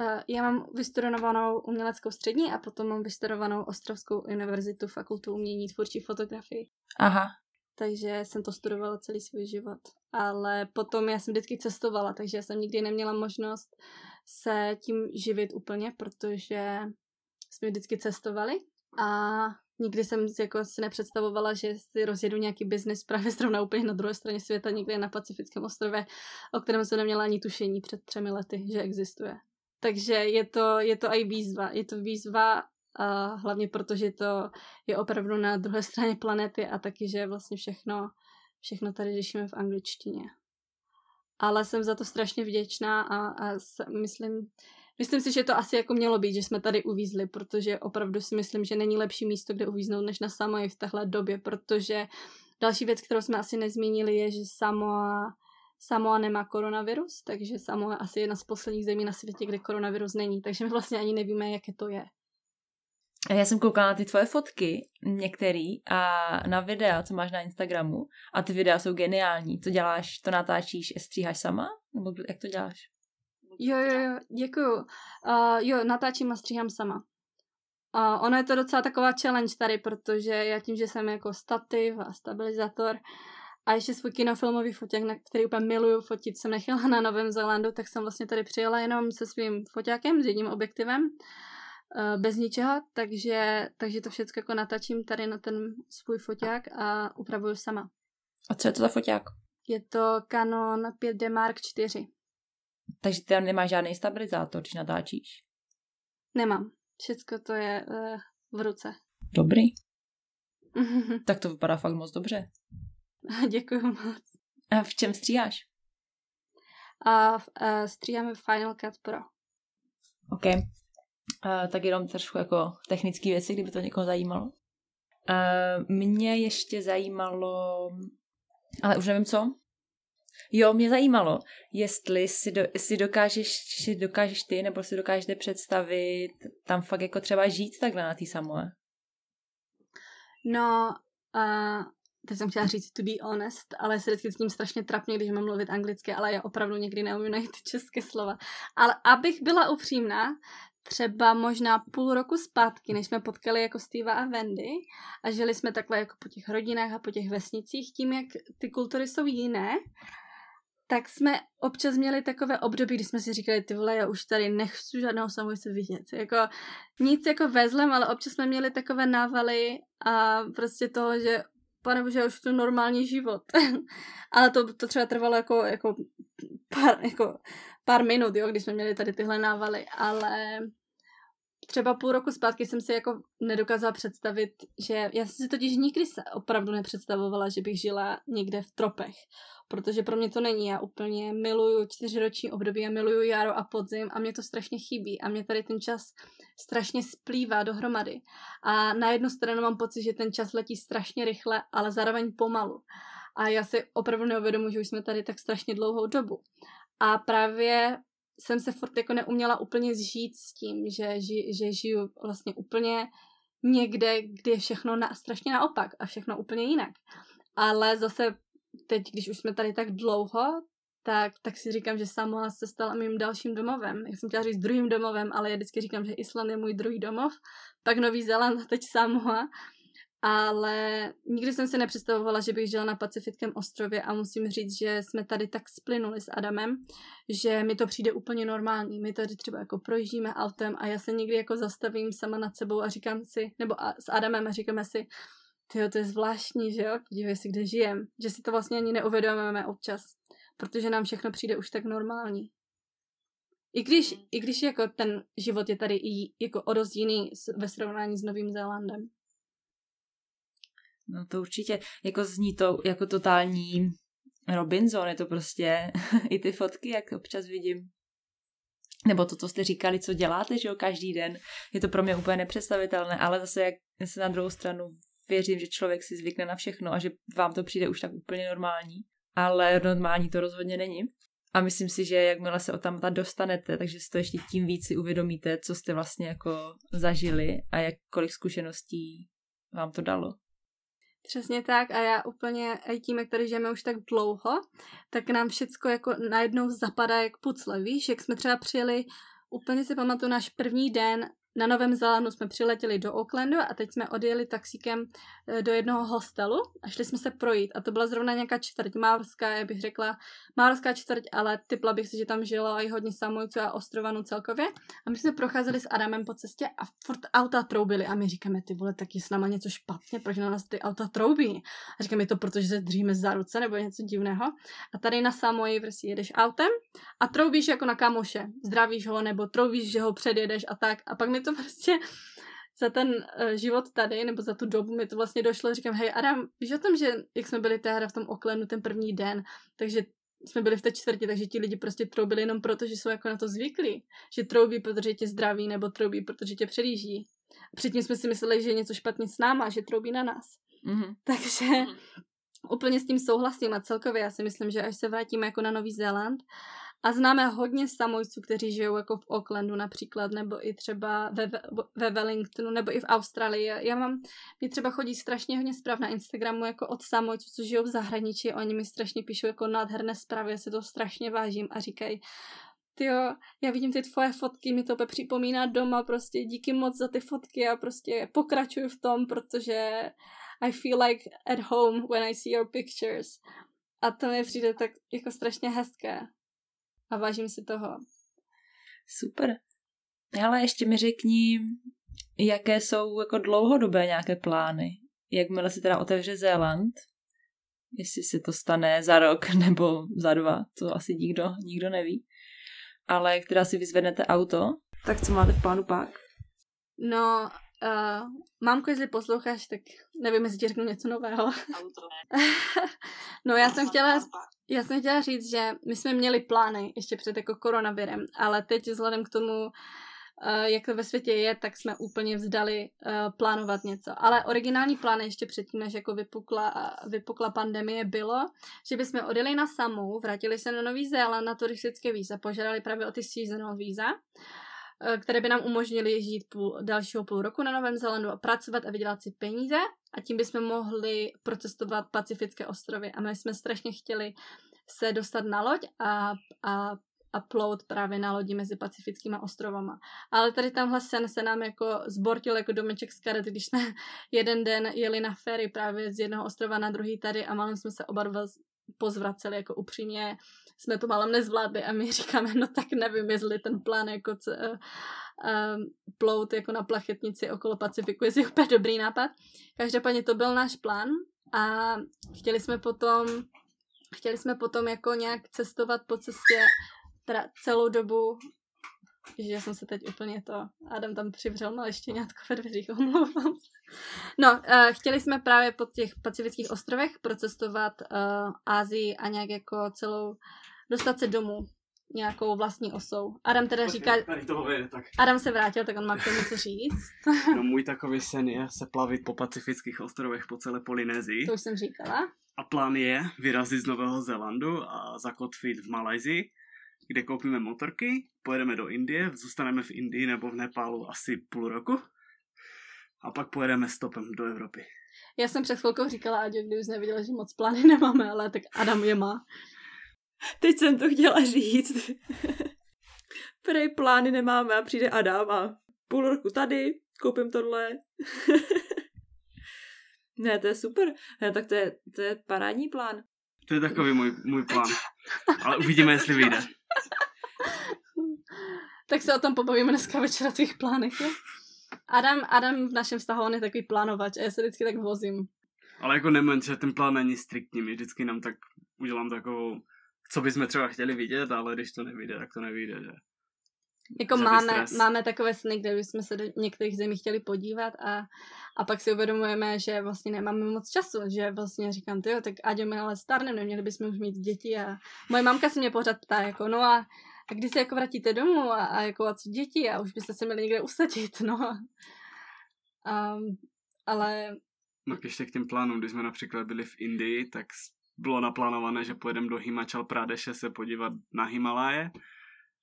Uh, já mám vystudovanou uměleckou střední a potom mám vystudovanou Ostrovskou univerzitu fakultu umění tvůrčí fotografii. Aha. Takže jsem to studovala celý svůj život. Ale potom já jsem vždycky cestovala, takže já jsem nikdy neměla možnost se tím živit úplně, protože jsme vždycky cestovali a nikdy jsem si, jako si nepředstavovala, že si rozjedu nějaký biznis právě zrovna úplně na druhé straně světa, někde na Pacifickém ostrově, o kterém jsem neměla ani tušení před třemi lety, že existuje. Takže je to, je to i výzva. Je to výzva a hlavně protože to je opravdu na druhé straně planety a taky, že vlastně všechno, všechno tady řešíme v angličtině. Ale jsem za to strašně vděčná a, a myslím, Myslím si, že to asi jako mělo být, že jsme tady uvízli, protože opravdu si myslím, že není lepší místo, kde uvíznout, než na Samoji v téhle době, protože další věc, kterou jsme asi nezmínili, je, že Samoa, Samoa nemá koronavirus, takže Samoa je asi jedna z posledních zemí na světě, kde koronavirus není, takže my vlastně ani nevíme, jaké to je. Já jsem koukala na ty tvoje fotky, některý, a na videa, co máš na Instagramu, a ty videa jsou geniální. Co děláš? To natáčíš, stříháš sama? Nebo jak to děláš? Jo, jo, jo, děkuju. Uh, jo, natáčím a stříhám sama. Uh, ono je to docela taková challenge tady, protože já tím, že jsem jako stativ a stabilizátor a ještě svůj kinofilmový foťák, na který úplně miluju fotit, jsem nechala na Novém Zélandu, tak jsem vlastně tady přijela jenom se svým foťákem, s jedním objektivem, uh, bez ničeho, takže, takže to všechno jako natáčím tady na ten svůj foťák a upravuju sama. A co je to za foťák? Je to Canon 5D Mark 4. Takže ty tam nemáš žádný stabilizátor, když natáčíš? Nemám. Všecko to je uh, v ruce. Dobrý. tak to vypadá fakt moc dobře. Děkuji moc. A v čem stříháš? A uh, uh, stříháme Final Cut Pro. OK. Uh, tak jenom trošku jako technické věci, kdyby to někoho zajímalo. Uh, mě ještě zajímalo, ale už nevím co, Jo, mě zajímalo, jestli si, do, si dokážeš, si dokážeš ty, nebo si dokážete představit tam fakt jako třeba žít takhle na té Samoe. No, uh, teď jsem chtěla říct to be honest, ale se vždycky s tím strašně trapně, když mám mluvit anglicky, ale já opravdu někdy neumím najít české slova. Ale abych byla upřímná, třeba možná půl roku zpátky, než jsme potkali jako Steva a Wendy a žili jsme takhle jako po těch rodinách a po těch vesnicích, tím, jak ty kultury jsou jiné, tak jsme občas měli takové období, kdy jsme si říkali, ty vole, já už tady nechci žádnou samojce vidět. Jako, nic jako vezlem, ale občas jsme měli takové návaly a prostě toho, že pane bože, už to normální život. ale to, to třeba trvalo jako, jako, pár, jako pár minut, jo, když jsme měli tady tyhle návaly, ale třeba půl roku zpátky jsem si jako nedokázala představit, že já jsem si totiž nikdy opravdu nepředstavovala, že bych žila někde v tropech, protože pro mě to není. Já úplně miluju čtyřiroční období, já miluju jaro a podzim a mě to strašně chybí a mě tady ten čas strašně splývá dohromady. A na jednu stranu mám pocit, že ten čas letí strašně rychle, ale zároveň pomalu. A já si opravdu neuvědomuji, že už jsme tady tak strašně dlouhou dobu. A právě jsem se furt jako neuměla úplně zžít s tím, že, ži, že žiju vlastně úplně někde, kde je všechno na, strašně naopak a všechno úplně jinak. Ale zase teď, když už jsme tady tak dlouho, tak, tak si říkám, že Samoa se stala mým dalším domovem. Já jsem chtěla říct druhým domovem, ale já vždycky říkám, že Island je můj druhý domov, pak Nový Zéland a teď Samoa ale nikdy jsem si nepředstavovala, že bych žila na Pacifickém ostrově a musím říct, že jsme tady tak splynuli s Adamem, že mi to přijde úplně normální. My tady třeba jako projíždíme autem a já se někdy jako zastavím sama nad sebou a říkám si, nebo a, s Adamem a říkáme si, tyjo, to je zvláštní, že jo, podívej si, kde žijem, že si to vlastně ani neuvědomujeme občas, protože nám všechno přijde už tak normální. I když, i když jako ten život je tady i jako o dost jiný ve srovnání s Novým Zélandem. No to určitě, jako zní to jako totální Robinson, je to prostě i ty fotky, jak občas vidím. Nebo to, co jste říkali, co děláte, že jo, každý den. Je to pro mě úplně nepředstavitelné, ale zase jak se na druhou stranu věřím, že člověk si zvykne na všechno a že vám to přijde už tak úplně normální. Ale normální to rozhodně není. A myslím si, že jakmile se o tam dostanete, takže si to ještě tím víc si uvědomíte, co jste vlastně jako zažili a jak kolik zkušeností vám to dalo. Přesně tak a já úplně, i tím, jak tady žijeme už tak dlouho, tak nám všecko jako najednou zapadá jak pucle, víš, jak jsme třeba přijeli, úplně si pamatuju náš první den na Novém Zélandu jsme přiletěli do Aucklandu a teď jsme odjeli taxíkem eh, do jednoho hostelu a šli jsme se projít. A to byla zrovna nějaká čtvrť Máorská, já bych řekla Máorská čtvrť, ale typla bych si, že tam žilo i hodně samojců a ostrovanů celkově. A my jsme procházeli s Adamem po cestě a furt auta troubily a my říkáme, ty vole, tak je s náma něco špatně, proč na nás ty auta troubí? A říkáme, to protože se držíme za ruce nebo něco divného. A tady na Samoji prostě jedeš autem a troubíš jako na kamoše, zdravíš ho nebo troubíš, že ho předjedeš a tak. A pak mi to to prostě za ten uh, život tady, nebo za tu dobu mi to vlastně došlo, říkám, hej Adam, víš o tom, že jak jsme byli tehda v tom Oklenu ten první den, takže jsme byli v té čtvrti, takže ti lidi prostě troubili jenom proto, že jsou jako na to zvyklí. Že troubí, protože tě zdraví, nebo troubí, protože tě předjíždí. A předtím jsme si mysleli, že je něco špatně s náma, že troubí na nás. Mm-hmm. Takže mm-hmm. úplně s tím souhlasím a celkově já si myslím, že až se vrátíme jako na Nový Zéland a známe hodně samojců, kteří žijou jako v Aucklandu například, nebo i třeba ve, ve Wellingtonu, nebo i v Austrálii. Já mám, mi třeba chodí strašně hodně zpráv na Instagramu jako od samojců, co žijou v zahraničí. Oni mi strašně píšou jako nádherné zprávy, já se to strašně vážím a říkají, jo, já vidím ty tvoje fotky, mi to připomíná doma, prostě díky moc za ty fotky a prostě pokračuju v tom, protože I feel like at home when I see your pictures. A to mi přijde tak jako strašně hezké a vážím si toho. Super. Ale ještě mi řekni, jaké jsou jako dlouhodobé nějaké plány. Jakmile se teda otevře Zéland, jestli se to stane za rok nebo za dva, to asi nikdo, nikdo neví. Ale jak teda si vyzvednete auto, tak co máte v plánu pak? No, Uh, mámko, jestli posloucháš, tak nevím, jestli ti řeknu něco nového. no já jsem chtěla, já jsem chtěla říct, že my jsme měli plány ještě před jako koronavirem, ale teď vzhledem k tomu, uh, jak to ve světě je, tak jsme úplně vzdali uh, plánovat něco. Ale originální plán ještě předtím, než jako vypukla, vypukla pandemie, bylo, že bychom odjeli na Samu, vrátili se na Nový Zéland na turistické víza, požádali právě o ty seasonal víza Eh, které by nám umožnily žít půl, dalšího půl roku na Novém Zélandu a pracovat a vydělat si peníze a tím bychom mohli procestovat Pacifické ostrovy. A my jsme strašně chtěli se dostat na loď a, a a plout právě na lodi mezi pacifickýma ostrovama. Ale tady tamhle sen se nám jako zbortil jako domeček z karet, když jsme jeden den jeli na ferry právě z jednoho ostrova na druhý tady a malem jsme se oba pozvraceli jako upřímně jsme to malem nezvládli a my říkáme, no tak nevím, jestli ten plán jako c- uh, uh, plout jako na plachetnici okolo Pacifiku je úplně dobrý nápad. Každopádně to byl náš plán a chtěli jsme potom chtěli jsme potom jako nějak cestovat po cestě teda celou dobu že jsem se teď úplně to... Adam tam přivřel malé štěňátko ve dveřích, omlouvám se. No, uh, chtěli jsme právě po těch pacifických ostrovech procestovat uh, Ázii a nějak jako celou... dostat se domů nějakou vlastní osou. Adam teda říká... Tady vede, tak. Adam se vrátil, tak on má k tomu co říct. no můj takový sen je se plavit po pacifických ostrovech po celé Polynézii. To už jsem říkala. A plán je vyrazit z Nového Zélandu a zakotvit v Malajzii kde koupíme motorky, pojedeme do Indie, zůstaneme v Indii nebo v Nepálu asi půl roku a pak pojedeme stopem do Evropy. Já jsem před chvilkou říkala Aďo, když už neviděla, že moc plány nemáme, ale tak Adam je má. Teď jsem to chtěla říct. Prej plány nemáme a přijde Adam a půl roku tady, koupím tohle. ne, to je super. Ne, tak to je, to je parádní plán. To je takový můj, můj plán. Ale uvidíme, jestli vyjde. Tak se o tom pobavíme dneska večer na tvých plánech? Adam, Adam v našem vztahu, on je takový plánovač a já se vždycky tak vozím. Ale jako nemen, že ten plán není striktní, my vždycky nám tak udělám takovou, co bychom třeba chtěli vidět, ale když to nevyjde, tak to nevyjde, že? Jako máme, máme takové sny, kde bychom se do některých zemí chtěli podívat a, a pak si uvědomujeme, že vlastně nemáme moc času, že vlastně říkám, jo, tak ať my ale starneme, neměli bychom už mít děti a moje mamka se mě pořád ptá, jako no a, a kdy se jako vrátíte domů a, a jako a co děti a už byste se měli někde usadit, no. Um, ale... No ještě k těm plánům, když jsme například byli v Indii, tak bylo naplánované, že pojedeme do Himachal Pradeše se podívat na Himaláje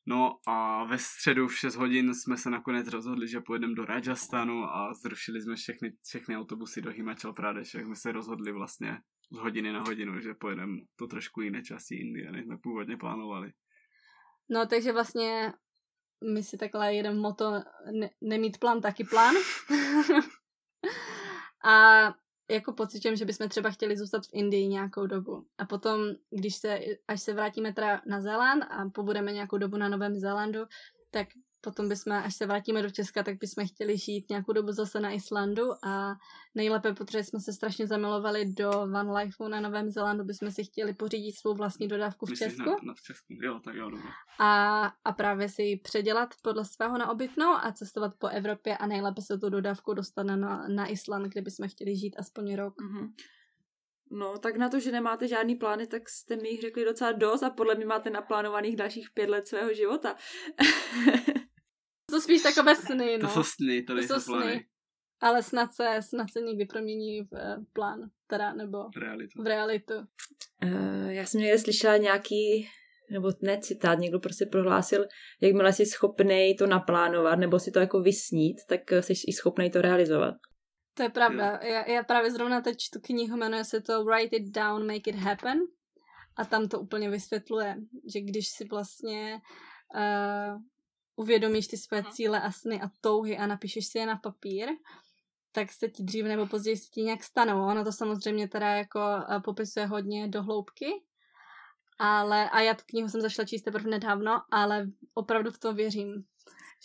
No a ve středu v 6 hodin jsme se nakonec rozhodli, že pojedeme do Rajasthanu a zrušili jsme všechny, všechny autobusy do Himachal Pradesh, jak jsme se rozhodli vlastně z hodiny na hodinu, že pojedeme to trošku jiné části Indie, než jsme původně plánovali. No takže vlastně my si takhle jeden moto ne, nemít plán, taky plán. a jako pocitím, že bychom třeba chtěli zůstat v Indii nějakou dobu. A potom, když se, až se vrátíme teda na Zéland a pobudeme nějakou dobu na Novém Zélandu, tak potom bychom, až se vrátíme do Česka, tak bychom chtěli žít nějakou dobu zase na Islandu a nejlépe, protože jsme se strašně zamilovali do Van Lifeu na Novém Zélandu, bychom si chtěli pořídit svou vlastní dodávku v Myslíš Česku. Na, na v Česku, jo, tak jo, dobře. A, a právě si ji předělat podle svého na obytnou a cestovat po Evropě a nejlépe se tu dodávku dostat na, na Island, kde bychom chtěli žít aspoň rok. Mm-hmm. No, tak na to, že nemáte žádný plány, tak jste mi jich řekli docela dost a podle mě máte naplánovaných dalších pět let svého života. To spíš takové sny, no. To jsou sny, to, to jsou plány. Sny. Ale snad se, snad se někdy promění v uh, plán, teda, nebo realitu. v realitu. Uh, já jsem někde slyšela nějaký, nebo ne citát, někdo prostě prohlásil, jakmile jsi schopný to naplánovat, nebo si to jako vysnít, tak eh, jsi i schopný to realizovat. To je pravda. Já, já právě zrovna teď čtu knihu, jmenuje se to Write it down, make it happen. A tam to úplně vysvětluje, že když si vlastně uh, uvědomíš ty své cíle a sny a touhy a napíšeš si je na papír, tak se ti dřív nebo později se ti nějak stanou. Ono to samozřejmě teda jako eh, popisuje hodně do hloubky, ale, a já tu knihu jsem zašla číst teprve nedávno, ale opravdu v to věřím,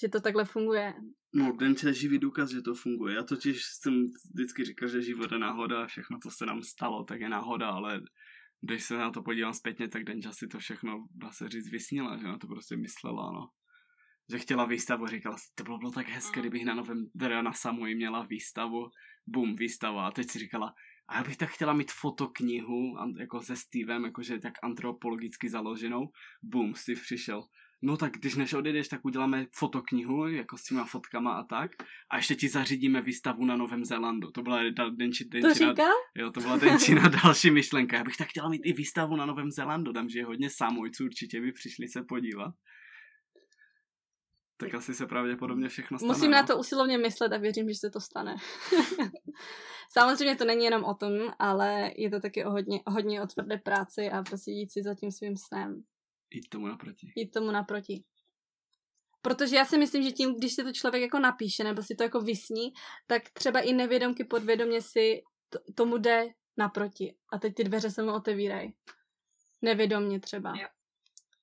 že to takhle funguje. No, Denče je živý důkaz, že to funguje. Já totiž jsem vždycky říkal, že život je náhoda a všechno, co se nám stalo, tak je náhoda, ale když se na to podívám zpětně, tak Denča si to všechno, dá se říct, vysnila, že na to prostě myslela, no že chtěla výstavu, říkala si, to bylo, bylo tak hezké, kdybych na novém, teda na Samui měla výstavu, bum, výstava a teď si říkala, a já bych tak chtěla mít fotoknihu, jako se Stevem, jakože tak antropologicky založenou, bum, Steve přišel, no tak když než odejdeš, tak uděláme fotoknihu, jako s těma fotkama a tak. A ještě ti zařídíme výstavu na Novém Zélandu. To byla Denči, Denčina, to jo, to byla Denčina další myšlenka. Já bych tak chtěla mít i výstavu na Novém Zélandu, tam, že je hodně samojců, určitě by přišli se podívat. Tak asi se pravděpodobně všechno stane. Musím no? na to usilovně myslet a věřím, že se to stane. Samozřejmě to není jenom o tom, ale je to taky o hodně, hodně o tvrdé práci a prostě jít si za tím svým snem. Jít tomu naproti. Jít tomu naproti. Protože já si myslím, že tím, když si to člověk jako napíše, nebo si to jako vysní, tak třeba i nevědomky podvědomě si to, tomu jde naproti. A teď ty dveře se mu otevírají. Nevědomně třeba. Jo.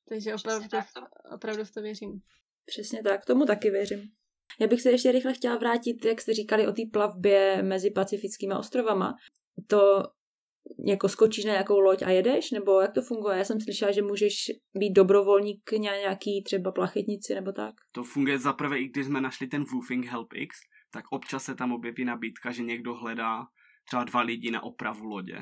Takže opravdu, tak to... opravdu v to věřím. Přesně tak, tomu taky věřím. Já bych se ještě rychle chtěla vrátit, jak jste říkali o té plavbě mezi pacifickými ostrovama. To jako skočíš na nějakou loď a jedeš, nebo jak to funguje? Já jsem slyšela, že můžeš být dobrovolník na nějaký třeba plachetnici nebo tak. To funguje zaprvé, i když jsme našli ten Woofing Help X, tak občas se tam objeví nabídka, že někdo hledá třeba dva lidi na opravu lodě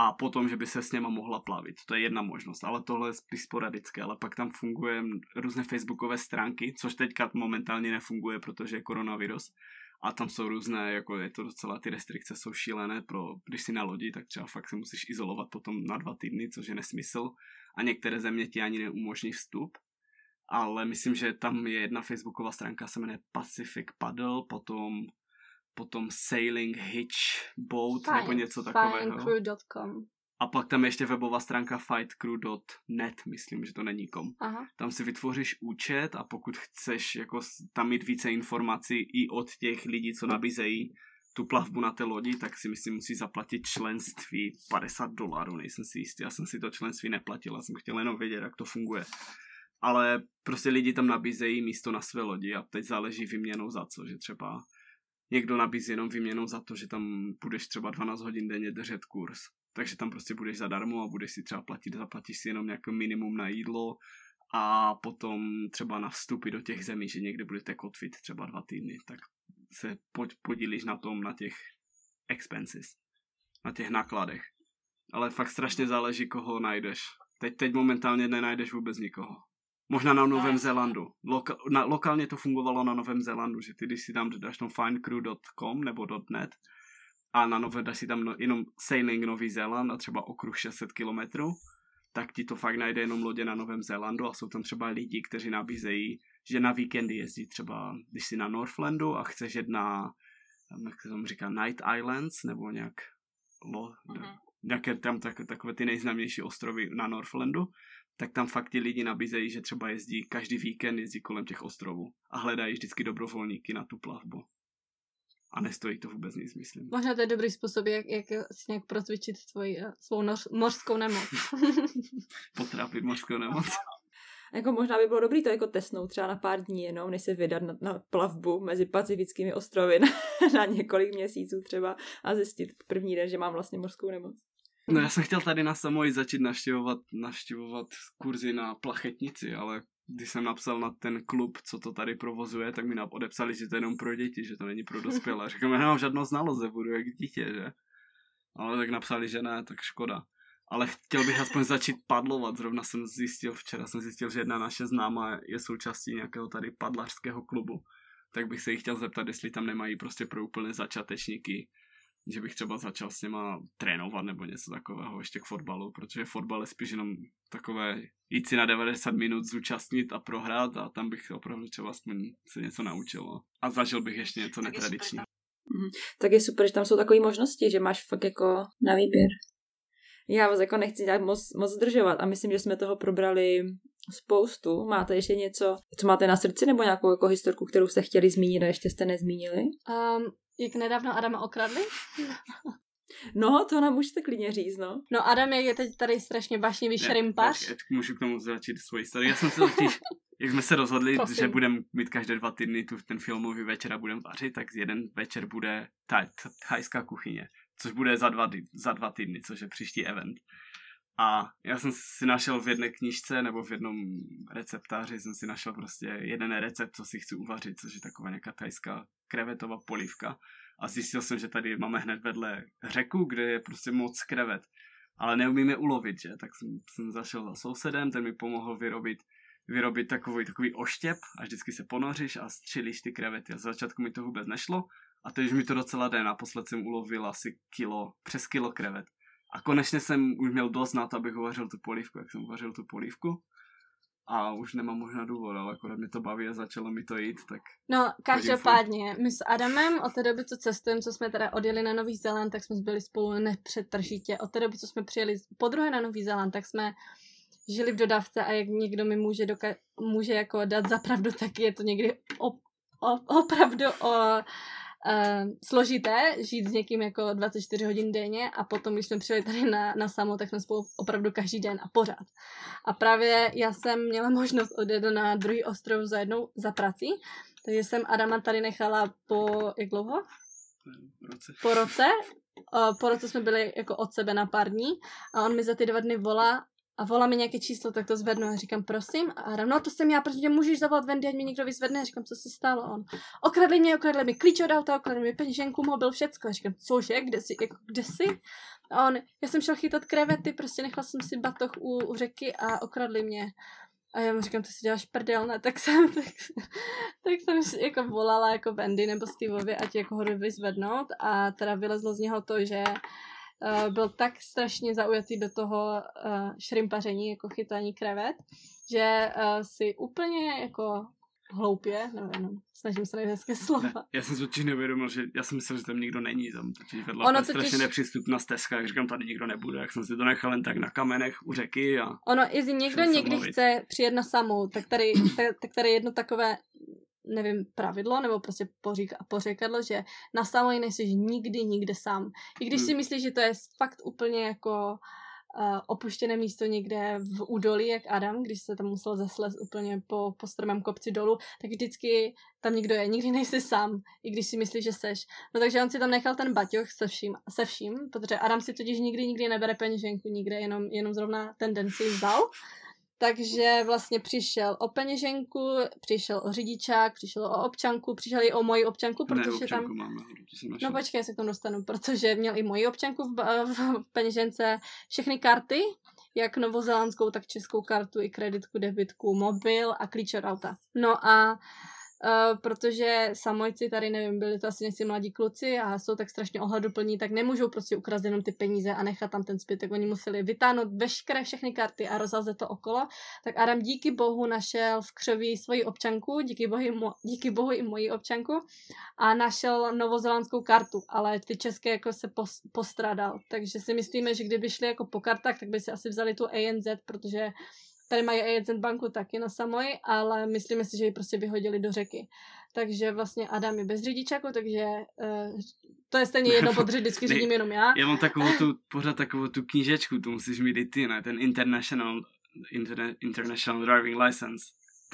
a potom, že by se s něma mohla plavit. To je jedna možnost, ale tohle je spíš sporadické, ale pak tam funguje různé facebookové stránky, což teďka momentálně nefunguje, protože je koronavirus. A tam jsou různé, jako je to docela, ty restrikce jsou šílené, pro, když jsi na lodi, tak třeba fakt se musíš izolovat potom na dva týdny, což je nesmysl. A některé země ti ani neumožní vstup. Ale myslím, že tam je jedna facebooková stránka, se jmenuje Pacific Paddle, potom potom Sailing Hitch Boat Fine, nebo něco takového. Finecrew.com a pak tam ještě webová stránka fightcrew.net, myslím, že to není kom. Aha. Tam si vytvoříš účet a pokud chceš jako tam mít více informací i od těch lidí, co nabízejí tu plavbu na té lodi, tak si myslím, musí zaplatit členství 50 dolarů, nejsem si jistý. Já jsem si to členství neplatil, já jsem chtěl jenom vědět, jak to funguje. Ale prostě lidi tam nabízejí místo na své lodi a teď záleží vyměnou za co, že třeba někdo nabízí jenom výměnou za to, že tam budeš třeba 12 hodin denně držet kurz. Takže tam prostě budeš zadarmo a budeš si třeba platit, zaplatíš si jenom nějaké minimum na jídlo a potom třeba na vstupy do těch zemí, že někde budete kotvit třeba dva týdny, tak se podílíš na tom, na těch expenses, na těch nákladech. Ale fakt strašně záleží, koho najdeš. Teď, teď momentálně nenajdeš vůbec nikoho. Možná na Novém Zélandu. Loka, na, lokálně to fungovalo na Novém Zélandu, že ty, když si tam dáš tam findcrew.com nebo .net a na nové dáš si tam no, jenom Sailing Nový Zéland a třeba okruh 600 kilometrů, tak ti to fakt najde jenom lodě na Novém Zélandu a jsou tam třeba lidi, kteří nabízejí, že na víkendy jezdí třeba, když jsi na Northlandu a chceš jet na, jak se tam říká, Night Islands, nebo nějak lo, mm-hmm. nějaké tam tak, takové ty nejznámější ostrovy na Northlandu, tak tam fakt ti lidi nabízejí, že třeba jezdí každý víkend, jezdí kolem těch ostrovů a hledají vždycky dobrovolníky na tu plavbu. A nestojí to vůbec nic, myslím. Možná to je dobrý způsob, jak, jak si nějak procvičit tvoji, eh, svou noř, mořskou nemoc. Potrápit mořskou nemoc. jako možná by bylo dobrý to jako tesnout třeba na pár dní jenom, než se vydat na, na plavbu mezi pacifickými ostrovy na, na několik měsíců třeba a zjistit první den, že mám vlastně mořskou nemoc. No já jsem chtěl tady na Samoji začít navštěvovat, navštěvovat kurzy na plachetnici, ale když jsem napsal na ten klub, co to tady provozuje, tak mi odepsali, že to je jenom pro děti, že to není pro dospělé. Říkám, já nemám žádnou znalost, budu jak dítě, že? Ale tak napsali, že ne, tak škoda. Ale chtěl bych aspoň začít padlovat. Zrovna jsem zjistil, včera jsem zjistil, že jedna naše známá je součástí nějakého tady padlařského klubu. Tak bych se jí chtěl zeptat, jestli tam nemají prostě pro úplné začátečníky že bych třeba začal s něma trénovat nebo něco takového ještě k fotbalu, protože fotbal je spíš jenom takové jít si na 90 minut zúčastnit a prohrát a tam bych opravdu třeba aspoň se něco naučil no. a zažil bych ještě něco netradičního. Mhm. Tak je super, že tam jsou takové možnosti, že máš fakt jako na výběr. Já vás jako nechci nějak moc, moc zdržovat a myslím, že jsme toho probrali spoustu. Máte ještě něco, co máte na srdci nebo nějakou jako historku, kterou jste chtěli zmínit a ještě jste nezmínili? Um, jak nedávno Adama okradli? No, to nám můžete klidně říct, no. No Adam je teď tady strašně vášnivý šrimpař. Můžu k tomu začít svoji historii. Já jsem se totiž, jak jsme se rozhodli, Prosím. že budeme mít každé dva týdny tu ten filmový večer a budeme vařit, tak jeden večer bude thajská kuchyně, což bude za dva, za dva týdny, což je příští event. A já jsem si našel v jedné knižce nebo v jednom receptáři jsem si našel prostě jeden recept, co si chci uvařit, což je taková nějaká tajská krevetová polívka. A zjistil jsem, že tady máme hned vedle řeku, kde je prostě moc krevet. Ale neumíme ulovit, že? Tak jsem, jsem zašel za sousedem, ten mi pomohl vyrobit, vyrobit takový, takový oštěp a vždycky se ponoříš a střílíš ty krevety. A z začátku mi to vůbec nešlo a teď mi to docela jde. Naposled jsem ulovil asi kilo, přes kilo krevet. A konečně jsem už měl dost na to, abych uvařil tu polívku, jak jsem uvařil tu polívku. A už nemám možná důvod, ale akorát mi to baví a začalo mi to jít, tak... No, každopádně, my s Adamem od té doby, co cestujeme, co jsme teda odjeli na Nový Zéland, tak jsme byli spolu nepřetržitě. Od té doby, co jsme přijeli po druhé na Nový Zéland, tak jsme žili v dodávce a jak někdo mi může, doka- může jako dát zapravdu, tak je to někdy op- op- opravdu o, uh, složité žít s někým jako 24 hodin denně a potom, když jsme přijeli tady na, na samo, tak jsme spolu opravdu každý den a pořád. A právě já jsem měla možnost odjet na druhý ostrov za jednou za prací, takže jsem Adama tady nechala po, jak dlouho? roce. Po roce. Po roce jsme byli jako od sebe na pár dní a on mi za ty dva dny volá a volá mi nějaké číslo, tak to zvednu a říkám, prosím. A Adam, no to jsem já, protože můžeš zavolat Wendy, ať mi někdo vyzvedne. A říkám, co se stalo? On, okradli mě, okradli mi klíč od auta, okradli mi peněženku, mobil, všecko. A říkám, cože, kde jsi, jako, kde jsi? A on, já jsem šel chytat krevety, prostě nechal jsem si batoh u, u řeky a okradli mě. A já mu říkám, ty si děláš prdel, ne? Tak jsem, tak, tak jsem jako volala jako Wendy nebo Steveovi, ať jako ho vyzvednout a teda vylezlo z něho to, že uh, byl tak strašně zaujatý do toho uh, šrimpaření, jako chytání krevet, že uh, si úplně jako hloupě, nevím, snažím se najít hezké slova. Ne, já jsem si totiž neuvědomil, že já jsem myslel, že tam nikdo není, tam totiž vedla ono totiž... strašně nepřístupná stezka, jak říkám, tady nikdo nebude, jak jsem si to nechal jen tak na kamenech u řeky a... Ono, jestli někdo někdy mluvit. chce přijet na samou, tak tady, tak, tak tady jedno takové nevím, pravidlo, nebo prostě pořík, pořekadlo, že na samej nejsi nikdy, nikde sám. I když hmm. si myslíš, že to je fakt úplně jako uh, opuštěné místo někde v údolí, jak Adam, když se tam musel zesles úplně po, po strmém kopci dolů, tak vždycky tam někdo je, nikdy nejsi sám, i když si myslíš, že seš. No takže on si tam nechal ten baťoch se vším, se vším protože Adam si totiž nikdy, nikdy nebere peněženku, nikde, jenom, jenom zrovna ten den si vzal. Takže vlastně přišel o peněženku, přišel o řidičák, přišel o občanku, přišel i o moji občanku, protože ne, občanku tam... Máme, no počkej, se k tomu dostanu, protože měl i moji občanku v, v, v peněžence, všechny karty, jak novozelandskou, tak českou kartu, i kreditku, debitku, mobil a klíč od auta. No a Uh, protože samojci tady, nevím, byli to asi nějací mladí kluci a jsou tak strašně ohleduplní, tak nemůžou prostě ukrást jenom ty peníze a nechat tam ten zbytek. Oni museli vytáhnout veškeré všechny karty a rozházet to okolo. Tak Adam díky bohu našel v křoví svoji občanku, díky bohu, díky bohu i moji občanku a našel novozelandskou kartu, ale ty české jako se pos, postradal. Takže si myslíme, že kdyby šli jako po kartách, tak by si asi vzali tu ANZ, protože Tady mají AZ banku taky na Samoj, ale myslíme si, že ji prostě vyhodili do řeky. Takže vlastně Adam je bez řidičáku, takže uh, to je stejně jedno, protože vždycky řídím jenom já. Já mám takovou tu, pořád takovou tu knížečku, tu musíš mít i ty, ne? Ten International, Interna, International Driving License.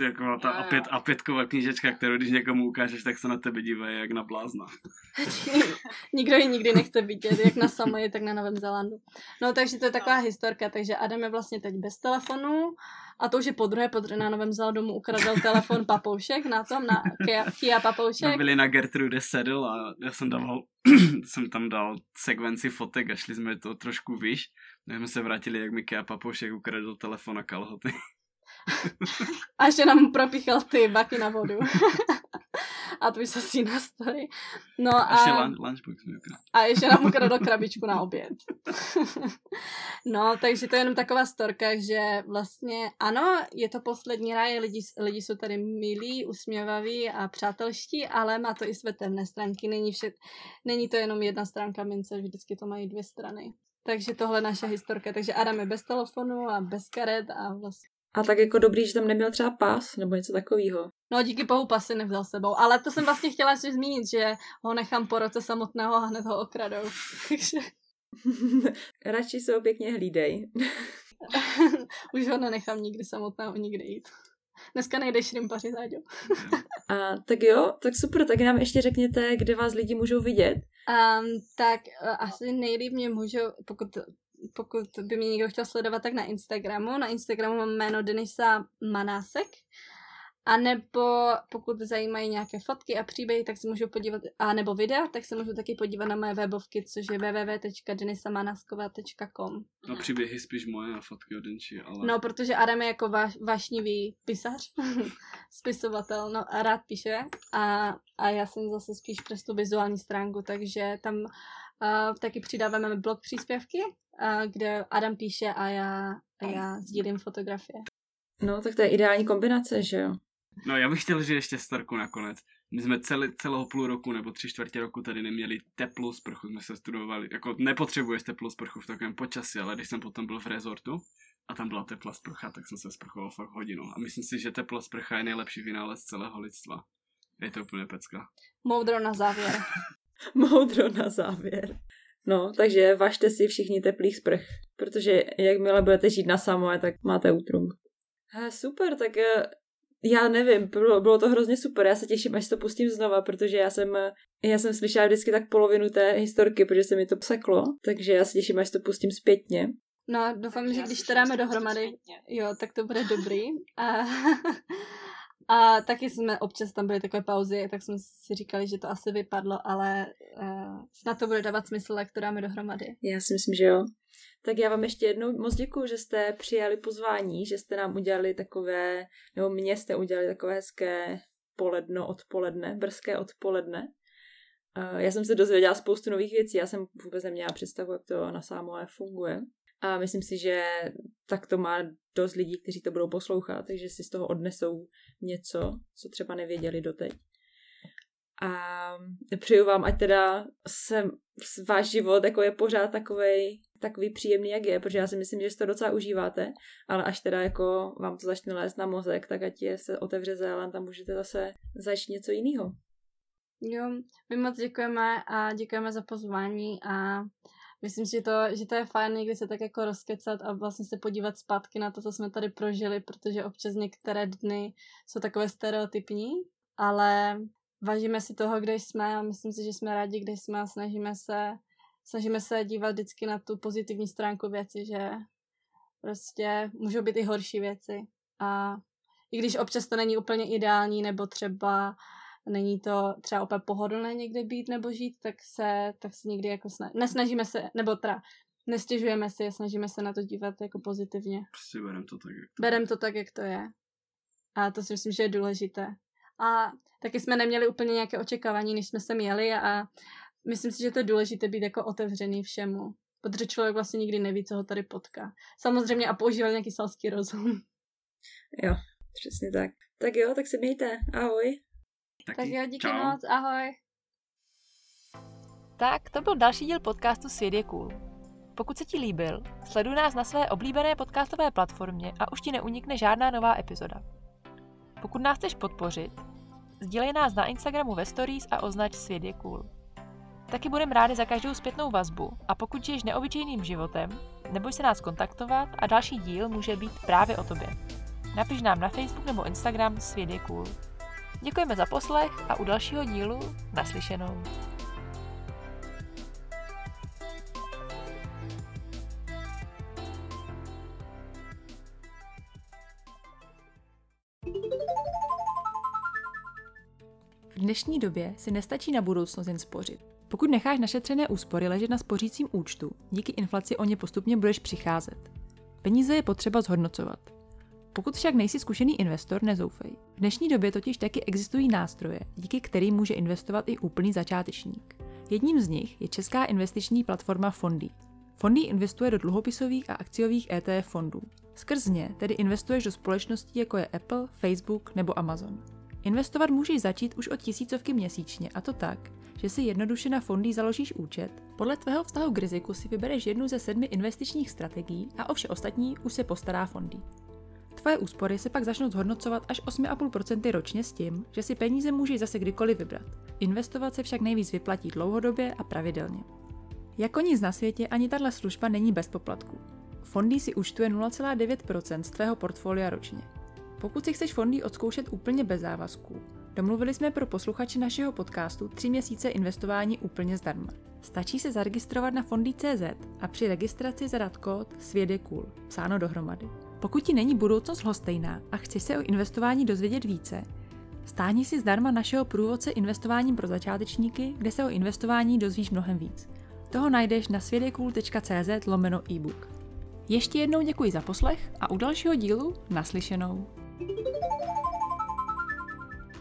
Jako ta a pět, a pětková knížečka, kterou když někomu ukážeš, tak se na tebe dívají jak na blázna. Nikdo ji nikdy nechce vidět, jak na Samoji, tak na Novém Zélandu. No takže to je taková historka, takže Adam je vlastně teď bez telefonu a to už je po druhé, po druhé na Novém Zélandu mu ukradl telefon Papoušek na tom, na Kia, Kia Papoušek. My byli na Gertrude Sedl a já jsem dával, jsem tam dal sekvenci fotek a šli jsme to trošku výš. My jsme se vrátili, jak mi Kia Papoušek ukradl telefon a kalhoty. A ještě nám propíchal ty baky na vodu. a to se si na story. No a... Lunchbox A ještě nám ukradl krabičku na oběd. no, takže to je jenom taková storka, že vlastně ano, je to poslední ráj, lidi, lidi jsou tady milí, usměvaví a přátelští, ale má to i své temné stránky. Není, vše, není to jenom jedna stránka mince, vždycky to mají dvě strany. Takže tohle je naše historka. Takže Adam je bez telefonu a bez karet a vlastně a tak jako dobrý, že tam neměl třeba pas nebo něco takového. No díky bohu pasy nevzal sebou, ale to jsem vlastně chtěla ještě zmínit, že ho nechám po roce samotného a hned ho okradou. Radši se ho pěkně hlídej. Už ho nenechám nikdy samotného nikdy jít. Dneska nejdeš šrimpaři, Záďo. A, tak jo, tak super, tak nám ještě řekněte, kde vás lidi můžou vidět. Um, tak uh, asi nejlíp mě můžou, pokud pokud by mě někdo chtěl sledovat, tak na Instagramu. Na Instagramu mám jméno Denisa Manásek. A nebo pokud zajímají nějaké fotky a příběhy, tak se můžu podívat, a nebo videa, tak se můžu taky podívat na moje webovky, což je www.denisamanaskova.com. No příběhy spíš moje a fotky od Denči, ale... No, protože Adam je jako váš, vášnivý pisař, spisovatel, no a rád píše a, a já jsem zase spíš přes tu vizuální stránku, takže tam uh, taky přidáváme blog příspěvky kde Adam píše a já, a já sdílím fotografie. No, tak to je ideální kombinace, že jo? No, já bych chtěl říct ještě storku nakonec. my jsme celý, celého půl roku nebo tři čtvrtě roku tady neměli teplou sprchu, jsme se studovali, jako nepotřebuješ teplou sprchu v takovém počasí, ale když jsem potom byl v rezortu a tam byla teplá sprcha, tak jsem se sprchoval fakt hodinu. A myslím si, že teplá sprcha je nejlepší vynález celého lidstva. Je to úplně pecka. Moudro na závěr. Moudro na závěr. No, takže vašte si všichni teplých sprch, protože jakmile budete žít na Samoe, tak máte útrunk. He, super, tak eh, já nevím, bylo, bylo to hrozně super, já se těším, až to pustím znova, protože já jsem, já jsem slyšela vždycky tak polovinu té historky, protože se mi to pseklo, takže já se těším, až to pustím zpětně. No, doufám, že když to dáme dohromady, jo, tak to bude dobrý. A, a taky jsme občas tam byly takové pauzy, tak jsme si říkali, že to asi vypadlo, ale uh, snad to bude dávat smysl, jak to dáme dohromady. Já si myslím, že jo. Tak já vám ještě jednou moc děkuji, že jste přijali pozvání, že jste nám udělali takové, nebo mě jste udělali takové hezké poledno, odpoledne, brzké odpoledne. Já jsem se dozvěděla spoustu nových věcí, já jsem vůbec neměla představu, jak to na Samoe funguje. A myslím si, že tak to má dost lidí, kteří to budou poslouchat, takže si z toho odnesou něco, co třeba nevěděli doteď. A přeju vám, ať teda se váš život jako je pořád takovej, takový příjemný, jak je, protože já si myslím, že si to docela užíváte, ale až teda jako vám to začne lézt na mozek, tak ať je se otevře zelen, tam můžete zase začít něco jiného. Jo, my moc děkujeme a děkujeme za pozvání a myslím si, že to, že to je fajn někdy se tak jako rozkecat a vlastně se podívat zpátky na to, co jsme tady prožili, protože občas některé dny jsou takové stereotypní, ale vážíme si toho, kde jsme a myslím si, že jsme rádi, kde jsme a snažíme se, snažíme se dívat vždycky na tu pozitivní stránku věci, že prostě můžou být i horší věci. A i když občas to není úplně ideální nebo třeba není to třeba úplně pohodlné někde být nebo žít, tak se, tak se někdy jako sna- nesnažíme se, nebo teda nestěžujeme si, snažíme se na to dívat jako pozitivně. Prostě berem to tak, jak to Berem to tak, jak to je. A to si myslím, že je důležité. A taky jsme neměli úplně nějaké očekávání, než jsme sem jeli a myslím si, že to je důležité být jako otevřený všemu, protože člověk vlastně nikdy neví, co ho tady potká. Samozřejmě a používal nějaký selský rozum. Jo, přesně tak. Tak jo, tak se mějte. Ahoj. Taky. Tak jo, díky Čau. moc. Ahoj. Tak, to byl další díl podcastu Svět je cool. Pokud se ti líbil, sleduj nás na své oblíbené podcastové platformě a už ti neunikne žádná nová epizoda. Pokud nás chceš podpořit, sdílej nás na Instagramu ve stories a označ Svět je cool. Taky budeme rádi za každou zpětnou vazbu a pokud žiješ neobyčejným životem, neboj se nás kontaktovat a další díl může být právě o tobě. Napiš nám na Facebook nebo Instagram Svět je cool. Děkujeme za poslech a u dalšího dílu naslyšenou. V dnešní době si nestačí na budoucnost jen spořit. Pokud necháš našetřené úspory ležet na spořícím účtu, díky inflaci o ně postupně budeš přicházet. Peníze je potřeba zhodnocovat. Pokud však nejsi zkušený investor, nezoufej. V dnešní době totiž taky existují nástroje, díky kterým může investovat i úplný začátečník. Jedním z nich je česká investiční platforma Fondy. Fondy investuje do dluhopisových a akciových ETF fondů. Skrz ně tedy investuješ do společností jako je Apple, Facebook nebo Amazon. Investovat můžeš začít už od tisícovky měsíčně a to tak, že si jednoduše na fondy založíš účet, podle tvého vztahu k riziku si vybereš jednu ze sedmi investičních strategií a o vše ostatní už se postará fondy. Tvoje úspory se pak začnou zhodnocovat až 8,5% ročně s tím, že si peníze můžeš zase kdykoliv vybrat. Investovat se však nejvíc vyplatí dlouhodobě a pravidelně. Jako nic na světě ani tahle služba není bez poplatku. Fondy si účtuje 0,9% z tvého portfolia ročně. Pokud si chceš fondy odzkoušet úplně bez závazků, domluvili jsme pro posluchače našeho podcastu 3 měsíce investování úplně zdarma. Stačí se zaregistrovat na fondy.cz a při registraci zadat kód cool, psáno dohromady. Pokud ti není budoucnost lhostejná a chceš se o investování dozvědět více, stáhni si zdarma našeho průvodce investováním pro začátečníky, kde se o investování dozvíš mnohem víc. Toho najdeš na svědekul.cz lomeno e-book. Ještě jednou děkuji za poslech a u dalšího dílu naslyšenou. thank you